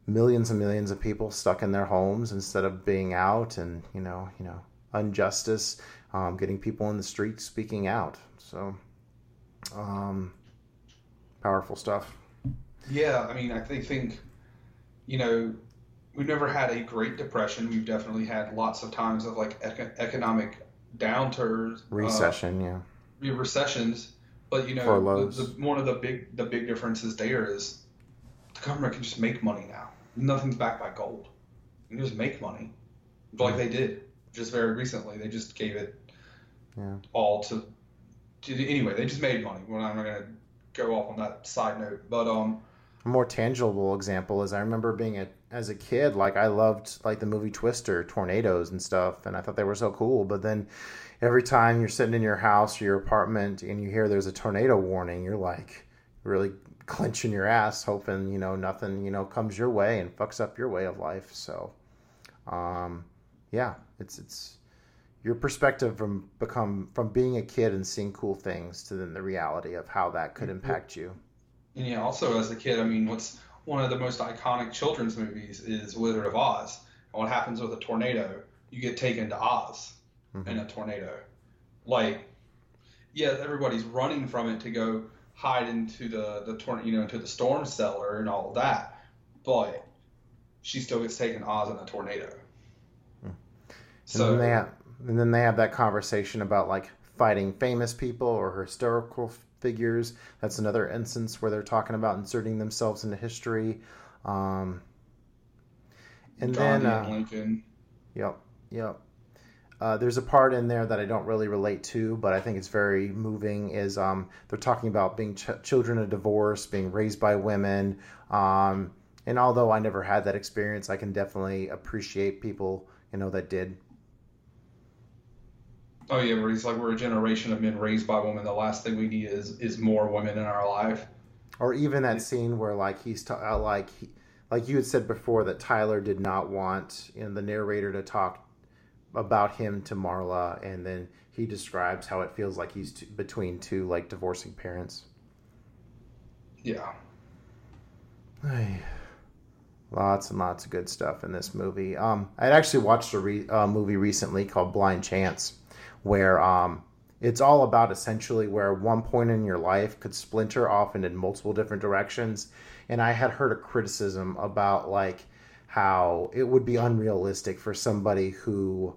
millions and millions of people stuck in their homes instead of being out, and you know you know injustice, um, getting people in the streets speaking out. So, um, powerful stuff. Yeah, I mean, I think, think, you know, we've never had a Great Depression. We've definitely had lots of times of like eco- economic downturns, Recession, yeah. uh, recessions. But you know, the, the, one of the big the big differences there is the government can just make money now. Nothing's backed by gold. You can just make money, like they did just very recently. They just gave it Yeah. all to, to anyway. They just made money. Well, I'm not gonna go off on that side note, but um. A more tangible example is I remember being a as a kid, like I loved like the movie Twister, tornadoes and stuff, and I thought they were so cool. But then every time you're sitting in your house or your apartment and you hear there's a tornado warning, you're like really clenching your ass, hoping you know nothing you know comes your way and fucks up your way of life. So, um, yeah, it's it's your perspective from become from being a kid and seeing cool things to then the reality of how that could impact you. And yeah, also as a kid, I mean, what's one of the most iconic children's movies is Wizard of Oz. And what happens with a tornado? You get taken to Oz mm-hmm. in a tornado. Like, yeah, everybody's running from it to go hide into the the tor- you know into the storm cellar and all that, but she still gets taken to Oz in a tornado. Hmm. and So then they have, and then they have that conversation about like fighting famous people or historical figures. That's another instance where they're talking about inserting themselves into history. Um, and Gandhi then, uh, Lincoln. yep, yep. Uh, there's a part in there that I don't really relate to, but I think it's very moving. Is um, they're talking about being ch- children of divorce, being raised by women, um, and although I never had that experience, I can definitely appreciate people you know that did. Oh yeah, where he's like, we're a generation of men raised by women. The last thing we need is is more women in our life. or even that scene where like he's ta- uh, like he, like you had said before that Tyler did not want you know, the narrator to talk about him to Marla, and then he describes how it feels like he's t- between two like divorcing parents. Yeah. Ay. Lots and lots of good stuff in this movie. Um, I'd actually watched a re- uh, movie recently called Blind Chance, where um, it's all about essentially where one point in your life could splinter off into multiple different directions. And I had heard a criticism about like how it would be unrealistic for somebody who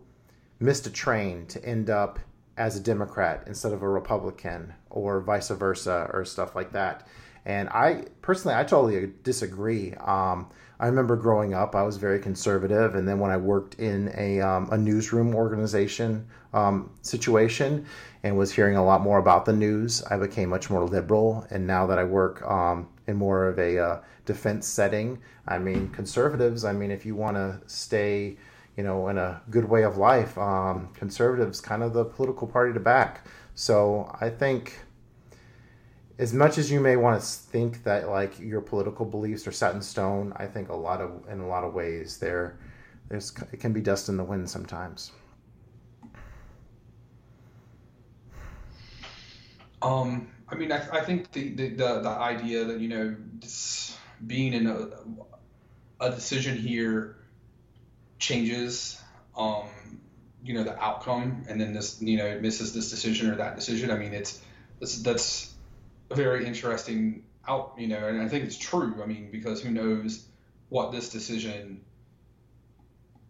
missed a train to end up as a Democrat instead of a Republican or vice versa or stuff like that. And I personally, I totally disagree. Um, I remember growing up, I was very conservative, and then when I worked in a, um, a newsroom organization um, situation and was hearing a lot more about the news, I became much more liberal. And now that I work um, in more of a uh, defense setting, I mean, conservatives. I mean, if you want to stay you know, in a good way of life. Um, conservatives, kind of the political party to back. So I think, as much as you may want to think that like your political beliefs are set in stone, I think a lot of in a lot of ways there, there's it can be dust in the wind sometimes. Um, I mean, I, I think the, the, the, the idea that, you know, being in a, a decision here changes, um, you know, the outcome, and then this, you know, misses this decision or that decision. I mean, it's, that's, that's a very interesting out, you know, and I think it's true. I mean, because who knows what this decision,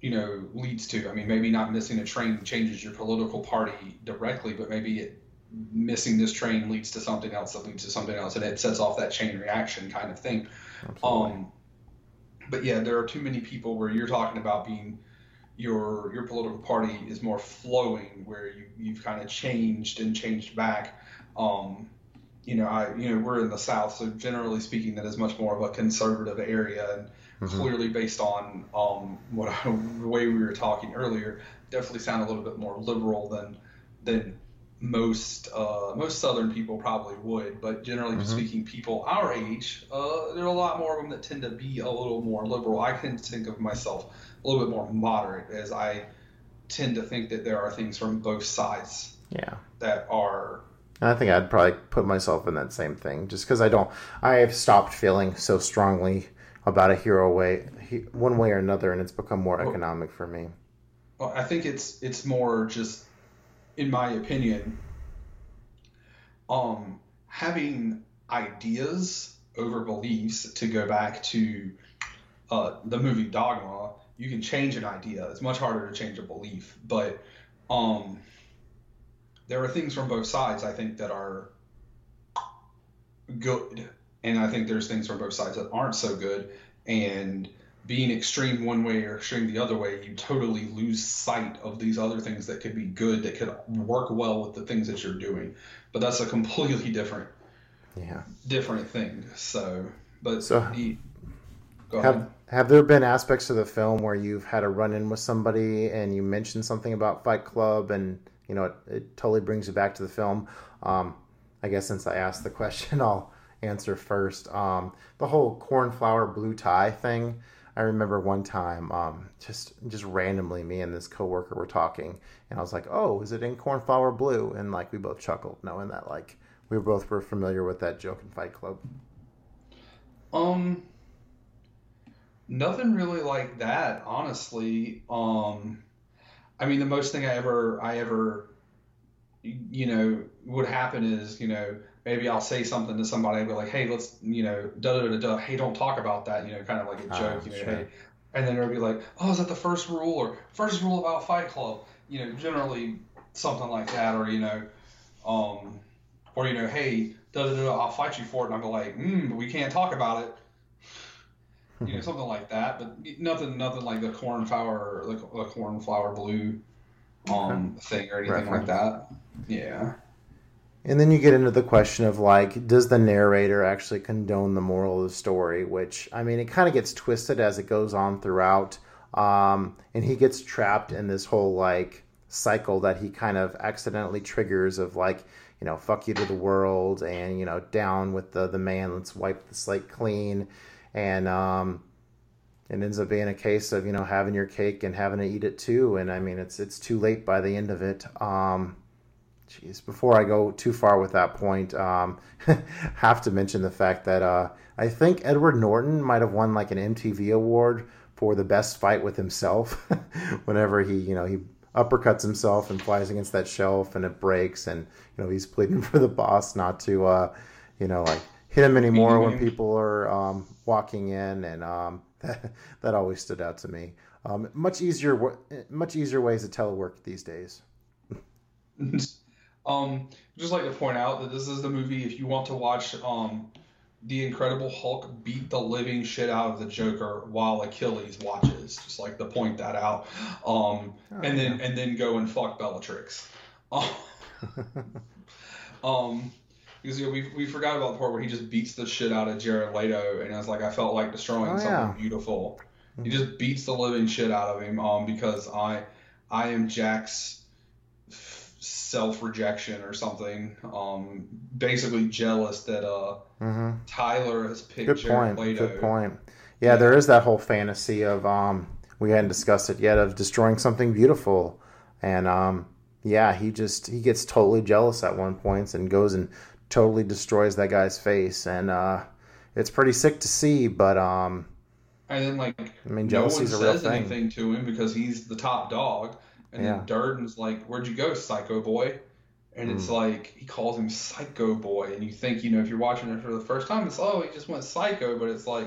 you know, leads to. I mean, maybe not missing a train changes your political party directly, but maybe it missing this train leads to something else that leads to something else, and it sets off that chain reaction kind of thing. Absolutely. Um, but yeah, there are too many people where you're talking about being your your political party is more flowing, where you you've kind of changed and changed back. Um, you know, I you know we're in the South, so generally speaking, that is much more of a conservative area, and clearly based on um, what I, *laughs* the way we were talking earlier, definitely sound a little bit more liberal than than most uh, most Southern people probably would. But generally speaking, people our age, uh, there are a lot more of them that tend to be a little more liberal. I tend to think of myself a little bit more moderate, as I tend to think that there are things from both sides Yeah. that are I think I'd probably put myself in that same thing, just because I don't. I have stopped feeling so strongly about a hero way, he, one way or another, and it's become more economic for me. Well, I think it's it's more just, in my opinion, um, having ideas over beliefs. To go back to uh, the movie Dogma, you can change an idea. It's much harder to change a belief, but um, there are things from both sides. I think that are good, and I think there's things from both sides that aren't so good. And being extreme one way or extreme the other way, you totally lose sight of these other things that could be good, that could work well with the things that you're doing. But that's a completely different Yeah. different thing. So, but So- the, go ahead. Have Have there been aspects of the film where you've had a run in with somebody and you mentioned something about Fight Club and you know it, it totally brings you back to the film? Um, I guess since I asked the question, *laughs* I'll answer first. Um, the whole cornflower blue tie thing. I remember one time, um, just just randomly, me and this coworker were talking, and I was like, "Oh, is it in cornflower blue?" And like we both chuckled, knowing that like we both were familiar with that joke in Fight Club. Um, nothing really like that, honestly. Um, I mean, the most thing I ever, I ever, you know, would happen is, you know, maybe I'll say something to somebody and be like, hey, let's, you know, da da da da, hey, don't talk about that, you know, kind of like a Ah, joke, you know, sure. hey, and then it'll be like, oh, is that the first rule or first rule about Fight Club? You know, generally something like that, or you know, um, or you know, hey, da da da, I'll fight you for it, and I'm like, hmm, we can't talk about it you know, something like that, but nothing, nothing like the cornflower, the, the cornflower blue, um, thing or anything like that. Yeah. And then you get into the question of like, does the narrator actually condone the moral of the story? Which I mean, it kind of gets twisted as it goes on throughout, um, and he gets trapped in this whole like cycle that he kind of accidentally triggers of like, you know, fuck you to the world, and you know, down with the the man, let's wipe the slate clean, and um, it ends up being a case of you know having your cake and having to eat it too. And I mean, it's it's too late by the end of it. Um, Jeez, before I go too far with that point, um, *laughs* have to mention the fact that uh, I think Edward Norton might have won like an MTV award for the best fight with himself. *laughs* Whenever he, you know, he uppercuts himself and flies against that shelf and it breaks, and you know he's pleading *laughs* for the boss not to, uh, you know, like hit him anymore when people are um, walking in, and um, *laughs* that that always stood out to me. Um, much easier, much easier ways to telework these days. *laughs* um, just like to point out that this is the movie if you want to watch um, the Incredible Hulk beat the living shit out of the Joker while Achilles watches. Just like to point that out. Um, and then and then go and fuck Bellatrix. *laughs* um, because you know, we we forgot about the part where he just beats the shit out of Jared Leto, and I was like, I felt like destroying Oh, something yeah. beautiful. He just beats the living shit out of him, um, because I I am Jack's self rejection or something. Um, basically jealous that uh hmm Tyler has picked Good Jared point. Leto. Good point. Yeah, there is that whole fantasy of um we hadn't discussed it yet of destroying something beautiful, and um yeah, he just he gets totally jealous at one point and goes and totally destroys that guy's face, and uh, it's pretty sick to see. But um, And then like I mean, no one jealousy's a real says thing. anything to him because he's the top dog. And Yeah. then Durden's like, "Where'd you go, Psycho Boy?" And Hmm. it's like he calls him Psycho Boy, and you think you know if you're watching it for the first time, it's oh he just went psycho, but it's like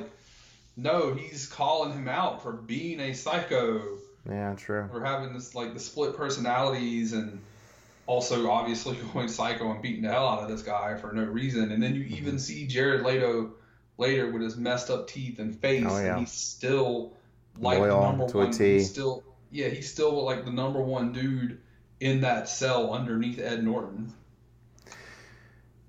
no, he's calling him out for being a psycho, yeah, true. for having this like the split personalities, and also obviously *laughs* going psycho and beating the hell out of this guy for no reason. And then you Mm-hmm. even see Jared Leto later with his messed up teeth and face, Oh, yeah. and he's still like Loyal the number to one. He's still yeah, he's still like the number one dude in that cell underneath Ed Norton.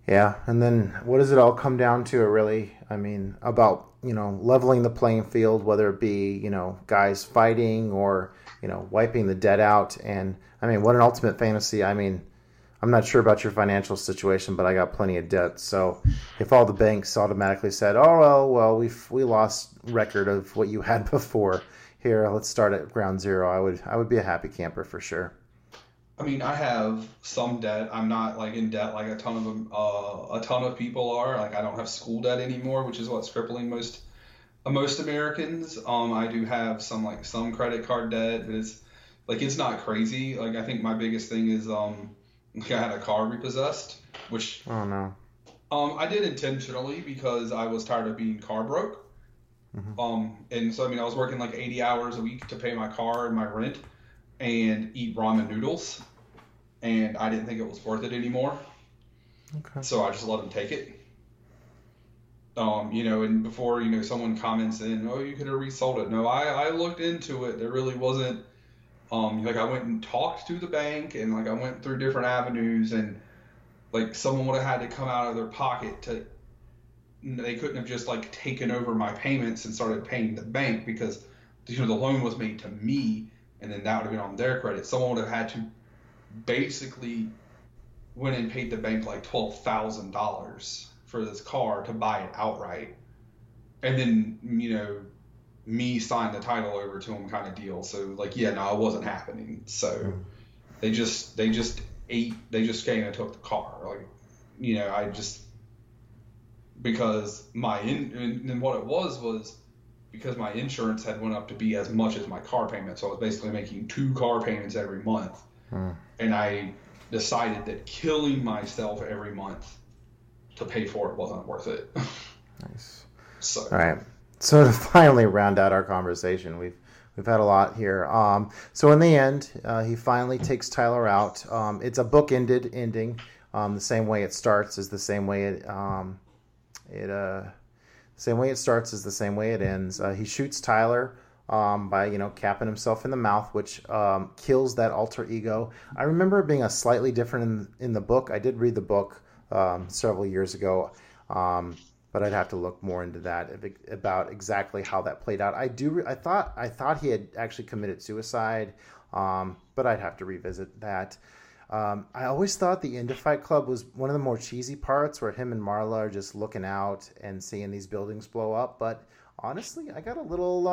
Yeah, and then what does it all come down to? Really, I mean, about you know leveling the playing field, whether it be you know guys fighting or you know wiping the debt out. And I mean, what an ultimate fantasy! I mean, I'm not sure about your financial situation, but I got plenty of debt. So if all the banks automatically said, "Oh well, well we've we lost record of what you had *laughs* before," here let's start at ground zero, I would I would be a happy camper for sure. I mean, I have some debt. I'm not like in debt like a ton of uh, a ton of people are. Like I don't have school debt anymore, which is what's crippling most uh, most Americans. Um, I do have some like some credit card debt, but it's like it's not crazy. Like I think my biggest thing is um, like I had a car repossessed, which Oh no, um, I did intentionally because I was tired of being car broke. Um, and so I mean, I was working like 80 hours a week to pay my car and my rent, and eat ramen noodles, and I didn't think it was worth it anymore. Okay. So I just let them take it. Um, you know, and before you know, someone comments in, "Oh, you could have resold it." No, I I looked into it. There really wasn't. Um, like I went and talked to the bank, and like I went through different avenues, and like someone would have had to come out of their pocket to. They couldn't have just like taken over my payments and started paying the bank because you know the loan was made to me, and then that would have been on their credit. Someone would have had to basically went and paid the bank like twelve thousand dollars for this car to buy it outright, and then you know me sign the title over to him kind of deal. So like yeah, no, it wasn't happening. So they just they just ate they just came and took the car. Like you know I just because my in and and what it was was because my insurance had went up to be as much as my car payment. So I was basically making two car payments every month and I decided that killing myself every month to pay for it wasn't worth it. nice. *laughs* so All right. So to *laughs* finally round out our conversation, we've we've had a lot here. Um, so in the end, uh, he finally takes Tyler out. Um, it's a book-ended ending. Um, the same way it starts is the same way it um, it uh, same way it starts is the same way it ends. Uh, he shoots Tyler um, by you know capping himself in the mouth, which um, kills that alter ego. I remember it being a slightly different in, in the book. I did read the book um, several years ago, um, but I'd have to look more into that about exactly how that played out. I do. I thought I thought he had actually committed suicide, um, but I'd have to revisit that. Um, I always thought the end of Fight Club was one of the more cheesy parts where him and Marla are just looking out and seeing these buildings blow up. But honestly, I got a little,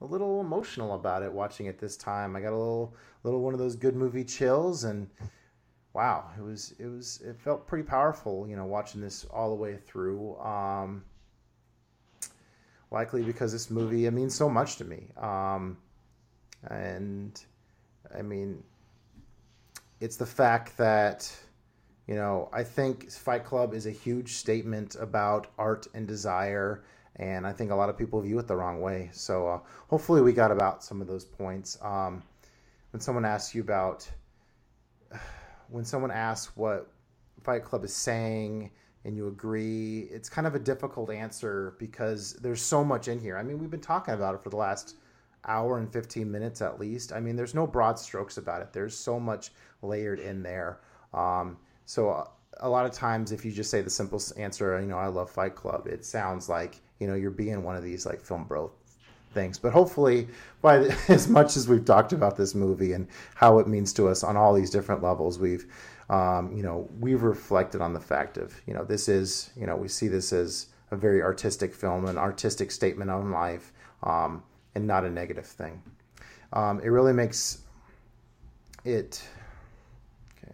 a little emotional about it watching it this time. I got a little, little one of those good movie chills, and wow, it was, it was, it felt pretty powerful, you know, watching this all the way through. Um, likely because this movie, it means so much to me. Um, and I mean, it's the fact that you know I think Fight Club is a huge statement about art and desire, and I think a lot of people view it the wrong way. So uh, hopefully we got about some of those points. Um, when someone asks you about *sighs* when someone asks what Fight Club is saying and you agree, it's kind of a difficult answer because there's so much in here. I mean, we've been talking about it for the last hour and 15 minutes at least. I mean, there's no broad strokes about it. There's so much layered in there. Um, so uh, a lot of times, if you just say the simple answer, you know, I love Fight Club, it sounds like you know you're being one of these like film bro things. But hopefully, by the, *laughs* as much as we've talked about this movie and how it means to us on all these different levels, we've um, you know we've reflected on the fact of you know this is you know we see this as a very artistic film, an artistic statement on life, um, and not a negative thing. Um, it really makes it Okay,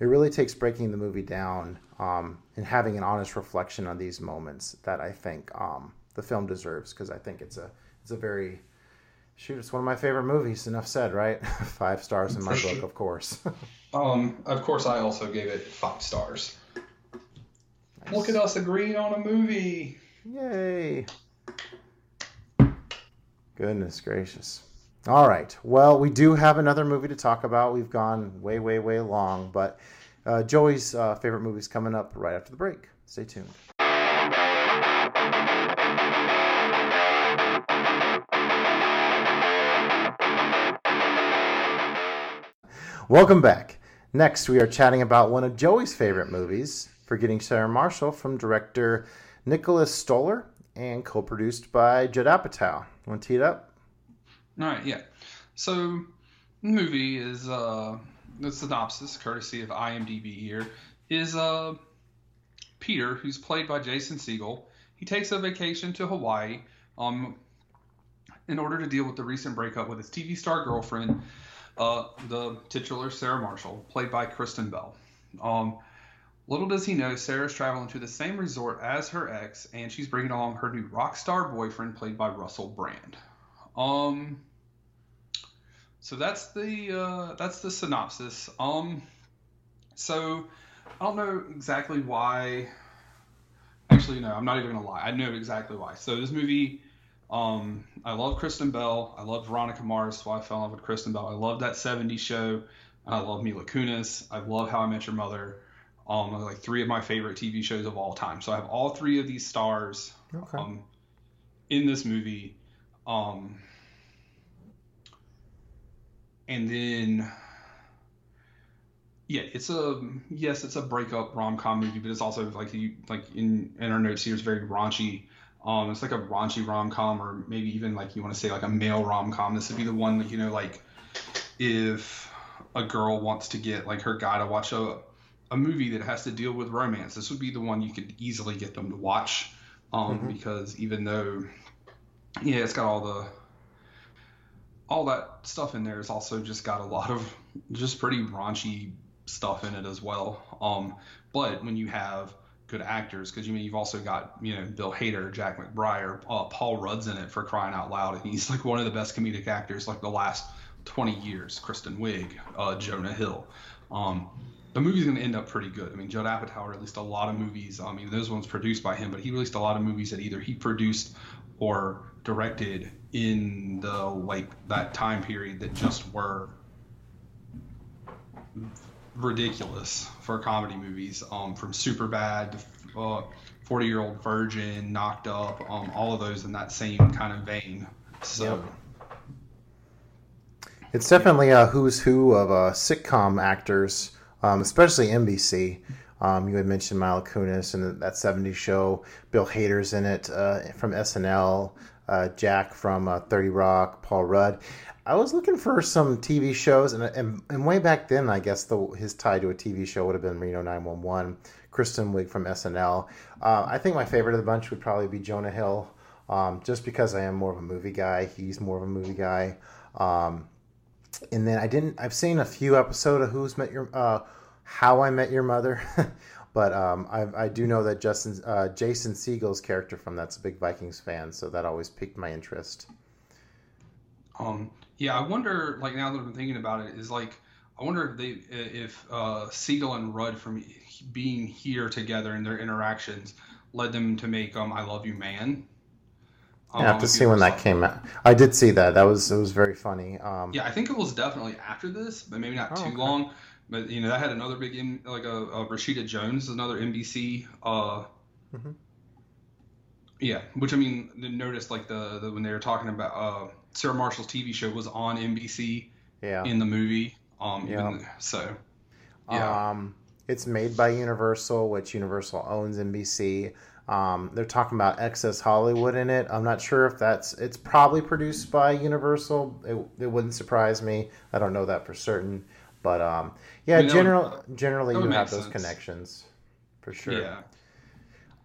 it really takes breaking the movie down um, and having an honest reflection on these moments that I think um, the film deserves because I think it's a it's a very shoot it's one of my favorite movies. Enough said, right? *laughs* Five stars in my book, of course. *laughs* Um, of course, I also gave it five stars. Look at us agreeing on a movie. Yay! Goodness gracious. All right. Well, we do have another movie to talk about. We've gone way, way, way long, but uh, Joey's uh, favorite movies coming up right after the break. Stay tuned. Welcome back. Next, we are chatting about one of Joey's favorite movies, Forgetting Sarah Marshall, from director Nicholas Stoller and co produced by Judd Apatow. Want to tee it up? All right, yeah. So, the movie is uh, the synopsis, courtesy of IMDb here, is uh, Peter, who's played by Jason Segel. He takes a vacation to Hawaii um, in order to deal with the recent breakup with his TV star girlfriend, uh, the titular Sarah Marshall, played by Kristen Bell. Um, little does he know, Sarah's traveling to the same resort as her ex, and she's bringing along her new rock star boyfriend, played by Russell Brand. Um, so that's the uh, that's the synopsis. Um, so I don't know exactly why. Actually, no, I'm not even gonna lie. I know exactly why. So this movie, um, I love Kristen Bell. I love Veronica Mars. That's why I fell in love with Kristen Bell. I love that '70s show. I love Mila Kunis. I love How I Met Your Mother. Um, like three of my favorite TV shows of all time. So I have all three of these stars Okay. um, in this movie. Um, and then, yeah, it's a yes, it's a breakup rom com movie, but it's also like you like in in our notes here, it's very raunchy. Um, it's like a raunchy rom com, or maybe even like you want to say like a male rom com. This would be the one that you know, like if a girl wants to get like her guy to watch a a movie that has to deal with romance, this would be the one you could easily get them to watch. Um, because even though, yeah, it's got all the all that stuff in there. It's also just got a lot of just pretty raunchy stuff in it as well. Um, but when you have good actors, because you mean you've also got you know Bill Hader, Jack McBrayer, uh, Paul Rudd's in it for crying out loud, and he's like one of the best comedic actors like the last 20 years. Kristen Wiig, uh, Jonah Hill. Um, the movie's going to end up pretty good. I mean, Judd Apatow released a lot of movies. I mean, those ones produced by him, but he released a lot of movies that either he produced or directed in the like that time period that just were ridiculous for comedy movies. Um, from Superbad to uh, Forty Year Old Virgin, Knocked Up, um, all of those in that same kind of vein. So. It's definitely a who's who of uh, sitcom actors, um, especially NBC. Um, you had mentioned Mila Kunis and that 70s show. Bill Hader's in it uh, from SNL. Uh, Jack from uh, 30 Rock. Paul Rudd. I was looking for some TV shows, and, and, and way back then, I guess the, his tie to a TV show would have been Reno 911. Kristen Wiig from SNL. Uh, I think my favorite of the bunch would probably be Jonah Hill, um, just because I am more of a movie guy. He's more of a movie guy. Um, and then I didn't. I've seen a few episodes of Who's Met Your, uh, How I Met Your Mother, *laughs* but um, I, I do know that Justin, uh, Jason Segel's character from that's a big Vikings fan, so that always piqued my interest. Um, yeah, I wonder. Like now that I'm thinking about it, is like I wonder if they if uh, Segel and Rudd from being here together and their interactions led them to make um I Love You Man. Um, I have to see when that came out. I did see that. That was it was very funny. Um, Yeah, I think it was definitely after this, but maybe not Oh, too okay. long. But you know that had another big in, like a, a Rashida Jones, another NBC. Uh, Mhm. Yeah, which I mean, noticed like the, the when they were talking about uh, Sarah Marshall's TV show was on NBC yeah. in the movie. Um, Yeah. even, so yeah, Um, it's made by Universal, which Universal owns NBC. Um, they're talking about Access Hollywood in it. I'm not sure if that's. It's probably produced by Universal. It, it wouldn't surprise me. I don't know that for certain, but um, yeah, I mean, that would- generally you have those sense. connections for sure. yeah.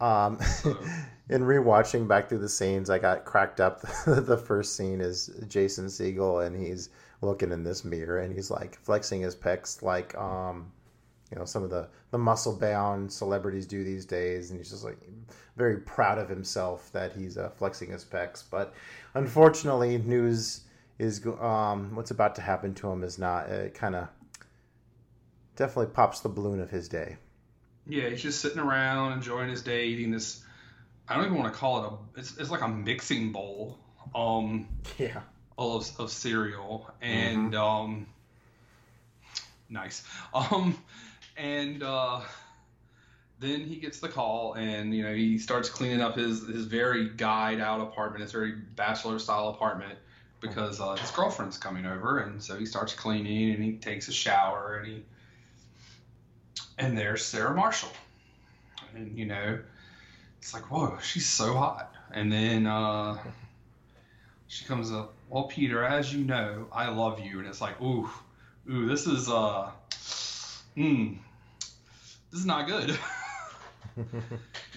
Um, *laughs* in rewatching back through the scenes, I got cracked up. *laughs* the first scene is Jason Segel, and he's looking in this mirror, and he's like flexing his pecs, like um, you know some of the the muscle bound celebrities do these days, and he's just like very proud of himself that he's uh, flexing his pecs. But unfortunately, news is um, what's about to happen to him is not. It kind of definitely pops the balloon of his day. Yeah, he's just sitting around enjoying his day, eating this. I don't even want to call it a. It's, it's like a mixing bowl. Um, *laughs* Yeah. of, of cereal and um nice *laughs* um and uh then he gets the call and you know he starts cleaning up his his very guyed out apartment his very bachelor style apartment because uh, his girlfriend's coming over and so he starts cleaning and he takes a shower and he and there's sarah marshall and you know it's like whoa she's so hot and then uh she comes up, well, Peter, as you know, I love you, and it's like, ooh, ooh, this is uh, hmm, this is not good. *laughs*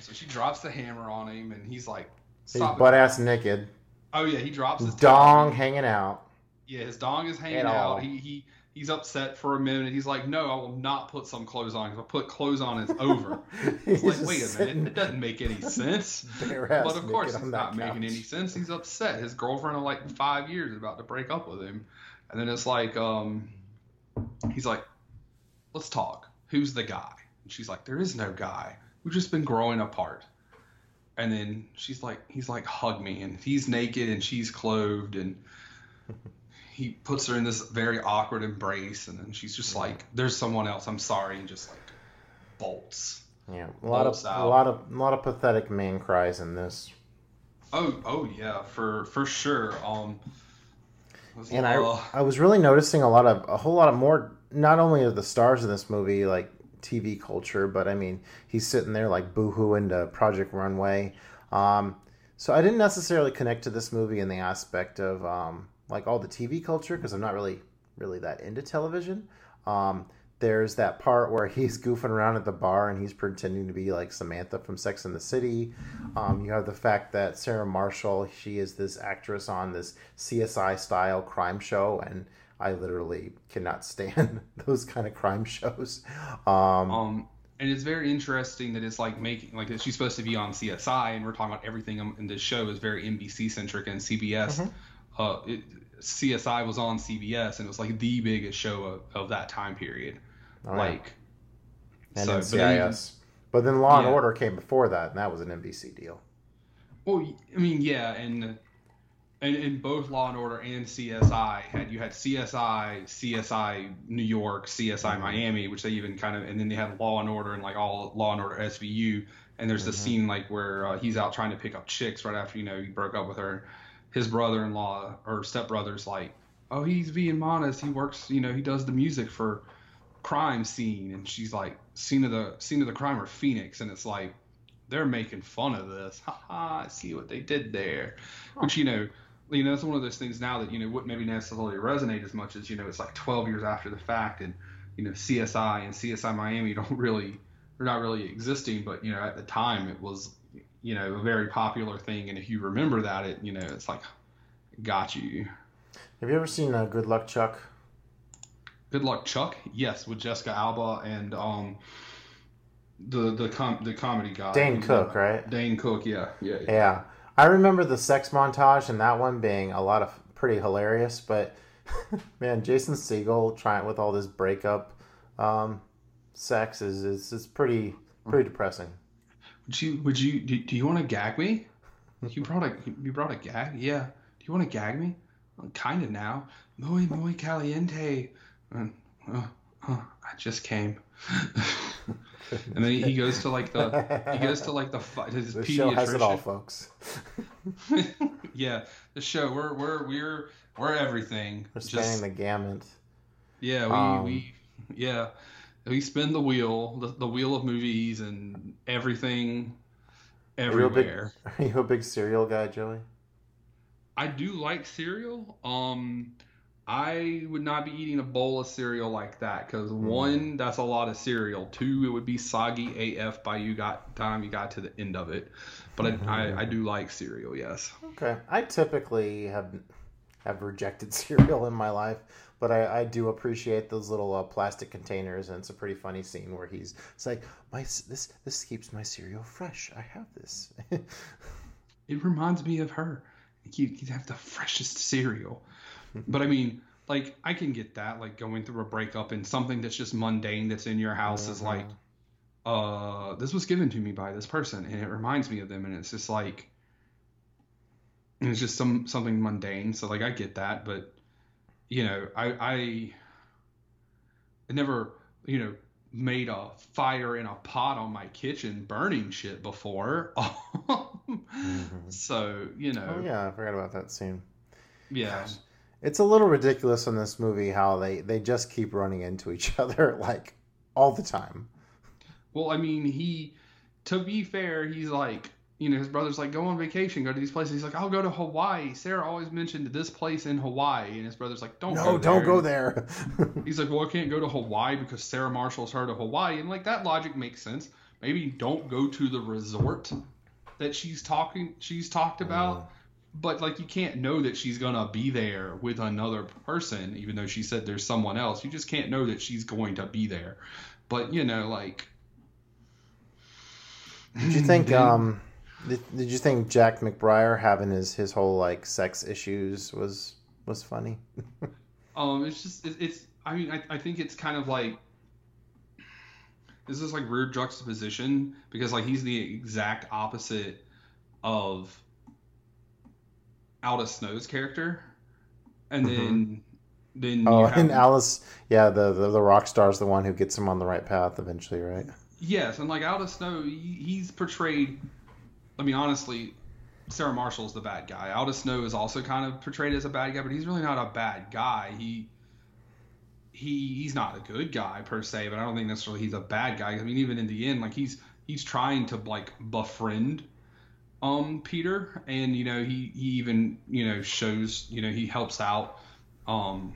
so she drops the hammer on him, and he's like, He's stop. it." butt ass naked, oh yeah, he drops his dong towel. hanging out. Yeah, his dong is hanging At all. out. He he he's upset for a minute. He's like, no, I will not put some clothes on. If I put clothes on, it's over. He's *laughs* It's like, wait a minute, it doesn't make any *laughs* sense. But of course, it's not that making any sense. He's upset. His girlfriend of like five years is about to break up with him, and then it's like, um, he's like, "Let's talk. Who's the guy?" And she's like, "There is no guy. We've just been growing apart." And then she's like, "He's like, hug me," and he's naked and she's clothed, and *laughs* he puts her in this very awkward embrace, and then she's just like, "There's someone else. I'm sorry," and just like bolts. Yeah, a lot of Bolts a lot of a lot of pathetic man cries in this. Oh, oh yeah, for for sure. Um, And I, uh, I was really noticing a lot of a whole lot of more not only of the stars in this movie like TV culture, but I mean he's sitting there like boohooing to Project Runway. Um, so I didn't necessarily connect to this movie in the aspect of um, like all the TV culture because I'm not really really that into television. Um, there's that part where he's goofing around at the bar and he's pretending to be like Samantha from Sex and the City. Um, you have the fact that Sarah Marshall, she is this actress on this CSI style crime show, and I literally cannot stand *laughs* those kind of crime shows. Um, um, and it's very interesting that it's like making like she's supposed to be on CSI, and we're talking about everything in this show is very NBC centric and CBS. Mm-hmm. Uh, it, CSI was on CBS, and it was like the biggest show of, of that time period. Oh, yeah. like, and so, then but then- But then Law and Order came before that, and that was an NBC deal. Well, I mean, yeah, and and in both Law and Order and CSI had you had CSI, CSI New York, CSI Miami, which they even kind of, and then they had Law and Order and like all Law and Order SVU. And there's the scene like where uh, he's out trying to pick up chicks right after you know he broke up with her. His brother-in-law or stepbrother's like, oh, he's being modest. He works, you know, he does the music for crime scene, and she's like, scene of the scene of the crime or Phoenix, and it's like they're making fun of this. *laughs* Ha ha! I see what they did there. Which you know, you know, it's one of those things now that you know wouldn't maybe necessarily resonate as much as you know it's like 12 years after the fact, and you know CSI and CSI Miami *laughs* don't really they're not really existing, but you know at the time it was you know a very popular thing, and if you remember that, it you know it's like got you. Have you ever seen uh, Good Luck Chuck? Good luck, Chuck. Yes, with Jessica Alba and um the the com- the comedy guy Dane Cook, uh, right? Dane Cook. Yeah, yeah. yeah. Yeah. I remember the sex montage and that one being a lot of pretty hilarious, but *laughs* man, Jason Segel trying with all this breakup um, sex is, is is pretty pretty depressing. Would you would you do, do you want to gag me? You brought a you brought a gag? Yeah. Do you want to gag me? kind of now. Muy muy caliente. Uh, uh, uh, I just came. *laughs* and then he, goes to like the he goes to like the his This show has it all, folks. *laughs* yeah, the show. We're we're we're we're everything. We're Just- spanning the gamut. Yeah, we, Um, we yeah, we spin the wheel, the, the wheel of movies and everything, Are you a big, everywhere. *laughs* are you a big cereal guy, Joey? I do like cereal. Um, I would not be eating a bowl of cereal like that because Hmm. one, that's a lot of cereal. Two, it would be soggy AF by you got time you got to the end of it. But I, I, I do like cereal. Yes. Okay. I typically have have rejected *laughs* cereal in my life, but I, I do appreciate those little uh, plastic containers, and it's a pretty funny scene where he's it's like my this this keeps my cereal fresh. I have this. *laughs* It reminds me of her. You, would have the freshest cereal. *laughs* but I mean, like, I can get that, like, going through a breakup and something that's just mundane that's in your house is like, uh, this was given to me by this person and it reminds me of them. And it's just like, it's just some something mundane. So, like, I get that. But, you know, I, I, never, you know, made a fire in a pot on my kitchen burning shit before. *laughs* Mm-hmm. So, you know, oh yeah, I forgot about that scene. yeah. It's a little ridiculous in this movie how they they just keep running into each *laughs* other like all the time. Well, I mean, he, to be fair, he's like, you know, his brother's like, go on vacation, go to these places. He's like, I'll go to Hawaii. Sarah always mentioned this place in Hawaii. And his brother's like, don't No, go don't there. go there. *laughs* He's like, well, I can't go to Hawaii because Sarah Marshall's heard of Hawaii. And like, that logic makes sense. Maybe don't go to the resort that she's talking, she's talked about. But like, you can't know that she's going to be there with another person, even though she said there's someone else. You just can't know that she's going to be there. But, you know, like, Did you think *laughs* um did, did you think Jack McBrayer having his his whole like sex issues was was funny? *laughs* Um, it's just it, it's. I mean, I, I think it's kind of like this is like weird juxtaposition because like he's the exact opposite of Aldous Snow's character, and then then Oh, *laughs* have, and Alice, yeah, the, the the rock star's the one who gets him on the right path eventually, right? yes, and like Aldous Snow, he, he's portrayed. I mean, honestly, Sarah Marshall's the bad guy. Aldous Snow is also kind of portrayed as a bad guy, but he's really not a bad guy. He he he's not a good guy per se, but I don't think necessarily he's a bad guy. I mean, even in the end, like he's he's trying to like befriend um Peter, and you know he he even you know shows you know he helps out um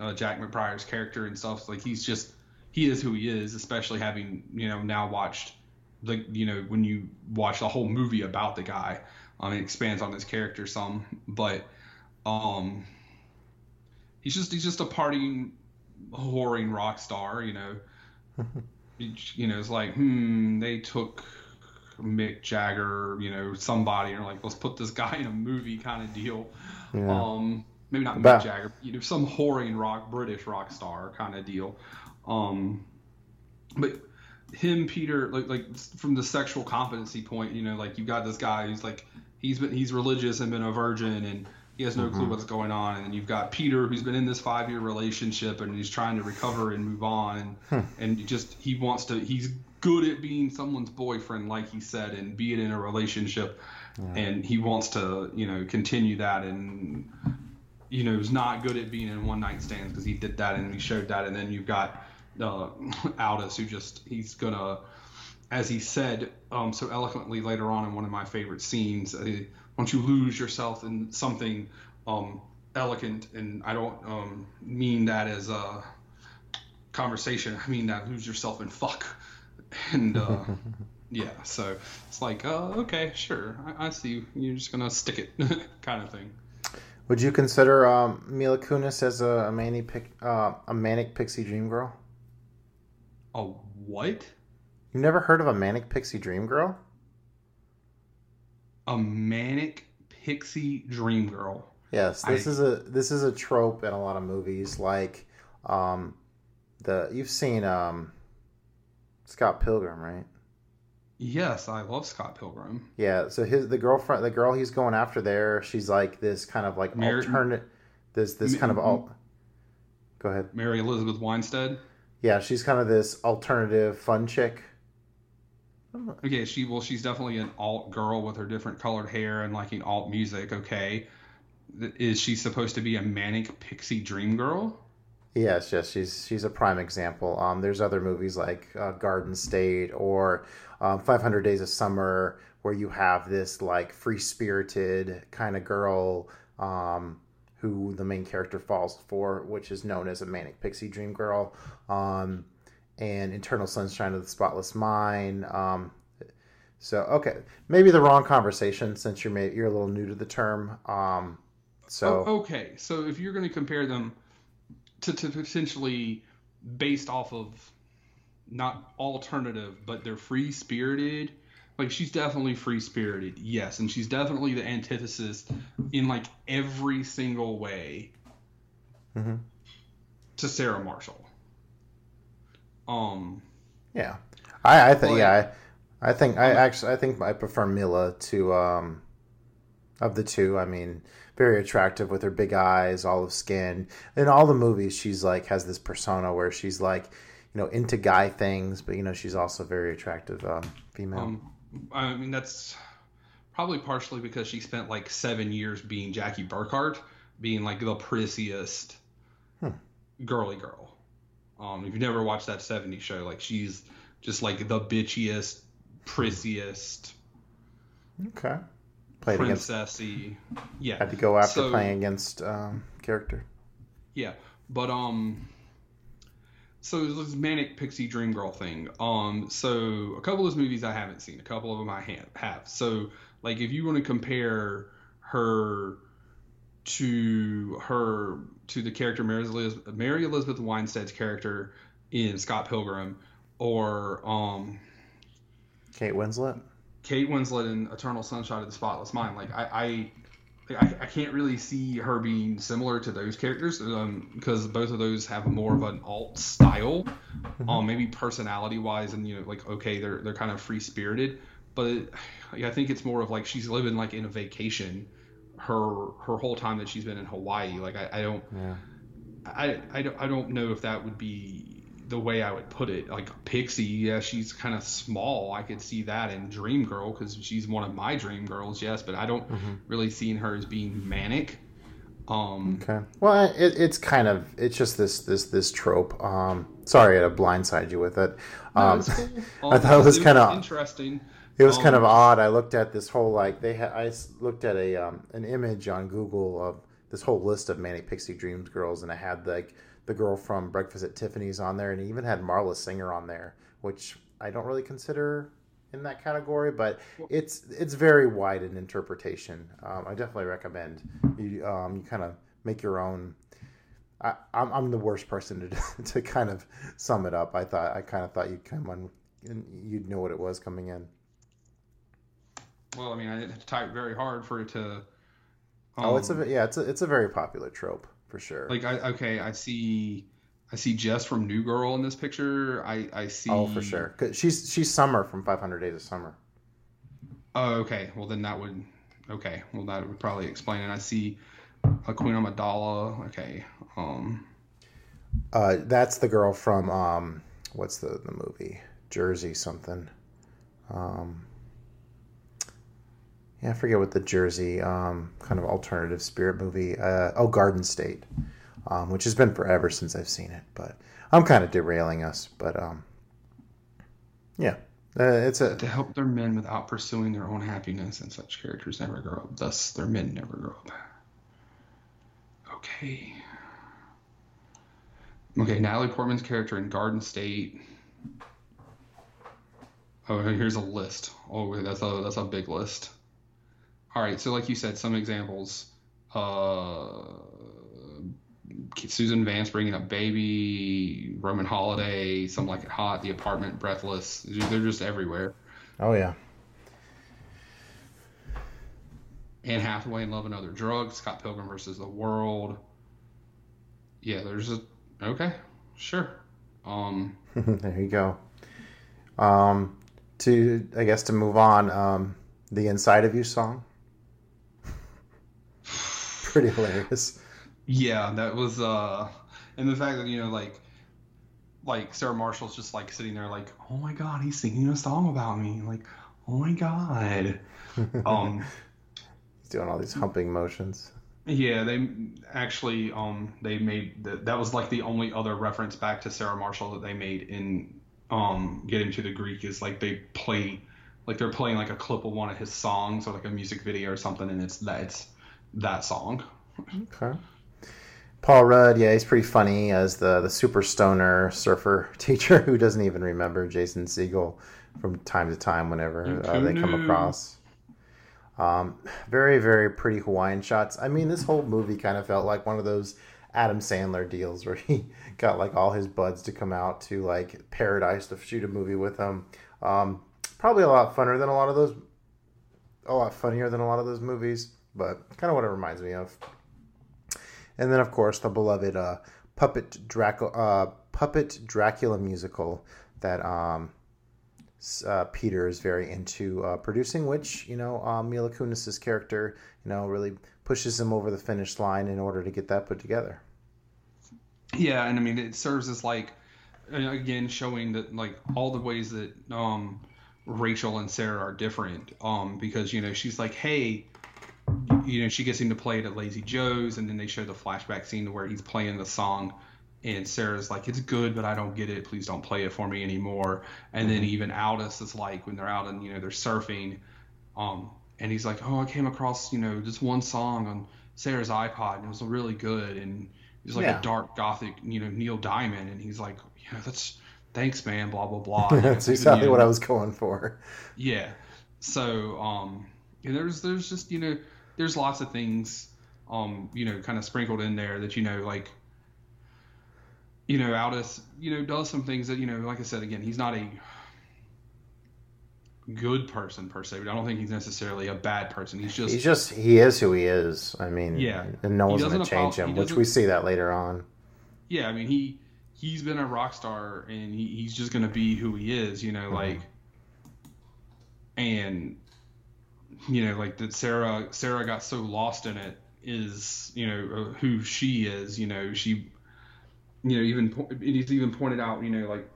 uh, Jack McBrayer's character and stuff. Like he's just he is who he is, especially having you know now watched the you know when you watch the whole movie about the guy. Um, it expands on his character some, but um, he's just he's just a partying, whoring rock star. You know, *laughs* you know it's like hmm they took Mick Jagger, you know somebody, and like let's put this guy in a movie kind of deal. Yeah. Um, maybe not About- Mick Jagger, you know some whoring rock British rock star kind of deal. Um, but him Peter like like from the sexual competency point you know like you got this guy who's like he's been he's religious and been a virgin and he has no clue mm-hmm. what's going on. And then you've got Peter who's been in this five year relationship and he's trying to recover and move on. And and just he wants to he's good at being someone's boyfriend like he said and being in a relationship. And he wants to you know continue that. And you know, is not good at being in one night stands because he did that and he showed that. And then you've got uh, *laughs* Aldous, who just he's gonna, as he said um, so eloquently later on in one of my favorite scenes, uh, once you lose yourself in something um, elegant, and I don't um, mean that as a conversation. I mean that lose yourself in fuck, *laughs* and uh, *laughs* yeah, so it's like, uh, okay, sure, I, I see you. You're just gonna stick it, kind of thing. Would you consider um, Mila Kunis as a, a manic uh, a manic pixie dream girl? A what? You never heard of a manic pixie dream girl? A manic pixie dream girl. Yes, this I- is a this is a trope in a lot of movies. Like, um, the you've seen um, Scott Pilgrim, right? Yes, I love Scott Pilgrim. Yeah. So his the girlfriend, the girl he's going after there, she's like this kind of like Mary- alternate, this this kind of alt. Go ahead. Mary Elizabeth Winstead. Yeah, she's kind of this alternative fun chick. Okay, she well, she's definitely an alt girl with her different colored hair and liking alt music. Okay, is she supposed to be a manic pixie dream girl? Yes, yes, she's she's a prime example. Um, there's other movies like uh, Garden State or um, 500 Days of Summer where you have this like free spirited kind of girl um, who the main character falls for, which is known as a manic pixie dream girl. Um, and Eternal Sunshine of the Spotless Mind. Um, so okay, maybe the wrong conversation since you're may, you're a little new to the term. Um, so Oh, okay, so if you're going to compare them, to, to potentially based off of not alternative, but they're free spirited. Like she's definitely free spirited, yes, and she's definitely the antithesis in like every single way to Sarah Marshall. Um, Yeah, I, I think yeah, I, I think I actually I think I prefer Mila to um of the two. I mean, very attractive with her big eyes, olive skin. In all the movies, she's like has this persona where she's like, you know, into guy things, but you know, she's also very attractive um, female. um, I mean that's probably partially because she spent like seven years being Jackie Burkhart, being like the prettiest girly girl. Um, if you've never watched that '70s show, like she's just like the bitchiest, prissiest, okay, played against. princessy. Yeah, Had to go after So- playing against um, character. Yeah, but um, so this manic pixie dream girl thing. Um, so a couple of those movies I haven't seen. A couple of them I ha- have. So like, if you want to compare her to her to the character Mary Elizabeth, Mary Elizabeth Winstead's character in Scott Pilgrim, or um, Kate Winslet. Kate Winslet in Eternal Sunshine of the Spotless Mind. Like I, I, I, I can't really see her being similar to those characters um, because both of those have more of an alt style, um, maybe personality wise, and you know, like okay, they're they're kind of free spirited, but it, I think it's more of like she's living like in a vacation, her her whole time that she's been in Hawaii. Like I, I don't. Yeah. I, I, don't, I don't know if that would be the way I would put it. Like Pixie, yeah, she's kind of small. I could see that in Dream Girl because she's one of my dream girls, yes, but I don't really see her as being manic. Um, Okay. Well, it, it's kind of it's just this this this trope. Um, sorry to blindside you with it. Um, it's cool. *laughs* I Um, thought it was kind of interesting. It was kind of Um, odd. I looked at this whole like they had. I looked at a um, an image on Google of this whole list of Manic Pixie Dreams girls, and I had like the girl from Breakfast at Tiffany's on there, and it even had Marla Singer on there, which I don't really consider in that category, but it's it's very wide in interpretation. Um, I definitely recommend you um, you kind of make your own. I, I'm I'm the worst person to *laughs* to kind of sum it up. I thought I kind of thought you'd come on and you'd know what it was coming in. Well, I mean, I had to type very hard for it to. Oh, it's a um, yeah, it's a it's a very popular trope for sure. like I okay. I see, I see Jess from New Girl in this picture. I I see. oh, for sure. 'Cause she's she's Summer from 500 Days of Summer. Oh, okay. Well, then that would. Okay. Well, that would probably explain it. I see a Queen Amidala. Okay. Um. Uh, that's the girl from um, what's the the movie Jersey something. Um, yeah, I forget what the Jersey um, kind of alternative spirit movie. Uh, oh, Garden State, um, which has been forever since I've seen it. But I'm kind of derailing us. But um, yeah, uh, it's a To help their men without pursuing their own happiness, and such characters never grow up. Thus, their men never grow up. Okay. Okay, Natalie Portman's character in Garden State. Oh, here's a list. Oh, that's a that's a big list. All right, so like you said, some examples. Uh, Susan Vance bringing up baby, Roman Holiday, some like it hot, the apartment, breathless. They're just everywhere. oh yeah. Anne Hathaway in Love and Other Drugs, Scott Pilgrim versus the World. Yeah, there's a okay, sure. Um, *laughs* there you go. Um, to I guess to move on, um, the Inside of You song, pretty hilarious. yeah, that was uh, and the fact that you know like, like Sarah Marshall's just like sitting there like, oh my god, he's singing a song about me, like, oh my god. *laughs* um, He's doing all these humping motions. Yeah, they actually um they made the, that was like the only other reference back to Sarah Marshall that they made in um Get Him to the Greek is like they play like they're playing like a clip of one of his songs or like a music video or something and it's that it's that song. Okay. Paul Rudd, yeah, he's pretty funny as the the super stoner surfer *laughs* teacher who doesn't even remember Jason Segel from time to time whenever uh, they come across. Um, very very pretty Hawaiian shots. I mean, this whole movie kind of felt like one of those Adam Sandler deals *laughs* where he got like all his buds to come out to like Paradise to shoot a movie with him. Um, probably a lot funner than a lot of those, a lot funnier than a lot of those movies, but kind of what it reminds me of. And then of course the beloved uh, puppet Dracula, uh, puppet Dracula musical that um, uh, Peter is very into uh, producing, which you know uh, Mila Kunis's character, you know, really pushes him over the finish line in order to get that put together. Yeah, and I mean it serves as like again showing that like all the ways that um Rachel and Sarah are different um because you know she's like hey you know she gets him to play it at Lazy Joe's and then they show the flashback scene where he's playing the song and Sarah's like it's good but I don't get it please don't play it for me anymore and then even Aldous is like when they're out and you know they're surfing um and he's like oh I came across you know this one song on Sarah's iPod and it was really good and He's like Yeah. a dark gothic, you know, Neil Diamond, and he's like, yeah, that's thanks, man, blah blah blah. *laughs* That's exactly what I was going for. Yeah. So, um, and there's there's just you know there's lots of things, um, you know, kind of sprinkled in there that you know like, you know, Aldous, you know, does some things that you know, like I said again, he's not a good person per se, but I don't think he's necessarily a bad person. He's just He's just he is who he is. I mean, Yeah. and no one's going to change him, which we see that later on. yeah, I mean he he's been a rock star and he, he's just gonna be who he is, you know, like and you know, like that Sarah Sarah got so lost in it is, you know, uh, who she is, you know, she you know, even po- he's even pointed out, you know, like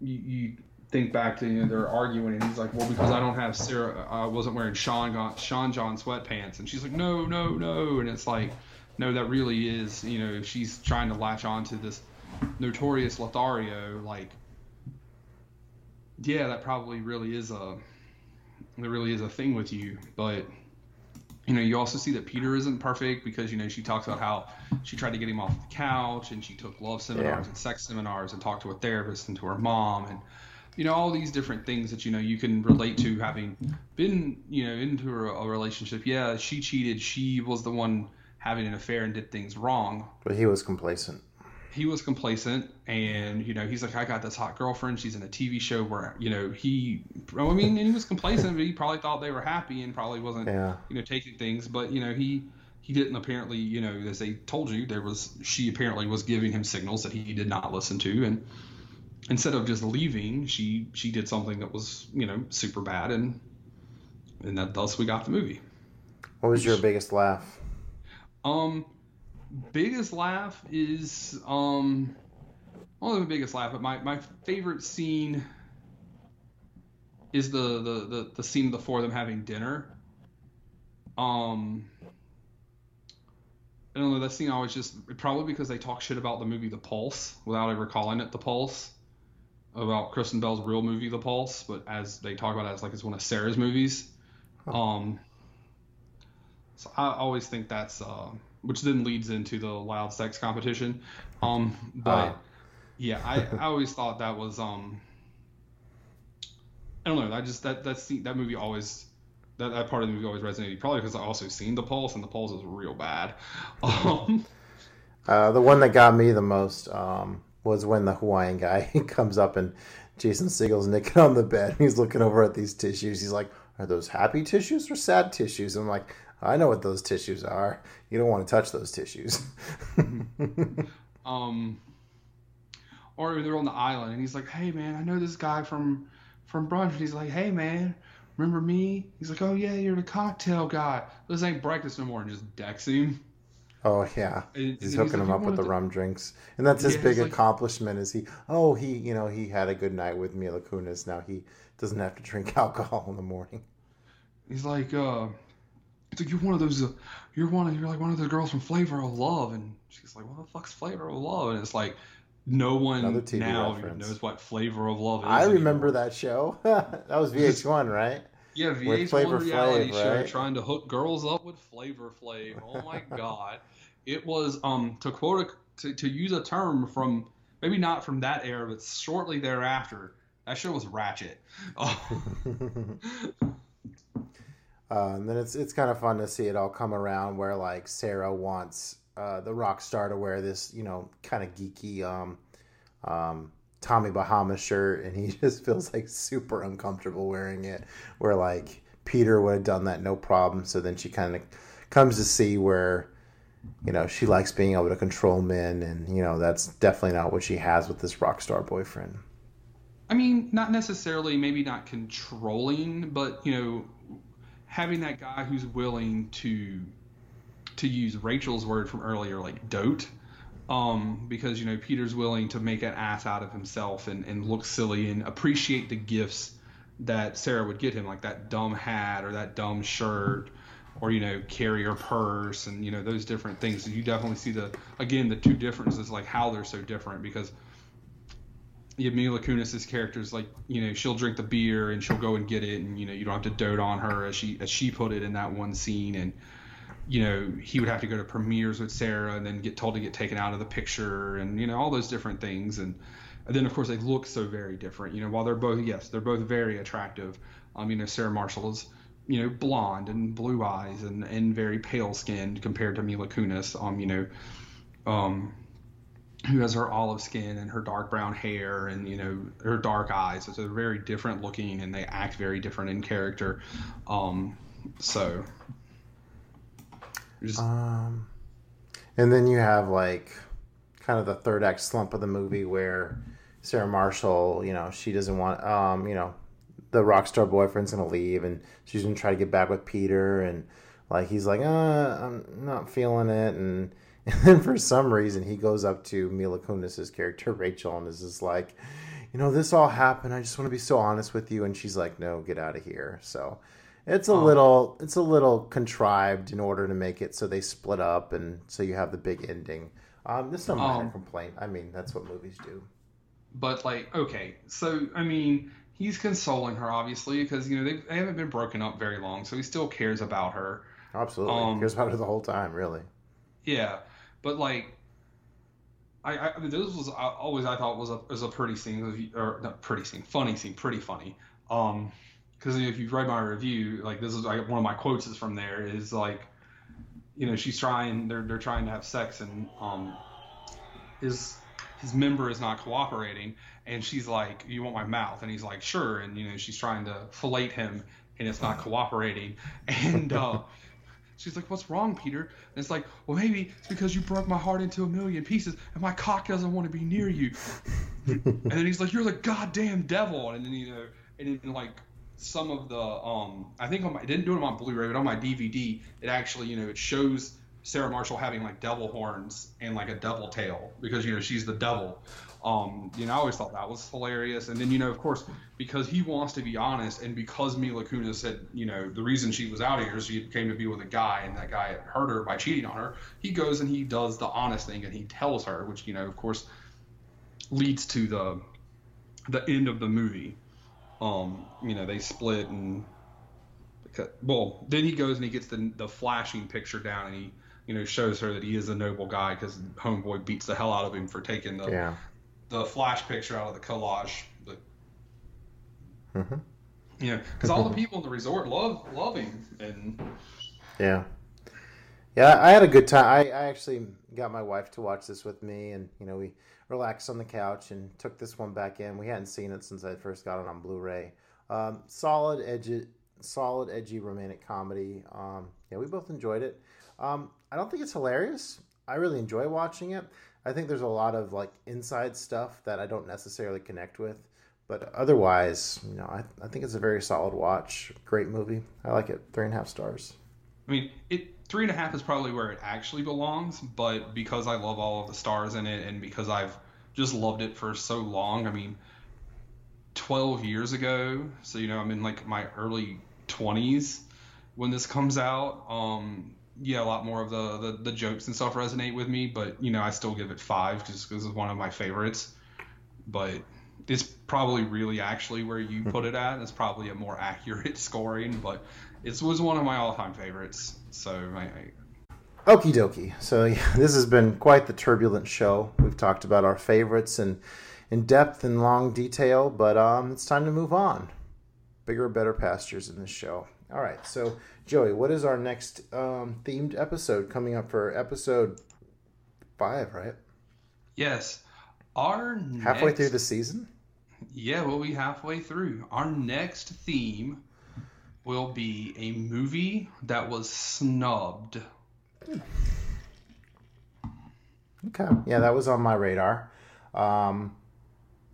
you, you think back to you know they're arguing and he's like, well, because I don't have Sarah, I wasn't wearing Sean Gon- Sean John sweatpants, and she's like, no, no, no, and it's like, no, that really is, you know, she's trying to latch on to this notorious Lothario, like, yeah, that probably really is a, there really is a thing with you, but. You know, you also see that Peter isn't perfect because you know she talks about how she tried to get him off the couch and she took love seminars Yeah. and sex seminars and talked to a therapist and to her mom and you know all these different things that you know you can relate to having been you know into a, a relationship yeah she cheated she was the one having an affair and did things wrong But he was complacent. He was complacent and you know he's like i got this hot girlfriend. She's in a tv show where you know he i mean and he was complacent but he probably thought they were happy and probably wasn't Yeah. you know taking things. But you know he he didn't apparently you know as they told you there was she apparently was giving him signals that he did not listen to. And instead of just leaving she she did something that was you know super bad. And and that thus we got the movie. What was your biggest laugh? um, biggest laugh is um, well, the biggest laugh, but my, my favorite scene is the, the the the scene of the four of them having dinner. Um, I don't know that scene I always just probably because they talk shit about the movie The Pulse without ever calling it The Pulse about Kristen Bell's real movie The Pulse, but as they talk about it as like it's one of Sarah's movies. Um, so I always think that's uh, which then leads into the loud sex competition. Um, but Ah. yeah, I, I always thought that was um, I don't know. I just that that scene, that movie always that, that part of the movie always resonated. Probably because I also seen the Pulse and the Pulse is real bad. *laughs* Um, Uh, the one that got me the most um, was when the Hawaiian guy *laughs* comes up and Jason Segel's naked on the bed. He's looking over at these tissues. He's like, "Are those happy tissues or sad tissues?" I'm like, "I know what those tissues are. You don't want to touch those tissues." *laughs* um, or they're on the island and he's like, "Hey man, I know this guy from from brunch." And he's like, "Hey man, remember me?" He's like, "Oh yeah, you're the cocktail guy. This ain't breakfast no more." And just decks him. oh yeah, And- and he's he's hooking like, him up with the to-" rum drinks, and that's his Yeah, big he's like- accomplishment. Is he? Oh, he you know he had a good night with Mila Kunis. Now he doesn't have to drink *laughs* alcohol in the morning. He's like, uh, it's like you're one of those, uh, you're one of, you're like one of those girls from Flavor of Love, and she's like, what the fuck's Flavor of Love? And it's like, no one Another TV now reference. knows what Flavor of Love is. I remember anymore. that show. *laughs* that was VH1, right? Yeah, with VH1 Flavor reality Flav, show right? trying to hook girls up with Flavor Flav. Oh my *laughs* god, it was um to quote a, to to use a term from maybe not from that era, but shortly thereafter. That show was ratchet. *laughs* Uh, and then it's it's kind of fun to see it all come around where like Sarah wants uh, the rock star to wear this, you know, kind of geeky um, um, Tommy Bahama shirt, and he *laughs* just feels like super uncomfortable wearing it. Where like Peter would have done that no problem. So then she kind of comes to see where you know she likes being able to control men, and you know that's definitely not what she has with this rock star boyfriend. I mean, not necessarily, maybe not controlling, but you know, having that guy who's willing to to use Rachel's word from earlier, like dote. Um, because you know Peter's willing to make an ass out of himself and, and look silly and appreciate the gifts that Sarah would get him, like that dumb hat or that dumb shirt, or you know carrier purse and you know those different things. You definitely see the again the two differences, like how they're so different because yeah, Mila Kunis's character is like, you know, she'll drink the beer and she'll go and get it, and you know, you don't have to dote on her as she as she put it in that one scene, and you know, he would have to go to premieres with Sarah and then get told to get taken out of the picture, and you know, all those different things, and, and then of course they look so very different. You know, while they're both yes, they're both very attractive. Um, you know, Sarah Marshall is you know blonde and blue eyes and and very pale skinned compared to Mila Kunis. Um, you know, um who has her olive skin and her dark brown hair and you know her dark eyes. So they're very different looking and they act very different in character. Um, so just, Um, and then you have like kind of the third act slump of the movie where Sarah Marshall, you know, she doesn't want, um, you know, the rock star boyfriend's gonna leave, and she's gonna try to get back with Peter, and like he's like, uh, I'm not feeling it, and *laughs* and then for some reason he goes up to Mila Kunis's character Rachel and is just like, you know, this all happened. I just want to be so honest with you, and she's like, no, get out of here. So it's a little it's a little contrived in order to make it so they split up and so you have the big ending. Um, this is a minor Um, complaint. I mean, that's what movies do. but like, okay, so I mean, he's consoling her obviously because you know they, they haven't been broken up very long, so he still cares about her. Absolutely, um, cares about her the whole time. Really, Yeah, but like, I, I mean, this was always I thought was a was a pretty scene, or not pretty scene, funny scene, pretty funny. Um, because if you've read my review, like this is like one of my quotes is from there is like, you know, she's trying, they're they're trying to have sex and um, his his member is not cooperating, and she's like, "You want my mouth?" And he's like, "Sure." And you know, she's trying to fillet him, and it's not cooperating, and. uh *laughs* She's like, "What's wrong, Peter?" And it's like, "Well, maybe it's because you broke my heart into a million pieces, and my cock doesn't want to be near you." *laughs* and then he's like, "You're the goddamn devil!" And then you know, and then like some of the um, I think on my, I didn't do it on Blu-ray, but on my DVD, it actually you know it shows Sarah Marshall having like devil horns and like a devil tail because you know she's the devil. Um, you know, I always thought that was hilarious. And then you know, of course, because he wants to be honest, and because Mila Kunis said, you know, the reason she was out here is she came to be with a guy, and that guy had hurt her by cheating on her. He goes and he does the honest thing, and he tells her, which you know, of course, leads to the the end of the movie. Um, you know, they split and well, then he goes and he gets the the flashing picture down, and he you know shows her that he is a noble guy because homeboy beats the hell out of him for taking the yeah. The flash picture out of the collage. The, Mhm. Yeah, because all the people in the resort love love him, and Yeah. Yeah, I had a good time. I, I actually got my wife to watch this with me, and you know we relaxed on the couch and took this one back in. We hadn't seen it since I first got it on Blu-ray. Um, solid, edgy, solid, edgy romantic comedy. Um, yeah, we both enjoyed it. Um, I don't think it's hilarious. I really enjoy watching it. I think there's a lot of like inside stuff that I don't necessarily connect with, but otherwise, you know, I, I think it's a very solid watch. Great movie. I like it. Three and a half stars. I mean, it three and a half is probably where it actually belongs. But because I love all of the stars in it, and because I've just loved it for so long, I mean, twelve years ago, so you know, I'm in like my early twenties when this comes out. Um, yeah, a lot more of the, the the jokes and stuff resonate with me, but you know, I still give it five just because it's one of my favorites. But it's probably really actually where you put it at. It's probably a more accurate *laughs* scoring, but it was one of my all-time favorites. So I, I Okie dokie. So *laughs* yeah, this has been quite the turbulent show. We've talked about our favorites and in depth and long detail, but um, it's time to move on. Bigger, better pastures in this show. All right. So Joey, what is our next um, themed episode coming up for episode five, right? Yes. Our Halfway next- through the season. Yeah, we'll be halfway through. Our next theme will be a movie that was snubbed. Okay. Yeah, that was on my radar. Um,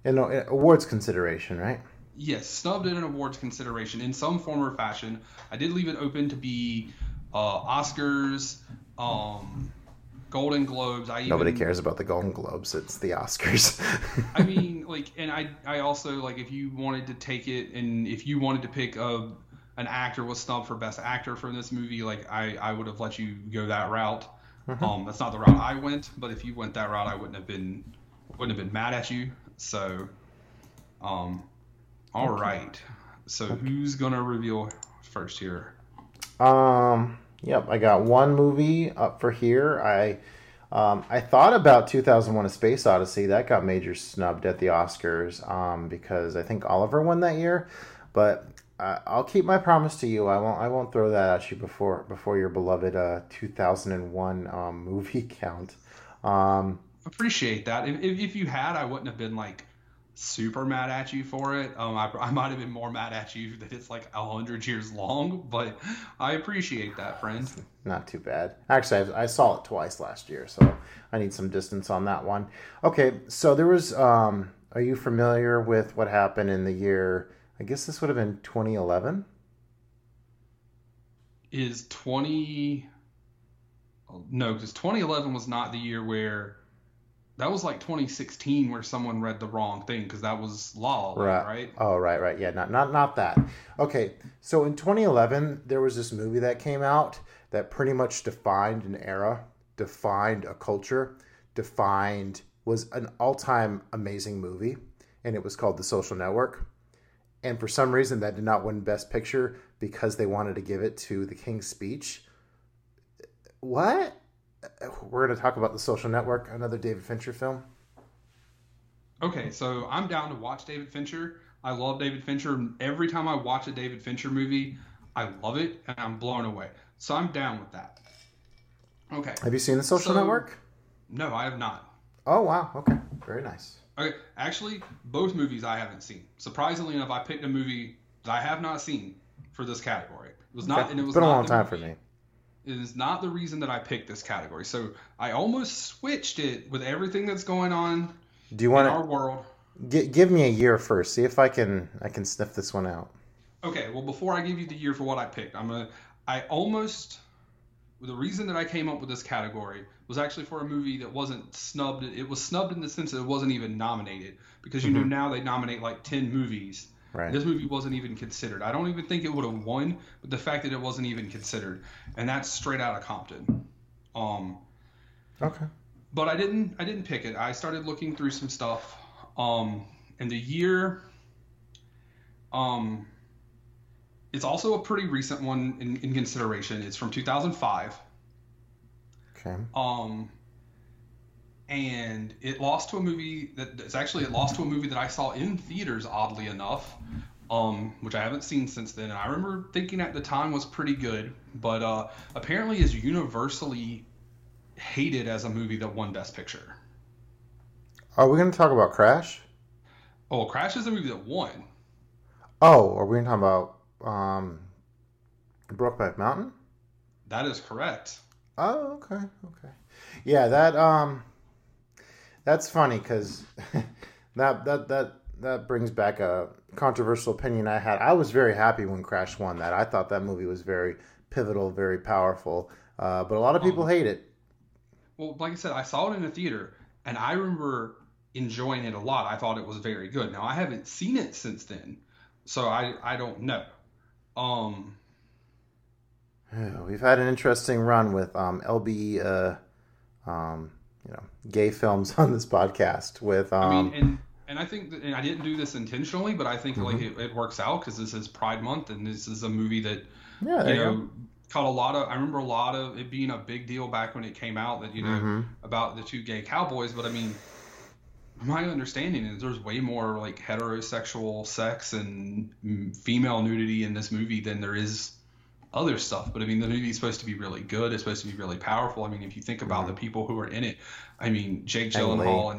know, awards consideration, right? Yes, snubbed in an awards consideration in some form or fashion. I did leave it open to be uh, Oscars, um, Golden Globes. I even, Nobody cares about the Golden Globes. It's the Oscars. I *laughs* mean, like, and I, I also like if you wanted to take it and if you wanted to pick a, an actor was snubbed for best actor from this movie, like I, I would have let you go that route. Um, that's not the route I went, but if you went that route, I wouldn't have been, wouldn't have been mad at you. So, um, all right. So who's gonna reveal first here? Um. Yep, I got one movie up for here. I um, I thought about 2001: A Space Odyssey. That got major snubbed at the Oscars um, because I think Oliver won that year. But uh, I'll keep my promise to you. I won't. I won't throw that at you before before your beloved uh, 2001 um, *laughs* movie count. Um, Appreciate that. If, if you had, I wouldn't have been like super mad at you for it. Um, I, I might have been more mad at you that it's like a hundred years long, but I appreciate that, friend. not too bad. Actually, I, I saw it twice last year, so I need some distance on that one. Okay, so there was. Um, are you familiar with what happened in the year? I guess this would have been 2011. Is twenty? No, because 2011 was not the year where. That was like 2016 where someone read the wrong thing because that was law, Right. right? Oh, right, right. Yeah, not not not that. Okay, so in 2011, there was this movie that came out that pretty much defined an era, defined a culture, defined was an all-time amazing movie, and it was called The Social Network. And for some reason, that did not win Best Picture because they wanted to give it to The King's Speech. What? We're going to talk about The Social Network, another David Fincher film. Okay, so I'm down to watch David Fincher. I love David Fincher. Every time I watch a David Fincher movie, I love it and I'm blown away. So I'm down with that. Okay. Have you seen The Social So- Network? No, I have not. Oh, wow. Okay. Very nice. Okay, actually, both movies I haven't seen. Surprisingly enough, I picked a movie that I have not seen for this category. It was not, Okay. and it was been a long time for me. It is not the reason that I picked this category. So I almost switched it with everything that's going on Do you in want our world. gi- give me a year first? See if I can I can sniff this one out. Okay, well, before I give you the year for what I picked, I'm gonna. I almost. The reason that I came up with this category was actually for a movie that wasn't snubbed. It was snubbed in the sense that it wasn't even nominated because you know mm-hmm. now they nominate like ten movies. Right. This movie wasn't even considered. I don't even think it would have won, but the fact that it wasn't even considered, and that's straight out of Compton. Um, Okay. but I didn't I didn't pick it. I started looking through some stuff. Um, and the year, um, it's also a pretty recent one in, in consideration. It's from 2005. Okay. Um, and it lost to a movie that it's actually it lost to a movie that I saw in theaters, oddly enough, um, which I haven't seen since then. And I remember thinking at the time was pretty good, but uh, apparently is universally hated as a movie that won Best Picture. Are we going to talk about Crash? Oh, Crash is a movie that won. Oh, are we going to talk about um, Brokeback Mountain? That is correct. Oh, okay, okay. Yeah, that um, that's funny because *laughs* that that that that brings back a controversial opinion I had. I was very happy when Crash won that. I thought that movie was very pivotal, very powerful. Uh, but a lot of people hate it. Well, like I said, I saw it in a theater, and I remember enjoying it a lot. I thought it was very good. Now I haven't seen it since then, so I I don't know. Um, *sighs* We've had an interesting run with um, LB, uh, um, you know, gay films *laughs* on this podcast. With um, I mean, and and I think that, and I didn't do this intentionally, but I think like it, it works out because this is Pride Month, and this is a movie that yeah, you know go. caught a lot of. I remember a lot of it being a big deal back when it came out that you know Mm-hmm. about the two gay cowboys, but I mean. My understanding is there's way more like heterosexual sex and female nudity in this movie than there is other stuff. But I mean, the movie's supposed to be really good. It's supposed to be really powerful. I mean, if you think about Mm-hmm. the people who are in it, I mean, Jake Gyllenhaal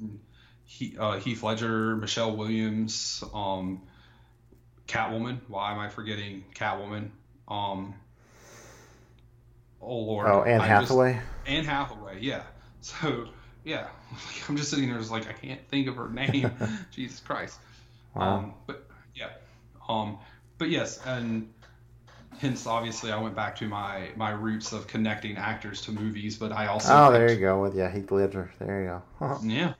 and he, uh, Heath Ledger, Michelle Williams, um, Catwoman. Why am I forgetting Catwoman? Um, oh Lord. Oh, Anne I just- Hathaway. Anne Hathaway, yeah. *laughs* So yeah, *laughs* I'm just sitting there, just like I can't think of her name. *laughs* Jesus Christ. Wow. Um, but yeah, um, but yes, and hence obviously I went back to my my roots of connecting actors to movies, but I also Oh, there you go. With yeah, Heath Ledger. There you go. *laughs* yeah.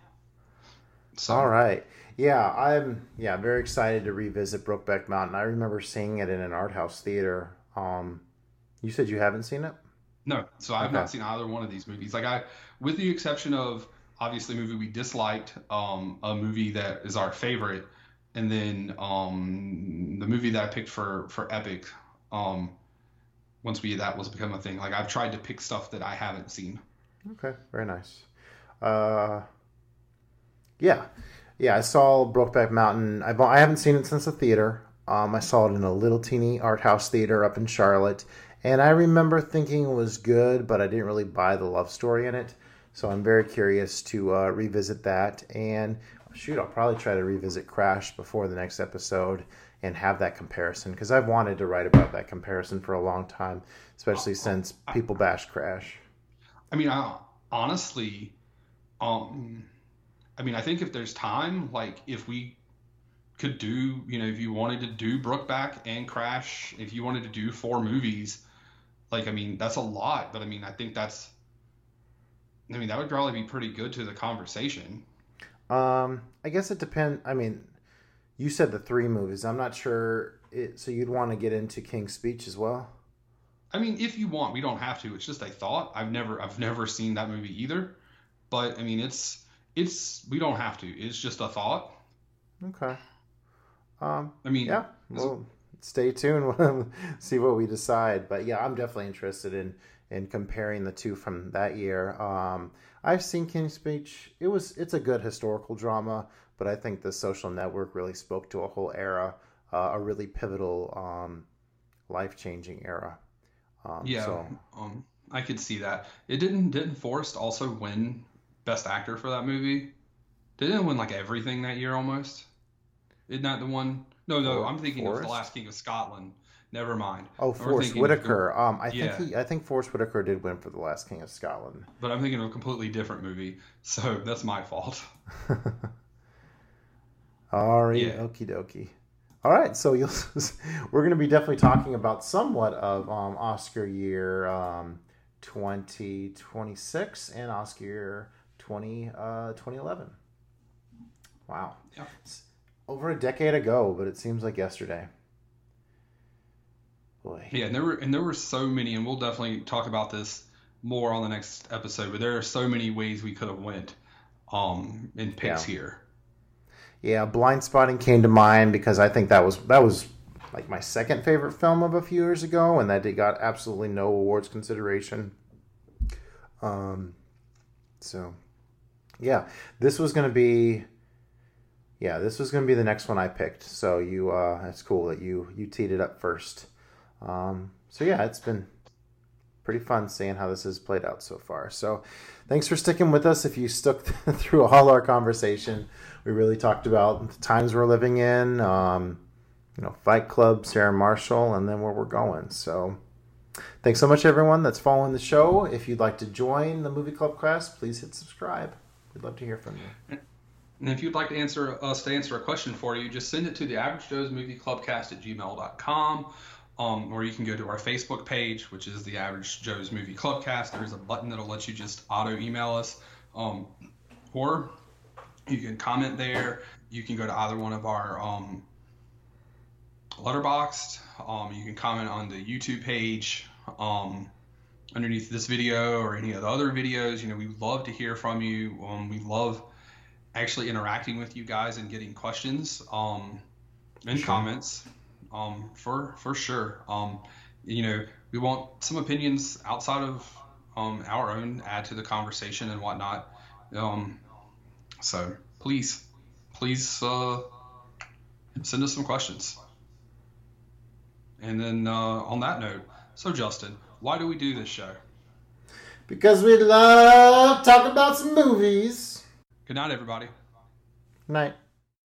So All right. Yeah, I'm yeah very excited to revisit Brokeback Mountain. I remember seeing it in an art house theater. Um, you said you haven't seen it? No, so I've Okay. not seen either one of these movies. Like I, with the exception of obviously a movie we disliked, um, a movie that is our favorite, and then um, the movie that I picked for for Epic, um, once we that was become a thing. Like I've tried to pick stuff that I haven't seen. Okay, very nice. Uh, yeah, yeah. I saw Brokeback Mountain. I I haven't seen it since the theater. Um, I saw it in a little teeny art house theater up in Charlotte, and I remember thinking it was good, but I didn't really buy the love story in it. So I'm very curious to uh, revisit that. And shoot, I'll probably try to revisit Crash before the next episode and have that comparison because I've wanted to write about that comparison for a long time, especially since people bash Crash. I mean, I honestly, um, I mean, I think if there's time, like if we could do, you know, if you wanted to do Brokeback and Crash, if you wanted to do four movies, like I mean, that's a lot, but I mean, I think that's, I mean, that would probably be pretty good to the conversation. Um, I guess it depends. I mean, you said the three movies. I'm not sure. It, so you'd want to get into King's Speech as well? I mean, if you want, we don't have to. It's just a thought. I've never, I've never seen that movie either, but I mean, it's, it's, we don't have to. It's just a thought. Okay. Um, I mean, yeah. Well, stay tuned. We'll *laughs* see what we decide. But yeah, I'm definitely interested in in comparing the two from that year. Um, I've seen King's Speech. It was it's a good historical drama, but I think the Social Network really spoke to a whole era, uh, a really pivotal, um, life changing era. Um, Yeah, So, um, I could see that. It didn't didn't Forest also win Best Actor for that movie? Didn't it win like everything that year almost? Isn't that the one? No, no, For- I'm thinking of the Last King of Scotland. Never mind. Oh, Forest Whitaker. Um, I think Yeah. he, I think Forest Whitaker did win for the Last King of Scotland. But I'm thinking of a completely different movie, so that's my fault. *laughs* All right, Yeah. okie dokie. All right, so you'll *laughs* we're going to be definitely talking about somewhat of um, Oscar year um, 2026 and Oscar year 20 uh, 2011. Wow, Yeah. It's over a decade ago, but it seems like yesterday. Boy, Yeah, and there were and there were so many, and we'll definitely talk about this more on the next episode. But there are so many ways we could have went um, in picks Yeah. here. Yeah, Blindspotting came to mind because I think that was that was like my second favorite film of a few years ago, and that it got absolutely no awards consideration. Um, so yeah, this was to be yeah, this was to be the next one I picked. So you uh, that's cool that you you teed it up first. Um, so yeah, it's been pretty fun seeing how this has played out so far. So thanks for sticking with us. If you stuck *laughs* through all our conversation, we really talked about the times we're living in, um, you know, Fight Club, Sarah Marshall, and then where we're going. So thanks so much, everyone that's following the show. If you'd like to join the Movie Club class, please hit subscribe. We'd love to hear from you. And if you'd like to answer us to answer a question for you, just send it to the Average Joe's Movie Clubcast at gmail.com. Um, or you can go to our Facebook page, which is the Average Joe's Movie Clubcast. There's a button that'll let you just auto email us. Um, or you can comment there. You can go to either one of our um, Letterboxd. Um, you can comment on the YouTube page um, underneath this video or any of the other videos. You know, we love to hear from you. Um, we love actually interacting with you guys and getting questions um, and comments um, for for sure. Um, you know, we want some opinions outside of um, our own add to the conversation and whatnot. So please, please uh, send us some questions. And then uh, on that note, so Justin, why do we do this show? Because we love talking about some movies. Good night, everybody. Night.